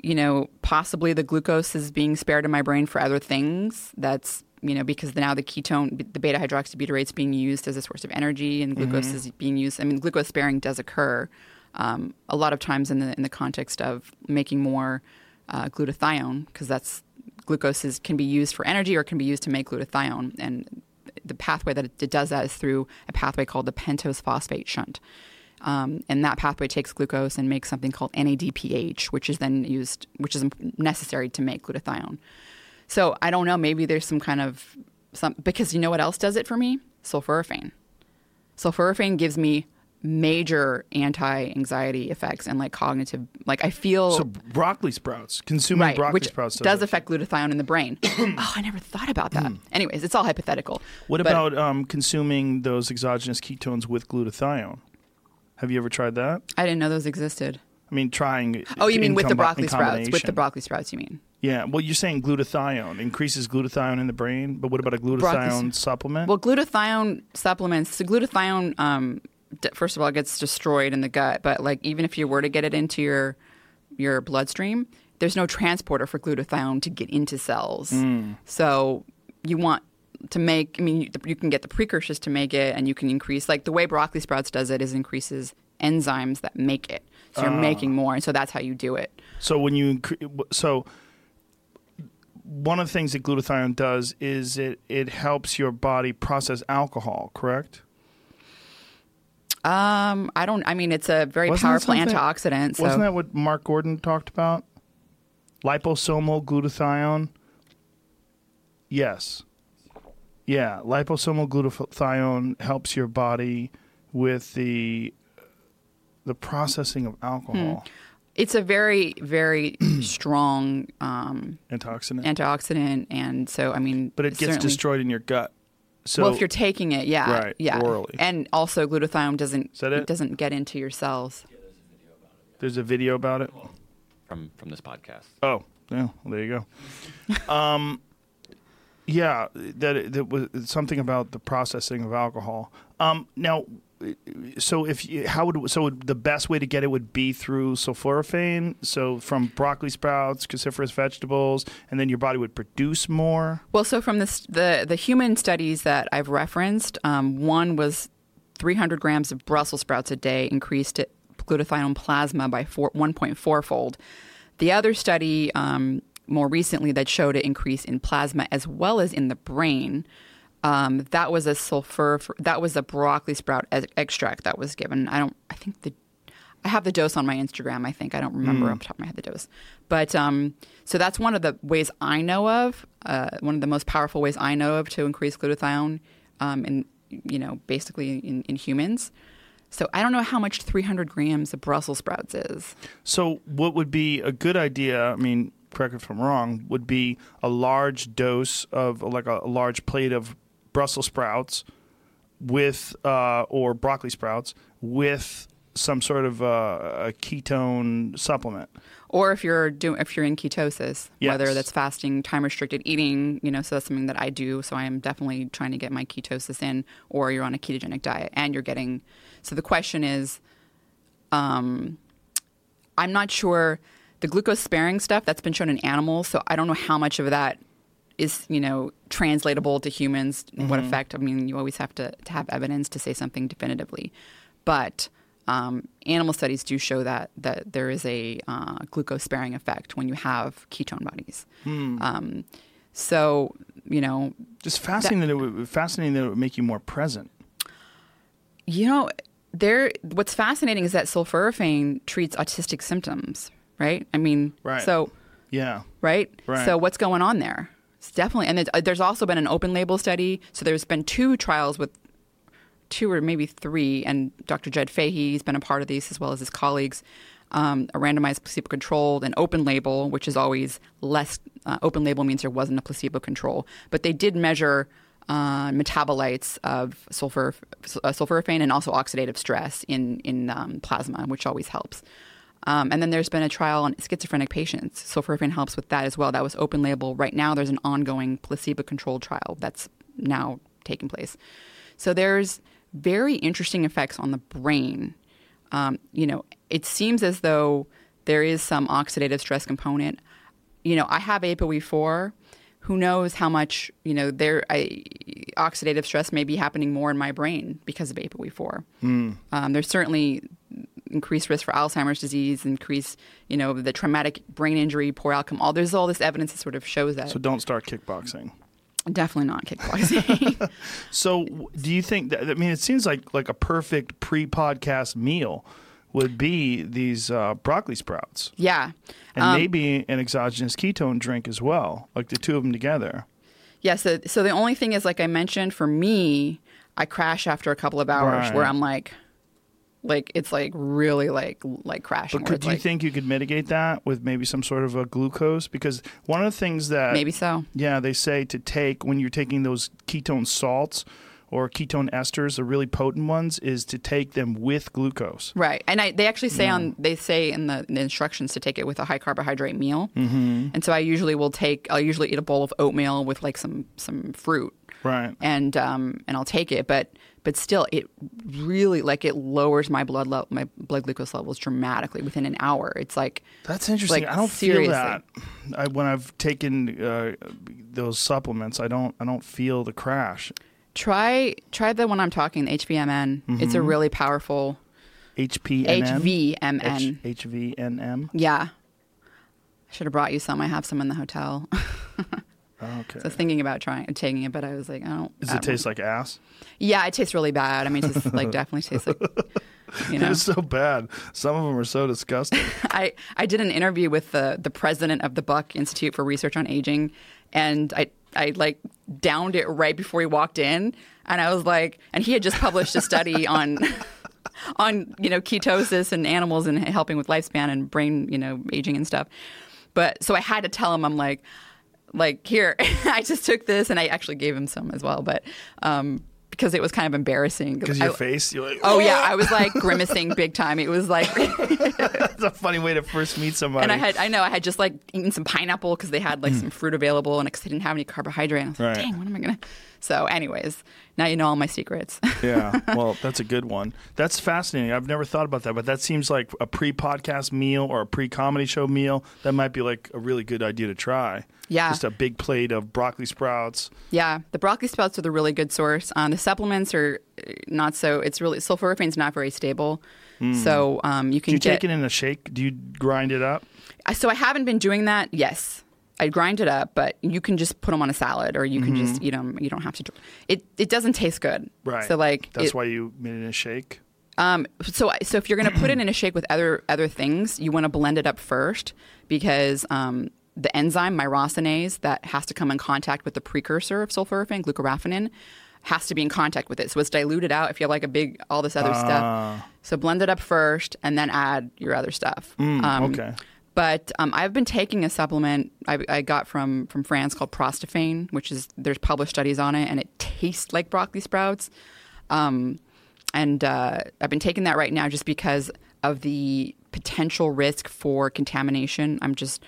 you know, possibly the glucose is being spared in my brain for other things. That's, you know, because now the ketone, the beta hydroxybutyrate is being used as a source of energy and glucose is being used. I mean, glucose sparing does occur um, a lot of times in the, in the context of making more uh, glutathione because that's glucose is, can be used for energy or can be used to make glutathione. And the pathway that it does that is through a pathway called the pentose phosphate shunt. Um, and that pathway takes glucose and makes something called NADPH, which is then used, which is necessary to make glutathione. So I don't know. Maybe there's some kind of some because you know what else does it for me? Sulforaphane. Sulforaphane gives me major anti-anxiety effects and like cognitive. Like I feel So broccoli sprouts, consuming right, broccoli which sprouts does it. affect glutathione in the brain. oh, I never thought about that. Anyways, it's all hypothetical. What But- about um, consuming those exogenous ketones with glutathione? Have you ever tried that? I didn't know those existed. I mean, trying. Oh, you mean with the broccoli sprouts? With the broccoli sprouts, you mean? Yeah. Well, you're saying glutathione increases glutathione in the brain, but what about a glutathione s- supplement? Well, glutathione supplements. So glutathione, um, first of all, it gets destroyed in the gut. But like, even if you were to get it into your your bloodstream, there's no transporter for glutathione to get into cells. Mm. So you want to make. I mean, you, you can get the precursors to make it, and you can increase. Like the way broccoli sprouts does it is increases enzymes that make it. So you're oh. making more, and so that's how you do it. So when you so one of the things that glutathione does is it it helps your body process alcohol. Correct? Um, I don't. I mean, it's a very Wasn't powerful antioxidant. So Wasn't that what Mark Gordon talked about? Liposomal glutathione. Yes. Yeah, liposomal glutathione helps your body with the the processing of alcohol, it's a very, very strong um, antioxidant. antioxidant, and so I mean, but it gets destroyed in your gut. So well, if you're taking it, yeah, Right, yeah, orally. and also glutathione doesn't Is that it? doesn't get into your cells. there's a video about it. from from this podcast. Oh, yeah. Well, there you go. um, yeah, that that was something about the processing of alcohol. Um, now, so if you, how would so the best way to get it would be through sulforaphane. So from broccoli sprouts, cruciferous vegetables, and then your body would produce more. Well, so from this, the the human studies that I've referenced, um, one was 300 grams of Brussels sprouts a day increased glutathione plasma by four, 1.4 fold. The other study, um, more recently, that showed an increase in plasma as well as in the brain. Um, that was a sulfur. That was a broccoli sprout ex- extract that was given. I don't. I think the I have the dose on my Instagram. I think I don't remember off the top of my head the dose, but um, so that's one of the ways I know of. Uh, one of the most powerful ways I know of to increase glutathione, um, in you know basically in, in humans. So I don't know how much 300 grams of Brussels sprouts is. So what would be a good idea? I mean, correct me if I'm wrong. Would be a large dose of like a, a large plate of Brussels sprouts with uh, or broccoli sprouts with some sort of uh, a ketone supplement. Or if you're doing if you're in ketosis, Yes. whether that's fasting, time restricted eating, you know, so that's something that I do. So I am definitely trying to get my ketosis in, or you're on a ketogenic diet and you're getting. So the question is, um, I'm not sure the glucose sparing stuff that's been shown in animals. So I don't know how much of that is you know translatable to humans. What effect? I mean, you always have to, to have evidence to say something definitively, but um, animal studies do show that that there is a uh, glucose sparing effect when you have ketone bodies. Um, so you know, Just fascinating that, it would fascinating that it would make you more present. you know, there. What's fascinating is that sulforaphane treats autistic symptoms, right? I mean, Right. so Yeah. right? Right. So what's going on there? It's definitely, and there's, uh, there's also been an open label study. So there's been two trials with two or maybe three, and Dr. Jed Fahey has been a part of these as well as his colleagues. Um, a randomized placebo-controlled and open label, which is always less. Uh, open label means there wasn't a placebo control, but they did measure uh, metabolites of sulfur, uh, sulforaphane and also oxidative stress in in um, plasma, which always helps. Um, and then there's been a trial on schizophrenic patients. Sulforaphane helps with that as well. That was open label. Right now, there's an ongoing placebo controlled trial that's now taking place. So there's very interesting effects on the brain. Um, you know, it seems as though there is some oxidative stress component. You know, I have ApoE4. Who knows how much, you know, there I, oxidative stress may be happening more in my brain because of ApoE4. Um, there's certainly increased risk for Alzheimer's disease, increase, you know, the traumatic brain injury, poor outcome. All there's all this evidence that sort of shows that. So don't start kickboxing. Definitely not kickboxing. So do you think that I mean it seems like like a perfect pre-podcast meal would be these uh, broccoli sprouts yeah. and Um, maybe an exogenous ketone drink as well, like the two of them together. Yeah, so so the only thing is, like I mentioned, for me, I crash after a couple of hours Right. where I'm like, like it's like really like like crashing. But could it's you think you could mitigate that with maybe some sort of a glucose? Because one of the things that maybe so? yeah they say to take when you're taking those ketone salts or ketone esters, the really potent ones, is to take them with glucose. Right, and I, they actually say on they say in the, in the instructions to take it with a high carbohydrate meal, mm-hmm. and so I usually will take I'll usually eat a bowl of oatmeal with like some some fruit, Right. and um and I'll take it, but but still it really like it lowers my blood level my blood glucose levels dramatically within an hour. It's like That's interesting. Like, I don't seriously. feel that I, when I've taken uh, those supplements. I don't. I don't feel the crash. try try the one I'm talking the HVMN. It's a really powerful HPNM. HVMN. H- HVNM. Yeah. I should have brought you some. I have some in the hotel. Okay. so I was thinking about trying taking it, but I was like, I don't. Does I it taste don't- like ass? Yeah, it tastes really bad. I mean, it tastes like definitely tastes like. You know, It's so bad. Some of them are so disgusting. I, I did an interview with the, the president of the Buck Institute for Research on Aging, and I I like downed it right before he walked in, and I was like, and he had just published a study on on you know ketosis and animals and helping with lifespan and brain you know aging and stuff. But so I had to tell him, I'm like, like here, I just took this, and I actually gave him some as well, but um, because it was kind of embarrassing. Because your I- face, you're like, Oh yeah, I was like grimacing big time. It was like that's a funny way to first meet somebody. And I had, I know, I had just like eaten some pineapple because they had like some fruit available, and because they didn't have any carbohydrate, I was like. Right. dang, what am I gonna? So, anyways, now you know all my secrets. yeah, well, that's a good one. That's fascinating. I've never thought about that, but that seems like a pre-podcast meal or a pre-comedy show meal. That might be like a really good idea to try. Yeah. just a big plate of broccoli sprouts. yeah, the broccoli sprouts are the really good source. Um, the supplements are uh, not so. It's really sulforaphane's not very stable, so um, you Do can you get. take it in a shake? Do you grind it up? So I haven't been doing that. Yes. I grind it up, but you can just put them on a salad, or you can just eat them. You don't have to. It it doesn't taste good. Right. So like that's it- why you made it in a shake. Um, so, so if you're going to put it in a shake with other other things, you want to blend it up first because um, the enzyme myrosinase that has to come in contact with the precursor of sulforaphane, glucoraphanin, has to be in contact with it. So it's diluted out. If you have like a big all this other Ah. stuff, so blend it up first and then add your other stuff. um, Mm, okay. But um, I've been taking a supplement I, I got from from France called Prostaphane, which is there's published studies on it, and it tastes like broccoli sprouts. Um, and uh, I've been taking that right now just because of the potential risk for contamination. I'm just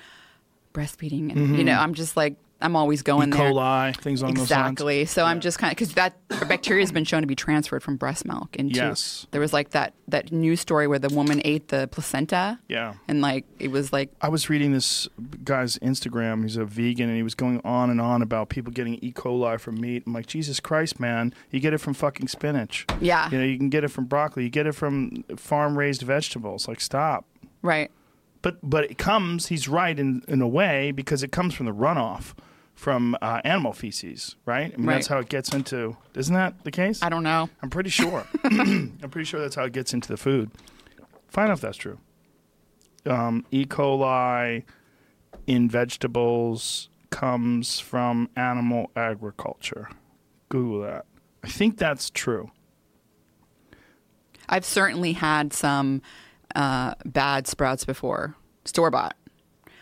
breastfeeding, and you know, mm-hmm. I'm just like I'm always E. going there. coli, things along those lines. Exactly. So I'm just kind of because that bacteria has been shown to be transferred from breast milk into. Yes. There was like that that news story where the woman ate the placenta. Yeah. And like it was like I was reading this guy's Instagram. He's a vegan, and he was going on and on about people getting E. coli from meat. I'm like, Jesus Christ, man! You get it from fucking spinach. Yeah. You know, you can get it from broccoli. You get it from farm-raised vegetables. Like, stop. right. But but it comes. He's right in in a way because it comes from the runoff from uh, animal feces, right? I mean, that's how it gets into. Isn't that the case? I don't know. I'm pretty sure. I'm pretty sure that's how it gets into the food. Find out if that's true. Um, e. coli in vegetables comes from animal agriculture. Google that. I think that's true. I've certainly had some uh, bad sprouts before, store bought.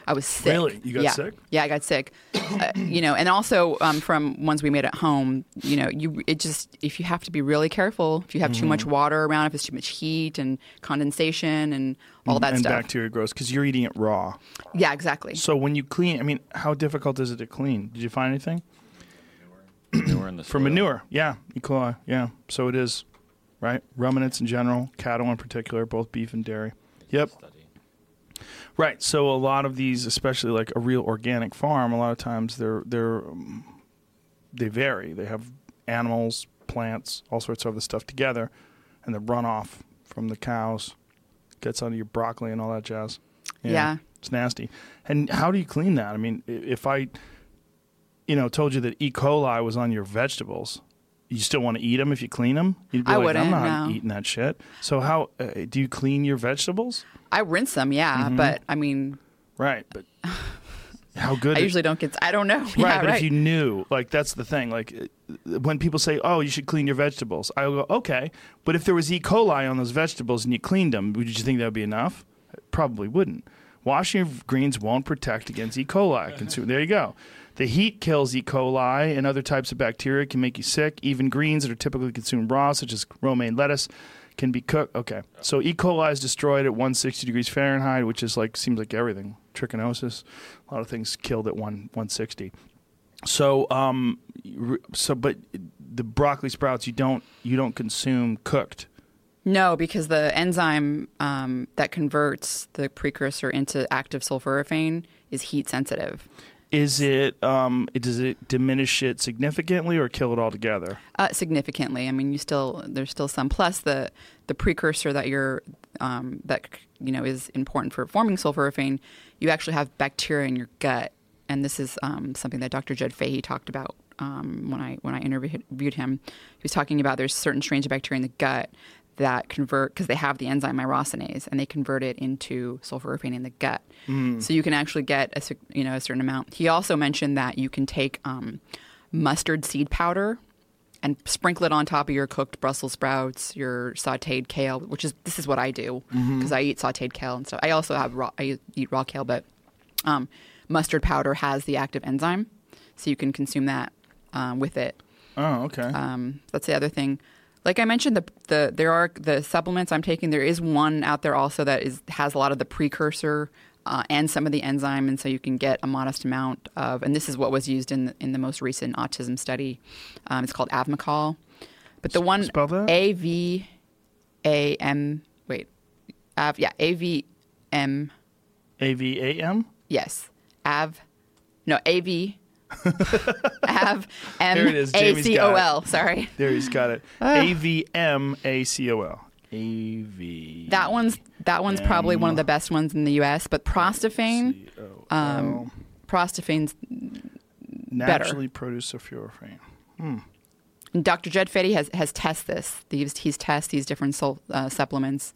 I was sick. Really? You got yeah. sick? Yeah, I got sick. uh, you know, and also um, from ones we made at home. You know, you it just if you have to be really careful if you have too much Mm-hmm. water around, if it's too much heat and condensation and all that and stuff. bacteria grows because you're eating it raw. Yeah, exactly. So when you clean, I mean, how difficult is it to clean? Did you find anything? Manure in the For manure, yeah, E. coli, yeah. So it is, right? Ruminants in general, cattle in particular, both beef and dairy. Yep. Study. Right. So a lot of these, especially like a real organic farm, a lot of times they're they're um, they vary. They have animals, plants, all sorts of other stuff together, and the runoff from the cows gets onto your broccoli and all that jazz. Yeah. it's nasty. And how do you clean that? I mean, if I, you know, told you that E. coli was on your vegetables. You still want to eat them if you clean them? You'd be I like, I'm wouldn't, no. eating that shit. So how uh, do you clean your vegetables? I rinse them, yeah, Mm-hmm. but I mean, Right, but how good? I usually don't get. I don't know. right, yeah, but right. if you knew, like that's the thing. Like uh, when people say, "Oh, you should clean your vegetables," I go, "Okay," but if there was E. coli on those vegetables and you cleaned them, would you think that would be enough? Probably wouldn't. Washing your greens won't protect against E. coli. There you go. The heat kills E. coli and other types of bacteria can make you sick. Even greens that are typically consumed raw, such as romaine lettuce, can be cooked. Okay, so E. coli is destroyed at 160 degrees Fahrenheit, which is like seems like everything. Trichinosis, a lot of things killed at one 160. So, um, so but the broccoli sprouts you don't you don't consume cooked. No, because the enzyme um, that converts the precursor into active sulforaphane is heat sensitive. Is it um, does it diminish it significantly or kill it altogether? Uh, significantly. I mean, you still there's still some. Plus, the the precursor that you're um, that you know is important for forming sulforaphane, you actually have bacteria in your gut, and this is um, something that Dr. Jed Fahey talked about um, when I when I interviewed him. He was talking about there's certain strains of bacteria in the gut that convert because they have the enzyme myrosinase and they convert it into sulforaphane in the gut. So you can actually get a you know a certain amount. He also mentioned that you can take um, mustard seed powder and sprinkle it on top of your cooked Brussels sprouts, your sautéed kale, which is this is what I do because I eat sautéed kale and stuff. I also have raw, I eat raw kale, but um, mustard powder has the active enzyme, so you can consume that um, with it. Oh, okay. Um, that's the other thing. Like I mentioned, the the there are the supplements I'm taking. There is one out there also that is has a lot of the precursor uh, and some of the enzyme, and so you can get a modest amount of. And this is what was used in the, in the most recent autism study. Um, it's called Avmacol, but the one? A V A M wait, Av yeah A V M A V A M. yes Av no A V Av M. A C O. L sorry. There he's got it. Ah. A V M A C O L. A V. That one's that one's probably one of the best ones in the U.S. But Prostaphane, um, Prostaphane's naturally produce sulforaphane. Dr. Jed Fahey has has tested this. He's he's tested these different sul- uh, supplements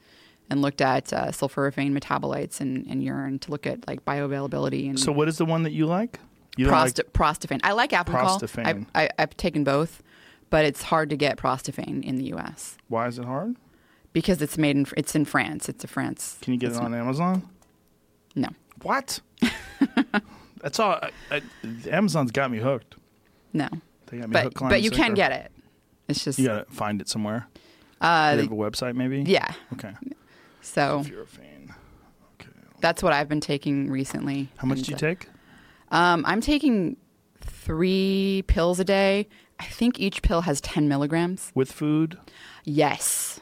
and looked at uh, sulforaphane metabolites in, in urine to look at like bioavailability and So, what is the one that you like? You Prost- Prostaphane. I like Avmacol. Prostaphane. I've, I, I've taken both, but it's hard to get Prostaphane in the U.S. Why is it hard? because it's made in it's in France. It's a France. Can you get it's it on Amazon? No. What? That's all. I, I, Amazon's got me hooked. No. They got me But hooked. but you can get it. It's just You gotta find it somewhere. uh, They have a website, maybe. yeah. Okay. So Sulforaphane. Okay. that's what I've been taking recently. How much do you take? Um, I'm taking three pills a day. I think each pill has 10 milligrams. With food? Yes.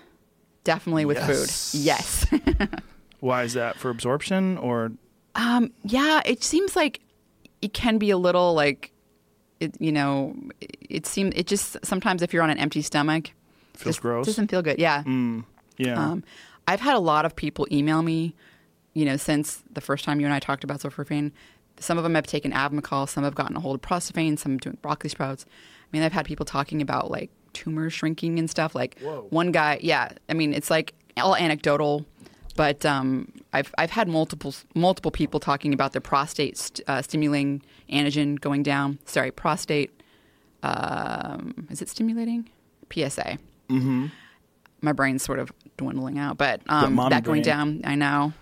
Definitely with Yes. food. Yes. Why is that? For absorption or? um, yeah, it seems like it can be a little like, it, you know, it, it seems, it just, sometimes if you're on an empty stomach, Feels just gross. doesn't feel good. Yeah. Mm, yeah. Um, I've had a lot of people email me, you know, since the first time you and I talked about sulforaphane. Some of them have taken Avmacol, some have gotten a hold of Prostaphane, some doing broccoli sprouts. I mean, I've had people talking about like tumors shrinking and stuff. Like Whoa. one guy, yeah. I mean, it's like all anecdotal, but um, I've I've had multiple multiple people talking about their prostate st- uh, stimulating antigen going down. Sorry, prostate. Um, is it stimulating? PSA mm-hmm. my brain's sort of dwindling out, but um, that going brain. down, I know.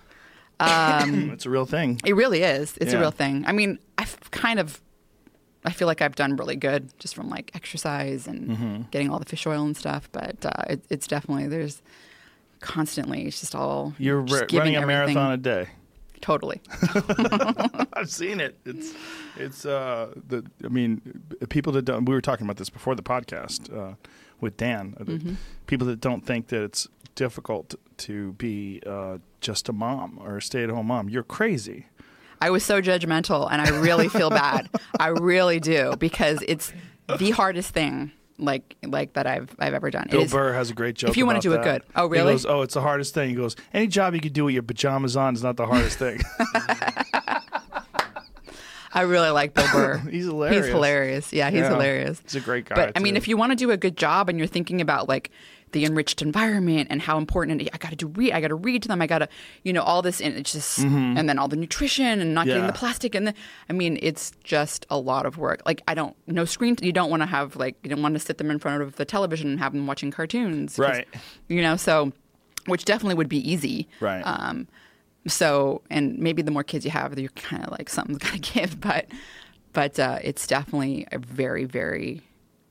Um, it's a real thing. it really is. It's Yeah. a real thing. I mean, I've kind of, I feel like I've done really good just from like exercise and Mm-hmm. getting all the fish oil and stuff. But uh, it, it's definitely there's constantly it's just all You're just running a everything- marathon a day. Totally. I've seen it. It's it's uh the I mean people that don't we were talking about this before the podcast uh, with Dan. uh, Mm-hmm. People that don't think that it's difficult to be uh, just a mom or a stay-at-home mom. You're crazy. I was so judgmental, and I really feel bad. I really do because it's the hardest thing like like that I've I've ever done. Bill is- Burr has a great joke. if you wanna about do it good. Oh, He really? goes, oh, it's the hardest thing. He goes, any job you could do with your pajamas on is not the hardest thing. I really like Bill Burr. He's hilarious. He's hilarious. Yeah, he's Yeah. hilarious. He's a great guy. But I mean, if you want to do a good job and you're thinking about like the enriched environment and how important it, I got to do read, I got to read to them, I got to, you know, all this, and it's just, and then all the nutrition and not getting Mm-hmm. The plastic, and the, I mean, it's just a lot of work. Like I don't, no screen, you don't want to have like, you don't want to sit them in front of the television and have them watching cartoons, Right. You know, so which definitely would be easy, Right. Um, so and maybe the more kids you have, you're kind of like something's got to give, but but uh, it's definitely a very very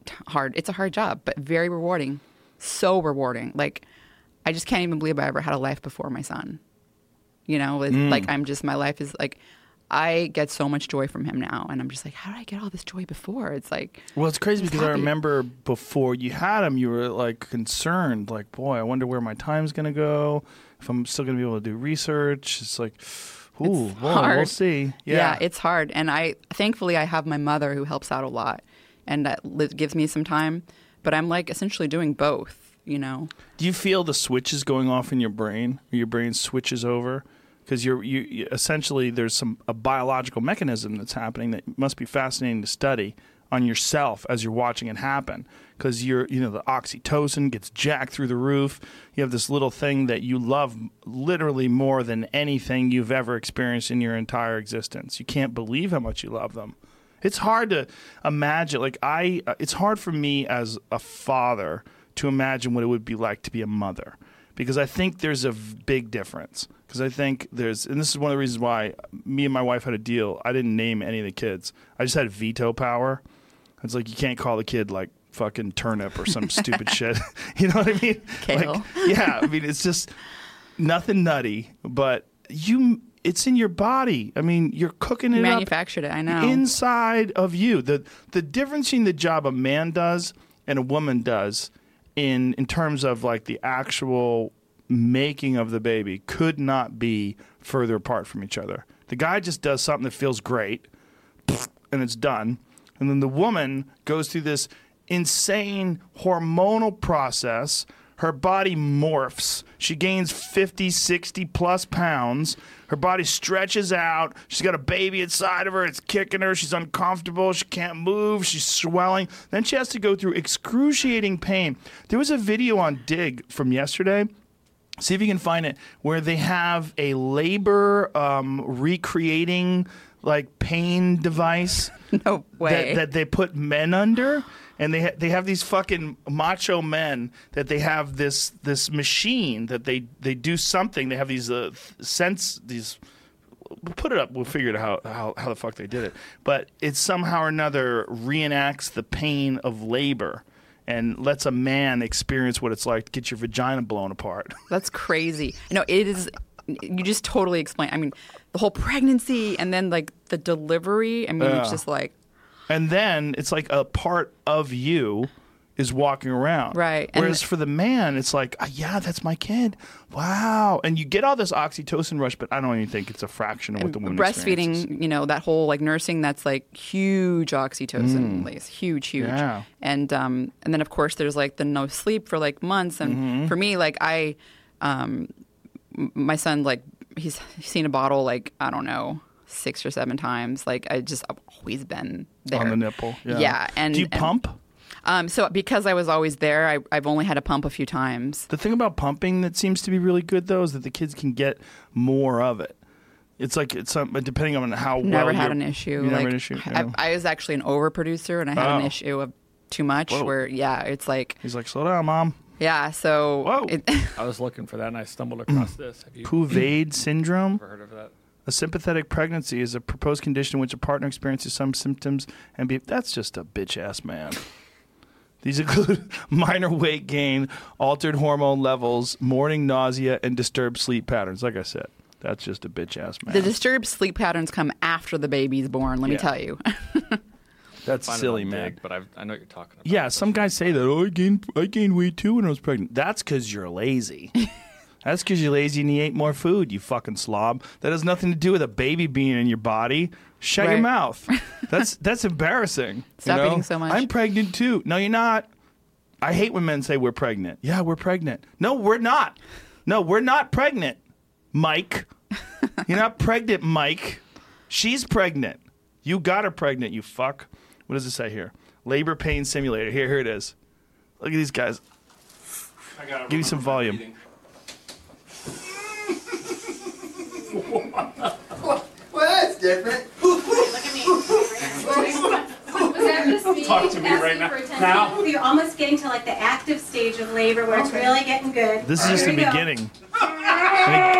t- hard. It's a hard job, but very rewarding. So rewarding. Like I just can't even believe I ever had a life before my son. You know, Mm. like I'm just my life is like I get so much joy from him now, and I'm just like, how did I get all this joy before? It's like Well, it's crazy because I remember before you had him, you were like concerned, like, boy, I wonder where my time's going to go. If I'm still going to be able to do research, it's like, ooh, It's well, we'll see. Yeah. Yeah, it's hard. And I thankfully I have my mother who helps out a lot and that gives me some time. But I'm like essentially doing both. you know. Do you feel the switches going off in your brain? Your brain switches over because you're you, you essentially there's some a biological mechanism that's happening that must be fascinating to study on yourself as you're watching it happen. Because you're you know the oxytocin gets jacked through the roof. You have this little thing that you love literally more than anything you've ever experienced in your entire existence. You can't believe how much you love them. It's hard to imagine like i uh, it's hard for me as a father to imagine what it would be like to be a mother. Because i think there's a big difference. Because i think there's and this is one of the reasons why me and my wife had a deal. I didn't name any of the kids. I just had veto power it's like you can't call the kid like fucking turnip or some stupid shit you know what i mean Kale. like yeah i mean it's just nothing nutty but you it's in your body i mean you're cooking it up Manufactured it, I know. inside of you. The the difference between the job a man does and a woman does in in terms of like the actual making of the baby could not be further apart from each other. The guy just does something that feels great and it's done. And then the woman goes through this insane hormonal process. Her body morphs. She gains 50, 60 plus pounds. Her body stretches out. She's got a baby inside of her. It's kicking her. She's uncomfortable. She can't move. She's swelling. Then she has to go through excruciating pain. There was a video on Digg from yesterday see if you can find it where they have a labor um, recreating like pain device no way. that, that they put men under and they ha- they have these fucking macho men that they have this this machine that they they do something they have these uh, sense these we'll put it up we'll figure it out how, how how the fuck they did it but it somehow or another reenacts the pain of labor and lets a man experience what it's like to get your vagina blown apart That's crazy. No, it is. You just totally explain. I mean, the whole pregnancy and then like the delivery. I mean, it's just like and then it's like a part of you is walking around. Right, and- Whereas for the man, it's like, ah, yeah, that's my kid. Wow. And you get all this oxytocin rush, but I don't even think it's a fraction of what the woman experiences. breastfeeding. You know, that whole like nursing. That's like huge oxytocin release. Huge, huge. Mm. Yeah. And um, and then of course there's like the no sleep for like months. And Mm-hmm. for me, like I, um, m- my son like he's seen a bottle like I don't know six or seven times. Like I just I've always been there On the nipple. Yeah. Yeah, and do you and- pump? Um, so because I was always there, I, I've only had to pump a few times. The thing about pumping that seems to be really good though is that the kids can get more of it. It's like it's some, depending on how Never well had an issue. Like, never an issue. I. I was actually an overproducer, and I had Oh. an issue of too much. Whoa. Where yeah, it's like He's like, slow down, mom. Yeah. So Whoa. it, I was looking for that and I stumbled across this. Have you Couvade syndrome. ever heard of that? A sympathetic pregnancy is a proposed condition in which a partner experiences some symptoms and be that's just a bitch ass man. These include minor weight gain, altered hormone levels, morning nausea, and disturbed sleep patterns. Like I said, that's just a bitch ass man. the disturbed sleep patterns come after the baby's born. Let me Yeah. tell you. that's Find silly, on man. Digg, but I've, I know what you're talking about. Yeah, some guys say that. Oh, I gained I gained weight too when I was pregnant. That's because you're lazy. That's because you're lazy and you ate more food. You fucking slob. That has nothing to do with a baby being in your body. Shut your mouth. That's that's embarrassing. you Stop know? eating so much. I'm pregnant too. No, you're not. I hate when men say we're pregnant. Yeah, we're pregnant. No, we're not. No, we're not pregnant, Mike. You're not pregnant, Mike. She's pregnant. You got her pregnant, you fuck. What does it say here? Labor pain simulator. Here, here it is. Look at these guys. Give me some volume. Well, that's different. Talk to me right now. Now? You're almost getting to like the active stage of labor where it's really getting good. This is just the Here we go. beginning. It,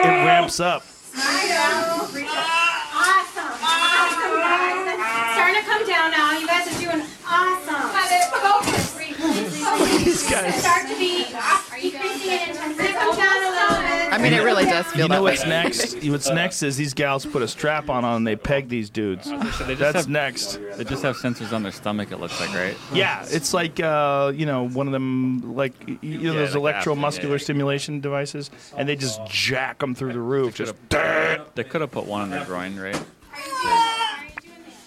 it ramps up. Awesome. Awesome, guys. It's starting to come down now. You guys are doing awesome. These guys. Start to be increasing in intensity. Come down a little bit. I mean, it really does feel You know that way. what's next? What's next is these gals put a strap on and they peg these dudes. They just That's have, next. They just have sensors on their stomach. It looks like, right? Yeah, it's like uh, you know one of them like you know Yeah, those like electromuscular apnea, yeah. stimulation devices, and they just jack them through the roof. Just They could have put one on their groin, right?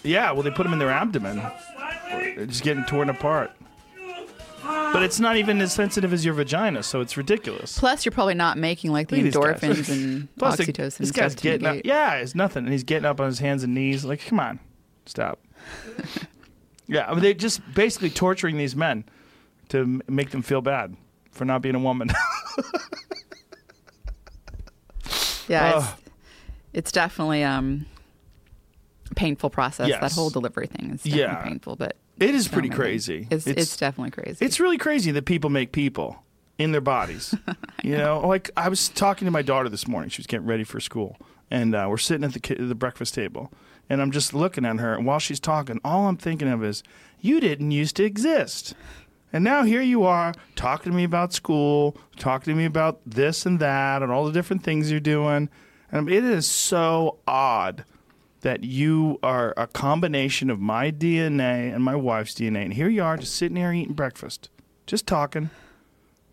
yeah, well they put them in their abdomen. They're just getting torn apart. But it's not even as sensitive as your vagina, so it's ridiculous. Plus, you're probably not making like the Look at these guys. endorphins and Plus, the- oxytocin. this guy's stuff to getting up. negate- Yeah, it's nothing, and he's getting up on his hands and knees. Like, come on, stop. yeah, I mean, they're just basically torturing these men to m- make them feel bad for not being a woman. Yeah, Ugh. it's, it's definitely um painful process. That Yes. whole delivery thing is definitely Yeah. painful, but it is so pretty amazing. crazy. It's, it's definitely crazy. It's really crazy that people make people in their bodies. you know, like I was talking to my daughter this morning. She was getting ready for school, and uh, we're sitting at the the breakfast table, and I'm just looking at her. And while she's talking, all I'm thinking of is, "You didn't used to exist." And now here you are talking to me about school, talking to me about this and that, and all the different things you're doing. And it is so odd that you are a combination of my DNA and my wife's DNA. And here you are just sitting here eating breakfast, just talking.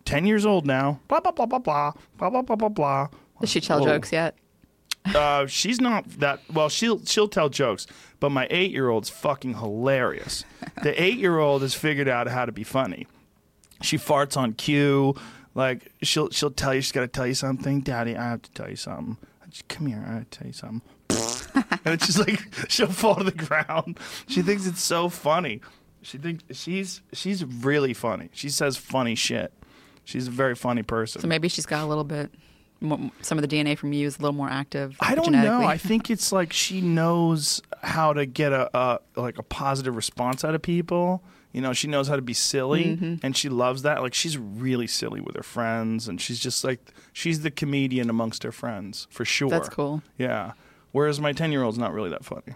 10 years old now. Blah, blah, blah, blah, blah, blah, blah, blah, blah, blah. Does she tell Whoa. jokes yet? Uh, she's not that well. She'll she'll tell jokes, but my eight year old's fucking hilarious. the eight year old has figured out how to be funny. She farts on cue. Like she'll she'll tell you she's got to tell you something. Daddy, I have to tell you something. Just come here. I have to tell you something. and it's just like she'll fall to the ground. She thinks it's so funny. She thinks she's she's really funny. She says funny shit. She's a very funny person. So maybe she's got a little bit. Some of the DNA from you is a little more active. I don't know. I think it's like she knows how to get a, a like a positive response out of people. You know, she knows how to be silly, Mm-hmm. and she loves that. Like she's really silly with her friends, and she's just like she's the comedian amongst her friends for sure. That's cool. Yeah. Whereas my ten year old's not really that funny.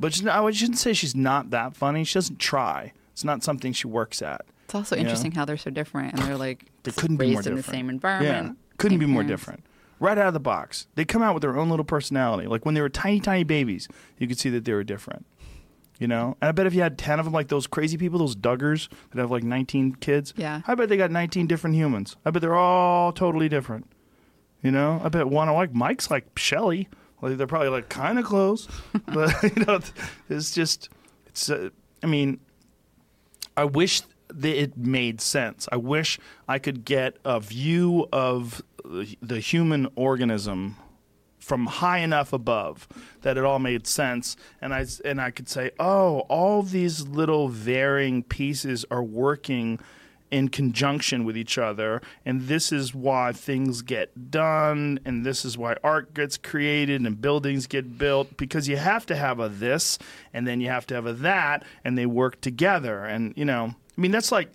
But she's not, I shouldn't say she's not that funny. She doesn't try. It's not something she works at. It's also interesting how they're so different, and they're like They couldn't be more in different. the same environment. Yeah, couldn't be more parents. different. Right out of the box, they come out with their own little personality. Like when they were tiny, tiny babies, you could see that they were different. You know, and I bet if you had ten of them, like those crazy people, those Duggars that have like nineteen kids, Yeah. I bet they got nineteen different humans. I bet they're all totally different. You know, I bet one of like Mike's like Shelly. Like they're probably like kind of close, but you know, it's just it's. Uh, I mean, I wish that it made sense. I wish I could get a view of the human organism from high enough above that it all made sense and I and I could say, "Oh, all these little varying pieces are working in conjunction with each other and this is why things get done and this is why art gets created and buildings get built because you have to have a this and then you have to have a that and they work together. And you know i mean that's like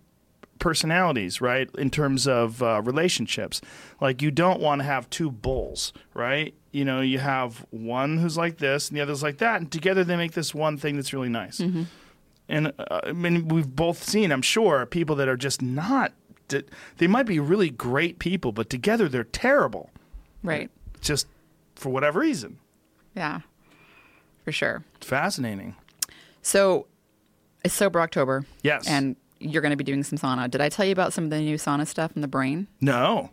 personalities right in terms of uh, relationships. Like you don't want to have two bulls right? You know you have one who's like this and the other's like that and together they make this one thing that's really nice and uh, I mean, we've both seen, I'm sure, people that are just not. They might be really great people, but together they're terrible, Right. just for whatever reason. Yeah. For sure. It's fascinating. So it's sober October. Yes. And you're going to be doing some sauna. Did I tell you about some of the new sauna stuff in the brain? No,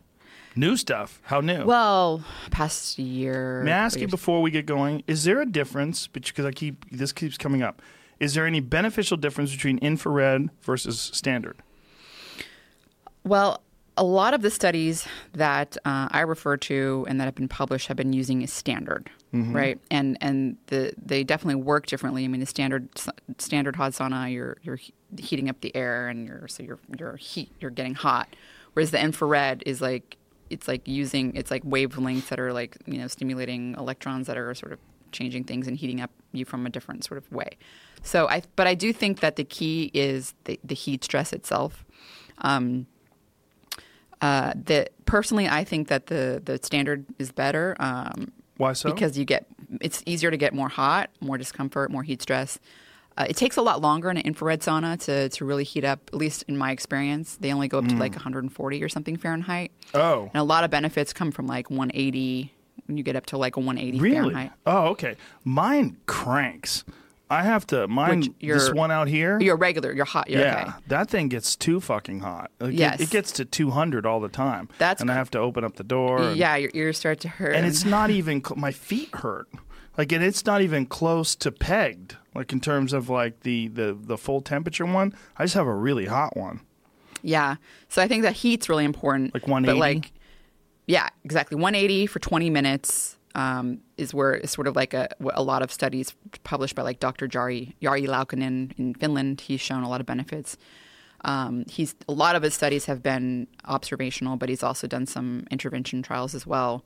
new stuff. How new? Well, past year. May I ask you before we get going? Is there a difference? Because I keep this keeps coming up. Is there any beneficial difference between infrared versus standard? Well, a lot of the studies that uh, I refer to and that have been published have been using a standard, Mm-hmm. right? And and the they definitely work differently. I mean, the standard standard hot sauna, you're you're heating up the air and you're so you're you're heat you're getting hot, whereas the infrared is like it's like using it's like wavelengths that are like you know stimulating electrons that are sort of changing things and heating up you from a different sort of way. So I but I do think that the key is the, the heat stress itself. Um, uh, that personally, I think that the the standard is better um, Why so? because you get it's easier to get more hot, more discomfort, more heat stress. Uh, it takes a lot longer in an infrared sauna to, to really heat up. At least in my experience, they only go up to Mm. like 140 or something Fahrenheit, oh, and a lot of benefits come from like 180 when you get up to like a 180 really? Fahrenheit. Oh, okay. Mine cranks. I have to. Mine. You're- this one out here. You're regular. You're hot. You're yeah, okay. that thing gets too fucking hot. It- Yes. it, gets to 200 all the time. That's and I have to open up the door. and- Yeah, your ears start to hurt. and it's not even my feet hurt. Like, and it's not even close to pegged. Like in terms of like the the the full temperature one, I just have a really hot one. Yeah. So I think that heat's really important. Like But 180? like, yeah, exactly. 180 for 20 minutes um, is where it's sort of like a, a lot of studies published by like Dr. Jari, Jari Laukkanen in Finland. He's shown a lot of benefits. Um, he's a lot of his studies have been observational, but he's also done some intervention trials as well.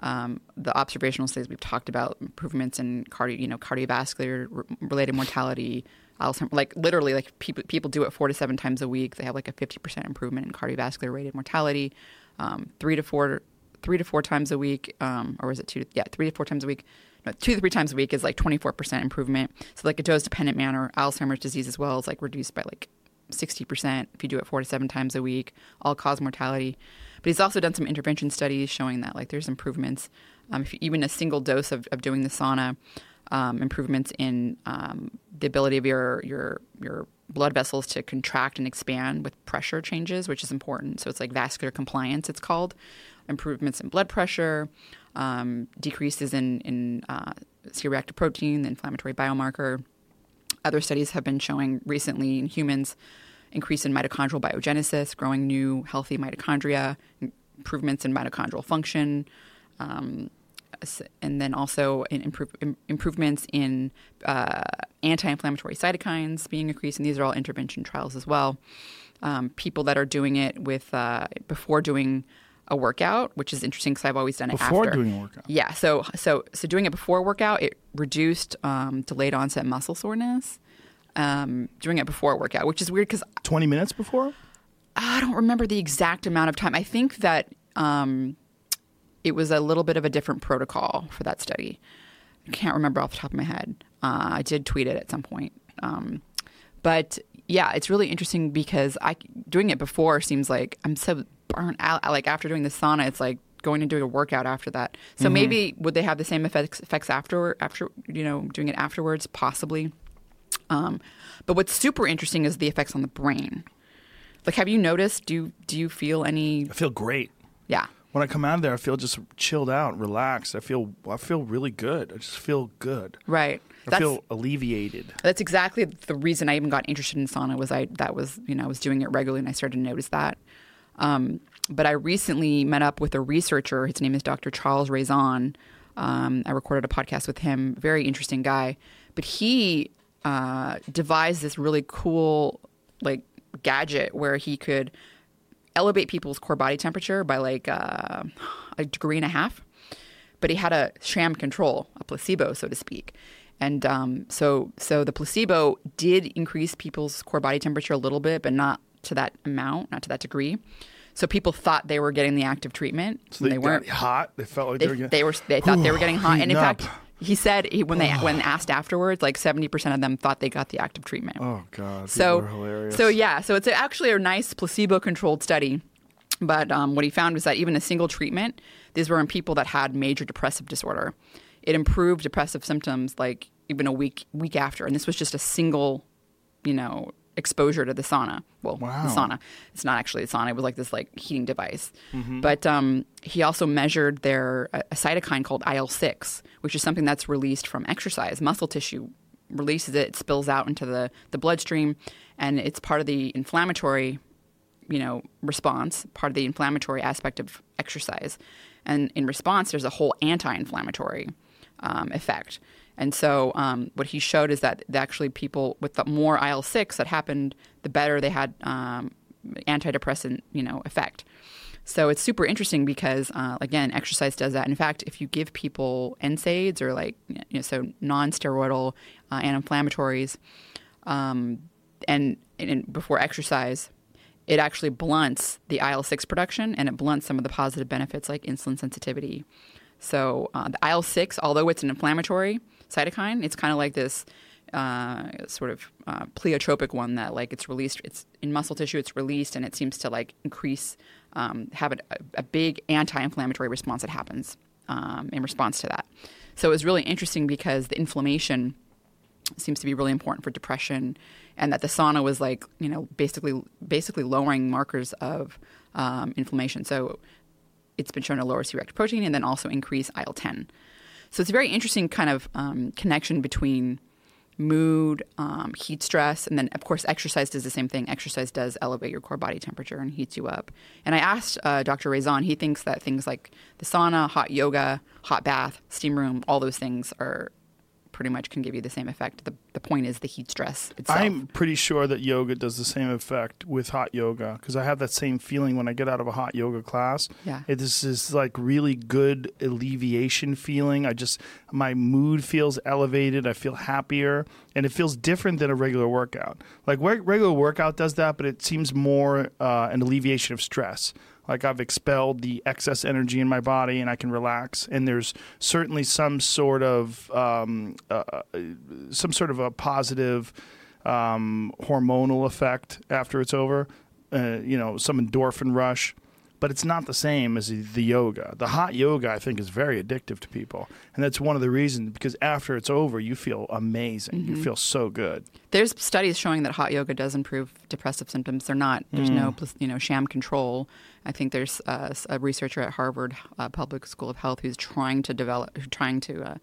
Um, the observational studies we've talked about improvements in cardio, you know, cardiovascular related mortality, like literally, like people people do it four to seven times a week. They have like a fifty percent improvement in cardiovascular related mortality. Um, three to four, three to four times a week, um, or was it two? To, yeah, three to four times a week. No, two to three times a week is like twenty four percent improvement. So like a dose dependent manner, Alzheimer's disease as well is like reduced by like 60% if you do it four to seven times a week, all cause mortality. But he's also done some intervention studies showing that like there's improvements, um, if you, even a single dose of, of doing the sauna, um, improvements in um, the ability of your your your blood vessels to contract and expand with pressure changes, which is important. So it's like vascular compliance, it's called. Improvements in blood pressure, um, decreases in in uh, C-reactive protein, the inflammatory biomarker. Other studies have been showing recently in humans increase in mitochondrial biogenesis, growing new healthy mitochondria, improvements in mitochondrial function, um, and then also in improve, im- improvements in uh, anti-inflammatory cytokines being increased. And these are all intervention trials as well. Um, people that are doing it with uh, before doing a workout, which is interesting because I've always done it Before after. doing a workout? Yeah. So so so doing it before a workout, it reduced um, delayed onset muscle soreness. Um, doing it before a workout, which is weird because 20 minutes before? I don't remember the exact amount of time. I think that um, it was a little bit of a different protocol for that study. I can't remember off the top of my head. Uh, I did tweet it at some point. Um, but yeah, it's really interesting because I doing it before seems like I'm so burnt out. Like after doing the sauna, it's like going and doing a workout after that. So maybe would they have the same effects effects after after you know doing it afterwards? Possibly. Um, but what's super interesting is the effects on the brain. Like, have you noticed? Do you, do you feel any? I feel great. Yeah, When I come out of there, I feel just chilled out, relaxed. I feel I feel really good. I just feel good. right. I That's feel alleviated. that's exactly the reason I even got interested in sauna. Was I that was you know I was doing it regularly and I started to notice that. Um, but I recently met up with a researcher. His name is Dr. Charles Raison. Um, I recorded a podcast with him. Very interesting guy. But he uh, devised this really cool like gadget where he could elevate people's core body temperature by like uh, a degree and a half. But he had a sham control, a placebo, so to speak. And um, so, so the placebo did increase people's core body temperature a little bit, but not to that amount, not to that degree. So people thought they were getting the active treatment. So they, they weren't. hot. They felt like they, They, were getting. they were. They thought they were getting hot, and in fact. He said he, when they when asked afterwards, like seventy percent of them thought they got the active treatment. oh God. So, hilarious. so yeah, so it's actually a nice placebo-controlled study. But um, what he found was that even a single treatment, these were in people that had major depressive disorder. It improved depressive symptoms like even a week week after, and this was just a single, you know, exposure to the sauna. Well, Wow. the sauna. It's not actually a sauna. It was like this like heating device. Mm-hmm. But um, he also measured their a, a cytokine called IL six, which is something that's released from exercise. Muscle tissue releases it, it spills out into the the bloodstream, and it's part of the inflammatory you know response part of the inflammatory aspect of exercise and in response there's a whole anti-inflammatory um, effect and so um, what he showed is that actually people with the more il-6 that happened the better they had um, antidepressant you know effect so it's super interesting because uh, again exercise does that in fact if you give people nsaids or like you know so non-steroidal uh, anti-inflammatories um, and, and before exercise, it actually blunts the IL 6 production and it blunts some of the positive benefits like insulin sensitivity. So, uh, the IL 6, although it's an inflammatory cytokine, it's kind of like this uh, sort of uh, pleiotropic one that, like, it's released, it's in muscle tissue, it's released, and it seems to, like, increase, um, have a, a big anti inflammatory response that happens um, in response to that. So, it was really interesting because the inflammation seems to be really important for depression, and that the sauna was like you know basically basically lowering markers of um, inflammation. So it's been shown to lower C-reactive protein and then also increase IL ten. So it's a very interesting kind of um, connection between mood, um, heat stress, and then of course exercise does the same thing. Exercise does elevate your core body temperature and heats you up. And I asked uh, Dr. Raison, he thinks that things like the sauna, hot yoga, hot bath, steam room, all those things are pretty much can give you the same effect. The, the point is the heat stress itself. I'm pretty sure that yoga does the same effect with hot yoga because I have that same feeling when I get out of a hot yoga class. Yeah. It is this like really good alleviation feeling. I just my mood feels elevated. I feel happier, and it feels different than a regular workout. Like regular workout does that, but it seems more uh, an alleviation of stress. Like I've expelled the excess energy in my body and I can relax. And there's certainly some sort of um, uh, some sort of a positive um, hormonal effect after it's over. Uh, you know, some endorphin rush, but it's not the same as the yoga. The hot yoga, I think, is very addictive to people, and that's one of the reasons because after it's over, you feel amazing. You feel so good. There's studies showing that hot yoga does improve depressive symptoms. They're not. There's no you know sham control. I think there's uh, a researcher at Harvard uh, Public School of Health who's trying to develop, trying to uh,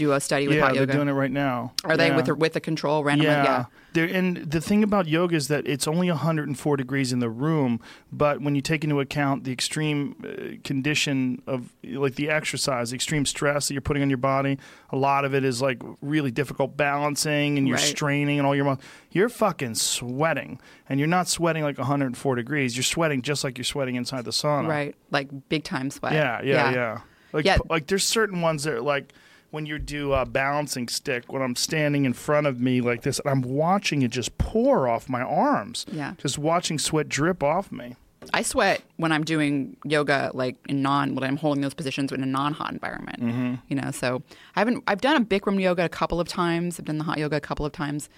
do a study with yeah, hot they're yoga. doing it right now. Are they with a, with a control randomized? Yeah. Yeah. There, and the thing about yoga is that it's only 104 degrees in the room, but when you take into account the extreme uh, condition of like the exercise, the extreme stress that you're putting on your body, a lot of it is like really difficult balancing and you're Right. straining and all your muscles. You're fucking sweating, and you're not sweating like 104 degrees. You're sweating just like you're sweating inside the sauna. Right. Like big time sweat. Yeah, yeah, yeah. Like, Yeah. like there's certain ones that are like when you do a balancing stick, when I'm standing in front of me like this, and I'm watching it just pour off my arms. Yeah. Just watching sweat drip off me. I sweat when I'm doing yoga, like in non when I'm holding those positions in a non-hot environment. Mm-hmm. You know, so I haven't. I've done a Bikram yoga a couple of times. I've done the hot yoga a couple of times.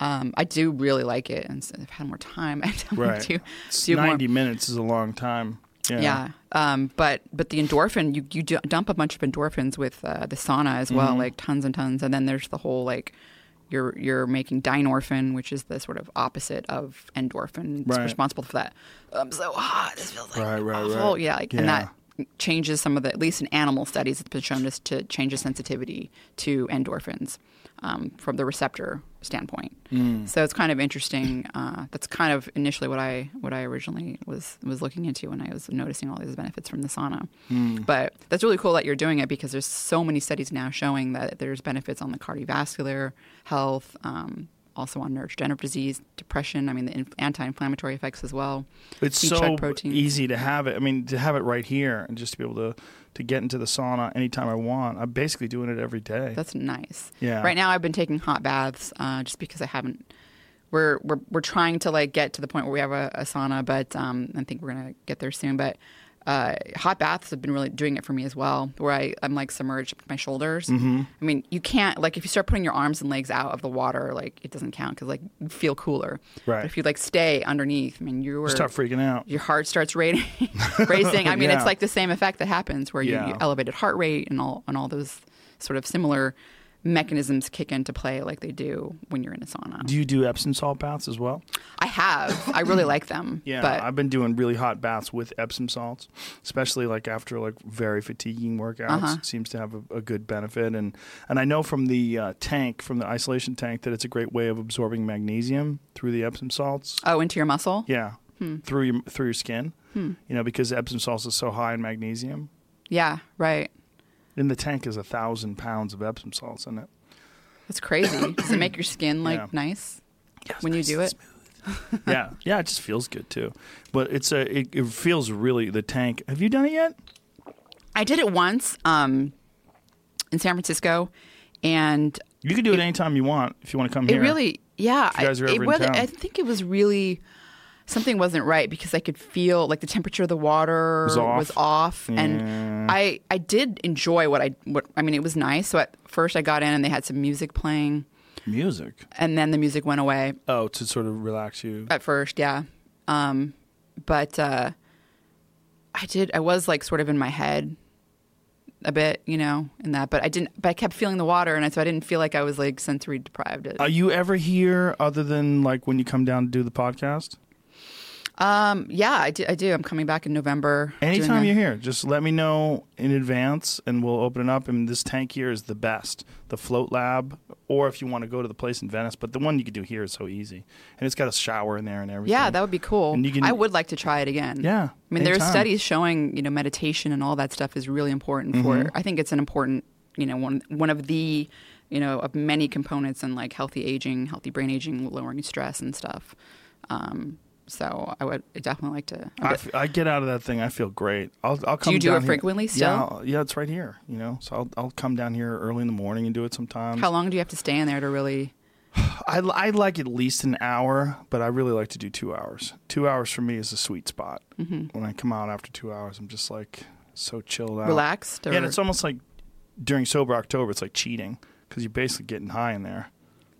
Um, I do really like it, and so if I had more time, I definitely Right. do. Do more. 90 minutes is a long time. Yeah. Yeah, um, but but the endorphin, you you dump a bunch of endorphins with uh, the sauna as well, Mm-hmm. like tons and tons, and then there's the whole like. You're you're making dynorphin, which is the sort of opposite of endorphin. It's Right. responsible for that. I'm so hot. This feels like Right, right, awful. right. Yeah, like, Yeah. and that changes some of the at least in animal studies it's been shown just to change the sensitivity to endorphins um, from the receptor standpoint Mm. so it's kind of interesting uh, that's kind of initially what i what i originally was was looking into when i was noticing all these benefits from the sauna Mm. but that's really cool that you're doing it because there's so many studies now showing that there's benefits on the cardiovascular health um, also on neurodegenerative disease depression i mean the inf- anti-inflammatory effects as well It's so protein. easy to have it. I mean, to have it right here and just to be able to, to get into the sauna anytime I want. I'm basically doing it every day. That's nice. Yeah. Right now, I've been taking hot baths uh, just because I haven't. We're we're we're trying to like get to the point where we have a, a sauna, but um, I think we're gonna get there soon. But uh, hot baths have been really doing it for me as well, where I I'm like submerged my shoulders. Mm-hmm. I mean, you can't like if you start putting your arms and legs out of the water, like it doesn't count because like you feel cooler. Right. But if you like stay underneath, I mean, you were Start freaking out. your heart starts rating, racing. I mean, Yeah. it's like the same effect that happens where you, Yeah. you elevated heart rate and all and all those sort of similar mechanisms kick into play like they do when you're in a sauna. Do you do Epsom salt baths as well? I have. I really like them. Yeah, But I've been doing really hot baths with Epsom salts, especially like after like very fatiguing workouts. Uh-huh. It seems to have a, a good benefit, and and I know from the uh, tank, from the isolation tank, that it's a great way of absorbing magnesium through the Epsom salts. oh, into your muscle? Yeah, Hmm. through your through your skin. You know, because Epsom salts is so high in magnesium. Yeah, right. In the tank is a thousand pounds of Epsom salts in it. That's crazy. Does it make your skin like Yeah. nice when you do it? yeah, yeah, it just feels good too. But it's a it, it feels really the tank. Have you done it yet? I did it once um, in San Francisco, and You can do it anytime you want if you want to come It here. really, yeah. If you guys are I, it ever in was- town. I think it was really something wasn't right because I could feel like the temperature of the water Was off? off, Yeah. and I I did enjoy what I what I mean. It was nice. So at first I got in and they had some music playing, music. and then the music went away. Oh, to sort of relax you. At first, yeah, um, but uh, I did. I was like sort of in my head a bit, you know, in that. But I didn't. But I kept feeling the water, and I, so I didn't feel like I was like sensory deprived. Are you ever here other than like when you come down to do the podcast? Um, yeah, I do, I do. I'm coming back in November. Anytime you're here, just let me know in advance, and we'll open it up. And this tank here is the best, the Float Lab, or if you want to go to the place in Venice, but the one you can do here is so easy, and it's got a shower in there and everything. Yeah, that would be cool. And you can- I would like to try it again. Yeah, I mean, there are studies showing you know meditation and all that stuff is really important for. Mm-hmm. I think it's an important you know one one of the you know of many components in like healthy aging, healthy brain aging, lowering stress and stuff. Um, so I would definitely like to. I, f- I get out of that thing. I feel great. I'll, I'll come. Do you do it here- frequently Yeah, still? I'll- yeah, it's right here. You know, so I'll I'll come down here early in the morning and do it sometimes. How long do you have to stay in there to really? I I like at least an hour, but I really like to do two hours. Two hours for me is a sweet spot. Mm-hmm. When I come out after two hours, I'm just like so chilled out, Relaxed, or Yeah, and it's almost like during sober October, it's like cheating because you're basically getting high in there.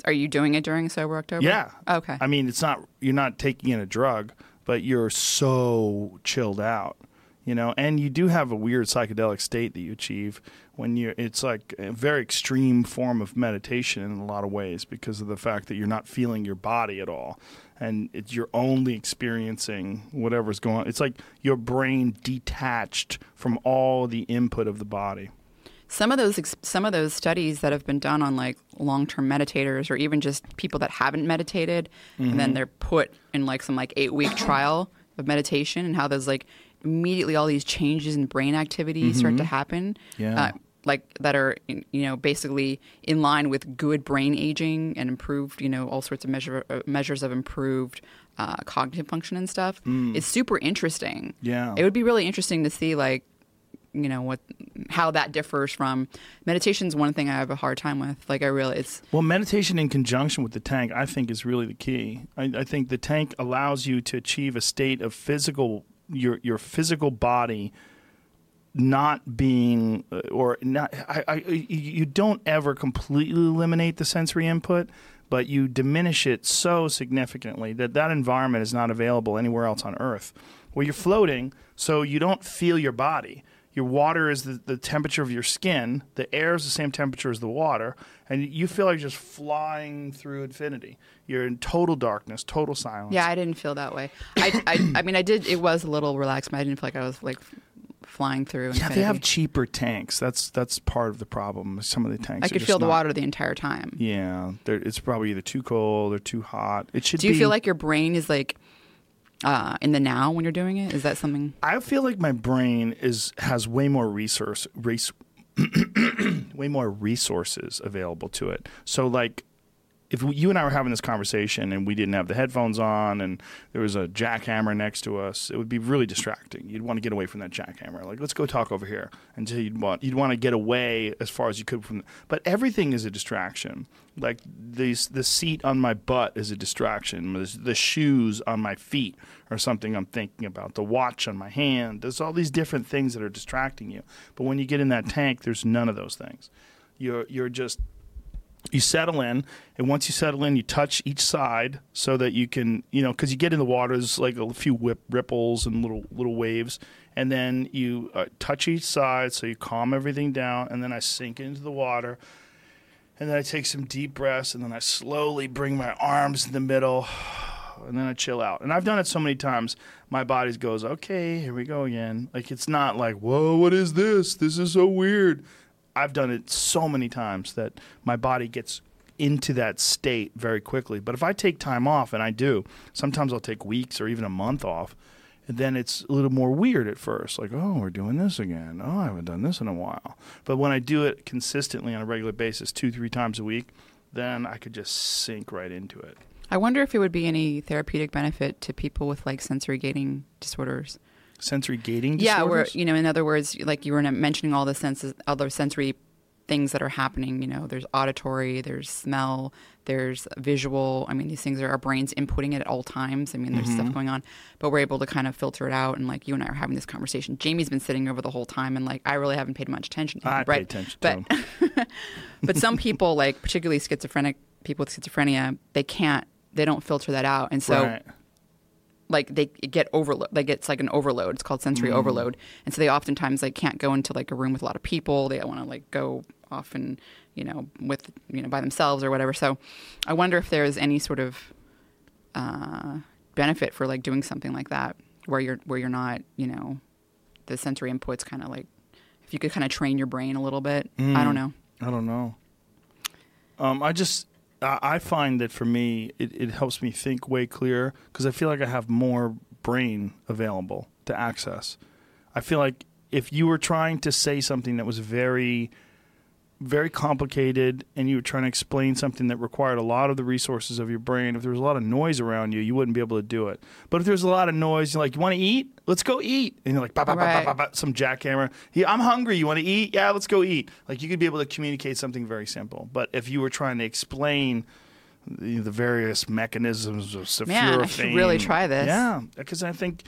Are you doing it during sober October? Yeah. Okay. I mean, it's not you're not taking in a drug, but you're so chilled out, you know. And you do have a weird psychedelic state that you achieve when you're. It's like a very extreme form of meditation in a lot of ways because of the fact that you're not feeling your body at all, and it's, you're only experiencing whatever's going. on. It's like your brain detached from all the input of the body. Some of those some of those studies that have been done on like long-term meditators or even just people that haven't meditated and Mm-hmm. then they're put in like some like 8-week trial of meditation and how there's like immediately all these changes in brain activity start to happen Mm-hmm. Yeah. uh, like that are you know basically in line with good brain aging and improved you know all sorts of measure, uh, measures of improved uh, cognitive function and stuff it's super interesting Mm. Yeah. it would be really interesting to see like you know what how that differs from meditation's one thing i have a hard time with like i really it's Well, meditation in conjunction with the tank, I think, is really the key. I, I think the tank allows you to achieve a state of physical your your physical body not being uh, or not. I, I, you don't ever completely eliminate the sensory input, but you diminish it so significantly that that environment is not available anywhere else on Earth. Where you're floating, so you don't feel your body. Your water is the, the temperature of your skin. The air is the same temperature as the water, and you feel like you're just flying through infinity. You're in total darkness, total silence. yeah i didn't feel that way i i, I mean i did it was a little relaxed but i didn't feel like i was like flying through Yeah, they have cheaper tanks. That's that's part of the problem. Some of the tanks. i could feel the not- water the entire time Yeah, it's probably either too cold or too hot. It should. do you be, feel like your brain is like uh, in the now when you're doing it is that something I feel like my brain is has way more resource res, way more resources available to it. So like if you and I were having this conversation and we didn't have the headphones on and there was a jackhammer next to us, it would be really distracting. You'd want to get away from that jackhammer. Like, let's go talk over here. And so you'd want you'd want to get away as far as you could from. But everything is a distraction. Like these, the seat on my butt is a distraction. The, the shoes on my feet are something I'm thinking about. The watch on my hand. There's all these different things that are distracting you. But when you get in that tank, there's none of those things. You're you're just you settle in and once you settle in you touch each side so that you can you know because you get in the water there's like a few whip ripples and little little waves and then you uh, touch each side so you calm everything down and then i sink into the water and then i take some deep breaths and then i slowly bring my arms in the middle and then i chill out. And i've done it so many times my body goes okay here we go again. Like it's not like whoa what is this? This is so weird I've done it so many times that my body gets into that state very quickly. But if I take time off, and I do, sometimes I'll take weeks or even a month off, and then it's a little more weird at first. Like, oh, we're doing this again. Oh, I haven't done this in a while. But when I do it consistently on a regular basis, two, three times a week, then I could just sink right into it. i wonder if it would be any therapeutic benefit to people with like sensory gating disorders Sensory gating Yeah, where disorders? you know, in other words, like you were mentioning all the senses, other sensory things that are happening. You know, there's auditory, there's smell, there's visual. I mean, these things are our brains inputting it at all times. I mean, there's Mm-hmm. stuff going on, but we're able to kind of filter it out. And like you and I are having this conversation. Jamie's been sitting over the whole time, and like I really haven't paid much attention. to him, I right? attention to but them. but some people, like particularly schizophrenic people with schizophrenia, they can't. They don't filter that out, and so right. Like they get overload like it's like an overload it's called sensory Mm. overload and so they oftentimes like can't go into like a room with a lot of people they want to like go off and you know with you know by themselves or whatever so i wonder if there's any sort of uh, benefit for like doing something like that where you're where you're not you know the sensory inputs kind of like if you could kind of train your brain a little bit. I Mm. don't know. I don't know. Um, I just I, find that for me it, it helps me think way clearer because I feel like I have more brain available to access. I feel like if you were trying to say something that was very very complicated and you were trying to explain something that required a lot of the resources of your brain. If there was a lot of noise around you you wouldn't be able to do it. But if there's a lot of noise you're like you want to eat? Let's go eat. And you're like bah, bah, bah, bah, Right. bah, bah, some jackhammer. Yeah, i'm hungry. You want to eat? Yeah let's go eat. Like you could be able to communicate something very simple. But if you were trying to explain the, the various mechanisms of sulforaphane, Man, I should really try this. yeah because i think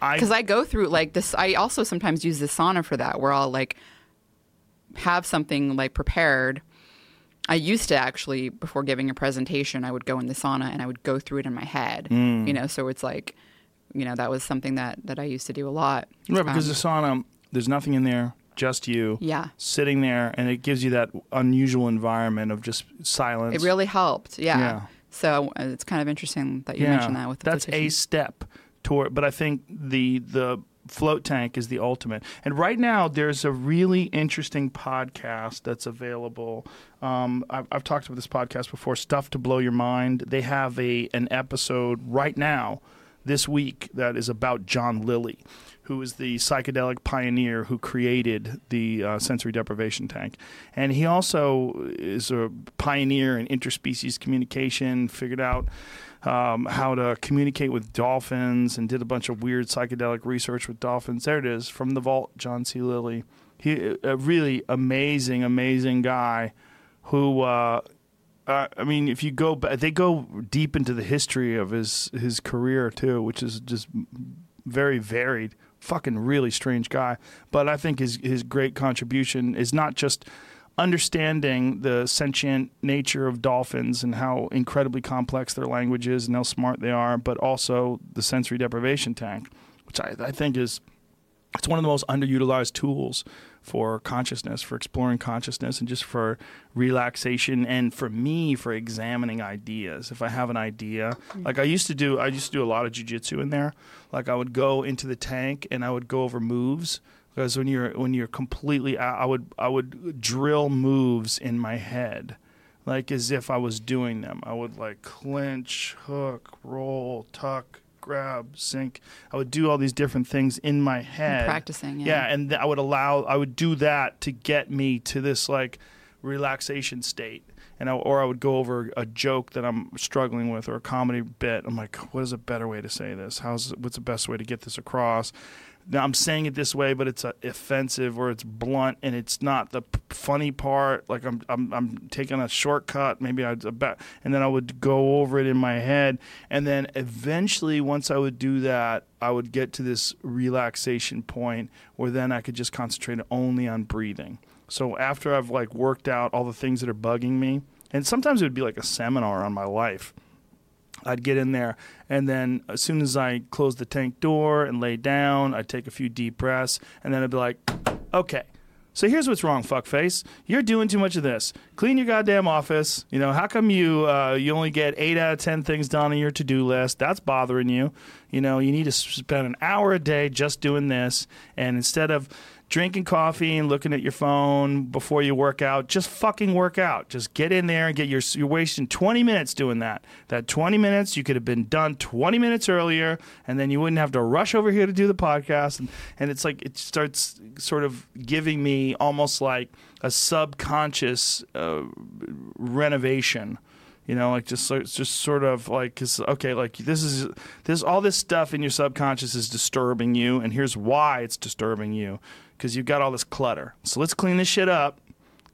i because I go through like this. I also sometimes use the sauna for that, where I'll like have something like prepared. I used to actually, before giving a presentation, I would go in the sauna and I would go through it in my head. Mm. You know, so it's like, you know, that was something that that I used to do a lot. right because Um, the sauna there's nothing in there just you yeah, sitting there and it gives you that unusual environment of just silence. it really helped. Yeah. Yeah. So uh, it's kind of interesting that you mentioned that with the That's a step toward but I think the the float tank is the ultimate. And right now there's a really interesting podcast that's available. Um, I've, I've talked about this podcast before, Stuff to Blow Your Mind. They have a an episode right now this week that is about John Lilly, who is the psychedelic pioneer who created the uh, sensory deprivation tank. And he also is a pioneer in interspecies communication, figured out um, how to communicate with dolphins and did a bunch of weird psychedelic research with dolphins. There it is from the vault, John C. Lilly. He a really amazing, amazing guy who uh, I mean, if you go, ba- they go deep into the history of his his career too, which is just very varied. Fucking really strange guy, but I think his his great contribution is not just understanding the sentient nature of dolphins and how incredibly complex their language is and how smart they are, but also the sensory deprivation tank, which I, I think is it's one of the most underutilized tools for consciousness, for exploring consciousness, and just for relaxation, and for me, for examining ideas. If I have an idea, mm-hmm. like I used to do, I used to do a lot of jujitsu in there. Like I would go into the tank and I would go over moves because when you're when you're completely out, I would I would drill moves in my head. Like as if I was doing them, I would like clinch, hook, roll, tuck, grab, sink. I would do all these different things in my head. practicing, yeah. Yeah, and th- I would allow, I would do that to get me to this like relaxation state. And I, or I would go over a joke that I'm struggling with or a comedy bit. I'm like, what is a better way to say this? How's what's the best way to get this across? Now I'm saying it this way, but it's uh, offensive or it's blunt, and it's not the p- funny part. Like I'm, I'm, I'm taking a shortcut. Maybe I'd about, and then I would go over it in my head, and then eventually, once I would do that, I would get to this relaxation point where then I could just concentrate only on breathing. So after I've like worked out all the things that are bugging me, and sometimes it would be like a seminar on my life. I'd get in there, and then as soon as I close the tank door and lay down, I'd take a few deep breaths, and then I'd be like, okay. So here's what's wrong, fuckface. You're doing too much of this. Clean your goddamn office. You know how come you uh, you only get eight out of ten things done on your to do list? That's bothering you. You know you need to spend an hour a day just doing this, and instead of drinking coffee and looking at your phone before you work out, just fucking work out. Just get in there and get your. You're wasting 20 minutes doing that. That 20 minutes you could have been done 20 minutes earlier, and then you wouldn't have to rush over here to do the podcast. And, and it's like it starts sort of giving me almost like a subconscious uh, renovation. You know, like just just sort of like, cause, okay, like this is this all this stuff in your subconscious is disturbing you, and here's why it's disturbing you, because you've got all this clutter. So let's clean this shit up,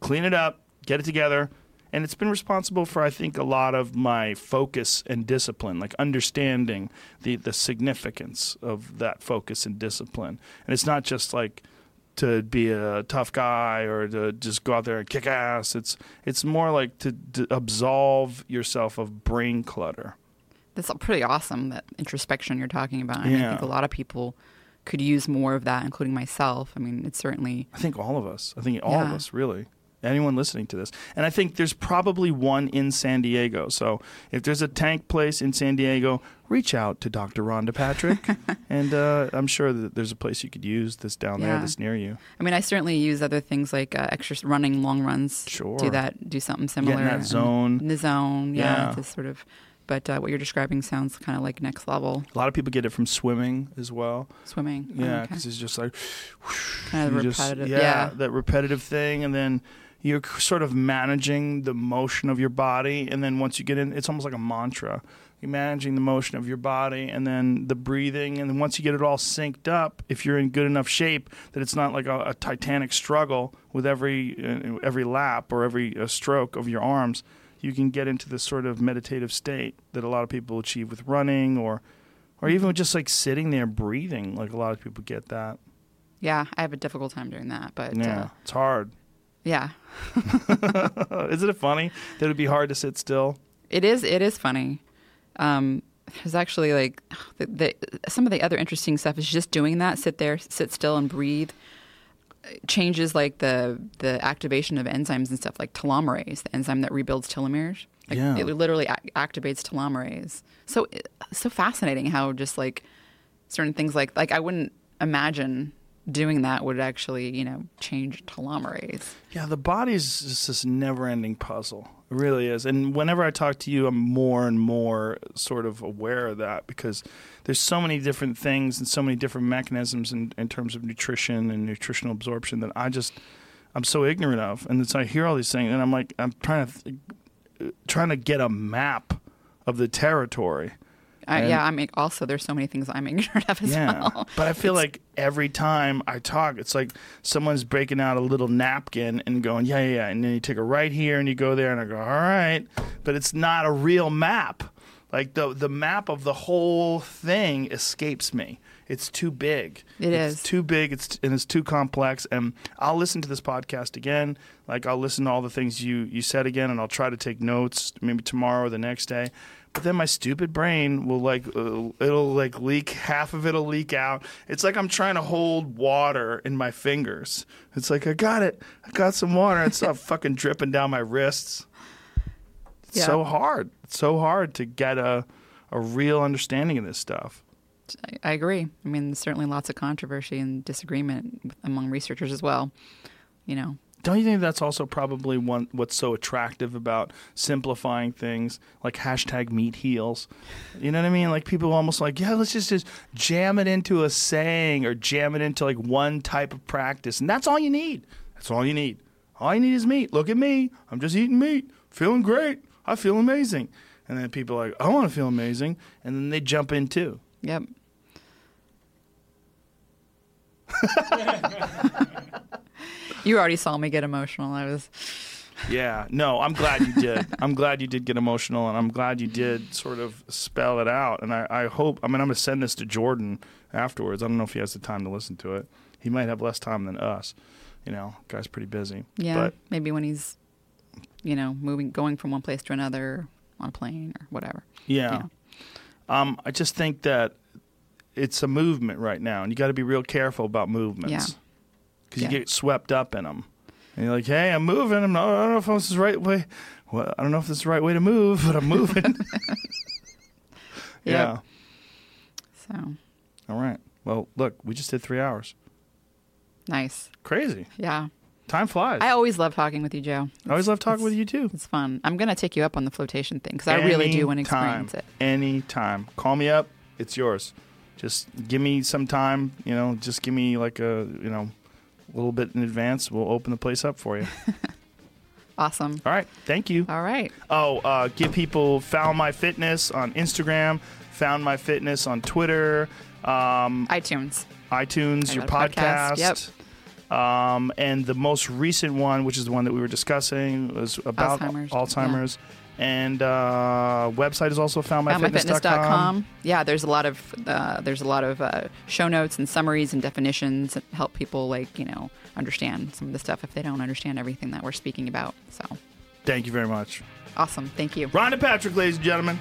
clean it up, get it together, and it's been responsible for I think a lot of my focus and discipline, like understanding the the significance of that focus and discipline, and it's not just like to be a tough guy or to just go out there and kick ass. It's it's more like to, to absolve yourself of brain clutter. That's pretty awesome. That introspection you're talking about. I Yeah. think a lot of people could use more of that, including myself. I mean, it's certainly I think all of us. I think all of us really. anyone listening to this. And I think there's probably one in San Diego. So if there's a tank place in San Diego, reach out to Dr. Rhonda Patrick, and uh, I'm sure that there's a place you could use this down there Yeah. that's near you. I mean, I certainly use other things like uh, extra running long runs. Sure. Do that. Do something similar. Get in that zone. In the zone. Yeah. Yeah. To sort of. But uh, what you're describing sounds kind of like next level A lot of people get it from swimming as well. swimming. Oh, Yeah, okay. because it's just like kind of you just- repetitive. yeah, yeah. that repetitive thing, and then you're sort of managing the motion of your body, and then once you get in, it's almost like a mantra. You're managing the motion of your body, and then the breathing, and then once you get it all synced up, if you're in good enough shape that it's not like a, a titanic struggle with every uh, every lap or every uh, stroke of your arms, you can get into this sort of meditative state that a lot of people achieve with running or. Or even just like sitting there breathing, like a lot of people get that. Yeah, I have a difficult time doing that, but Yeah, uh, it's hard. yeah, Isn't it funny that it'd be hard to sit still? it is. It is funny. Um, there's actually like the, the, some of the other interesting stuff is just doing that. Sit there, sit still, and breathe. Changes like the the activation of enzymes and stuff like telomerase, the enzyme that rebuilds telomeres. Like, Yeah. it literally ac- activates telomerase. So so fascinating how just like certain things like like I wouldn't imagine doing that would actually you know change telomerase. Yeah, the body's just this never-ending puzzle. It really is. And whenever I talk to you, I'm more and more sort of aware of that because there's so many different things and so many different mechanisms in, in terms of nutrition and nutritional absorption that I just I'm so ignorant of. And so I hear all these things, and I'm like, I'm trying to trying to get a map of the territory. I, yeah, I mean, also there's so many things I'm ignorant of as Yeah, well. but I feel It's- like every time I talk, it's like someone's breaking out a little napkin and going, yeah, yeah, yeah, and then you take a right here and you go there, and I go, all right, but it's not a real map. Like the the map of the whole thing escapes me. It's too big. It it's is. too big. It's and it's too complex. And I'll listen to this podcast again. Like I'll listen to all the things you you said again, and I'll try to take notes maybe tomorrow or the next day. But then my stupid brain will like uh, it'll like leak half of it'll leak out. It's like I'm trying to hold water in my fingers. It's like I got it. I got some water. It's all fucking dripping down my wrists. It's Yeah. so hard. It's so hard to get a a real understanding of this stuff. I, I agree. I mean, there's certainly lots of controversy and disagreement among researchers as well. You know, Don't you think that's also probably one what's so attractive about simplifying things like hashtag meat heals You know what I mean? Like people almost like, yeah, let's just just jam it into a saying or jam it into like one type of practice, and that's all you need. That's all you need. All you need is meat. Look at me. I'm just eating meat, feeling great. I feel amazing. And then people are like, I want to feel amazing, and then they jump in too. yep. you already saw me get emotional. I was, Yeah, no, I'm glad you did. I'm glad you did get emotional, and I'm glad you did sort of spell it out. And I, I hope, I mean, I'm going to send this to Jordan afterwards. I don't know if he has the time to listen to it. He might have less time than us. You know, guy's pretty busy. yeah, But maybe when he's, you know, moving, going from one place to another on a plane or whatever. yeah. Um, I just think that it's a movement right now, and you got to be real careful about movements. Yeah. Because Yeah. you get swept up in them. And you're like, hey, I'm moving. I'm not, I don't know if this is the right way. Well, I don't know if this is the right way to move, but I'm moving. yeah. So All right. Well, look, we just did three hours. nice. Crazy. Yeah. Time flies. I always love talking with you, Joe. I always love talking with you too. It's fun. I'm gonna take you up on the flotation thing because I really do want to experience it. Anytime. Call me up. It's yours. Just give me some time. You know, just give me like a you know, a little bit in advance. We'll open the place up for you. Awesome. All right. Thank you. All right. Oh, uh, give people found my fitness on Instagram. Found my fitness on Twitter. Um, iTunes. iTunes, your podcast, podcast. Um, and the most recent one, which is the one that we were discussing, was about Alzheimer's, Alzheimer's and uh, website is also found by foundmyfitness.com. Yeah, there's a lot of uh, there's a lot of uh, show notes and summaries and definitions that help people like you know understand some of the stuff if they don't understand everything that we're speaking about. So, thank you very much. Awesome, thank you, Rhonda Patrick, ladies and gentlemen.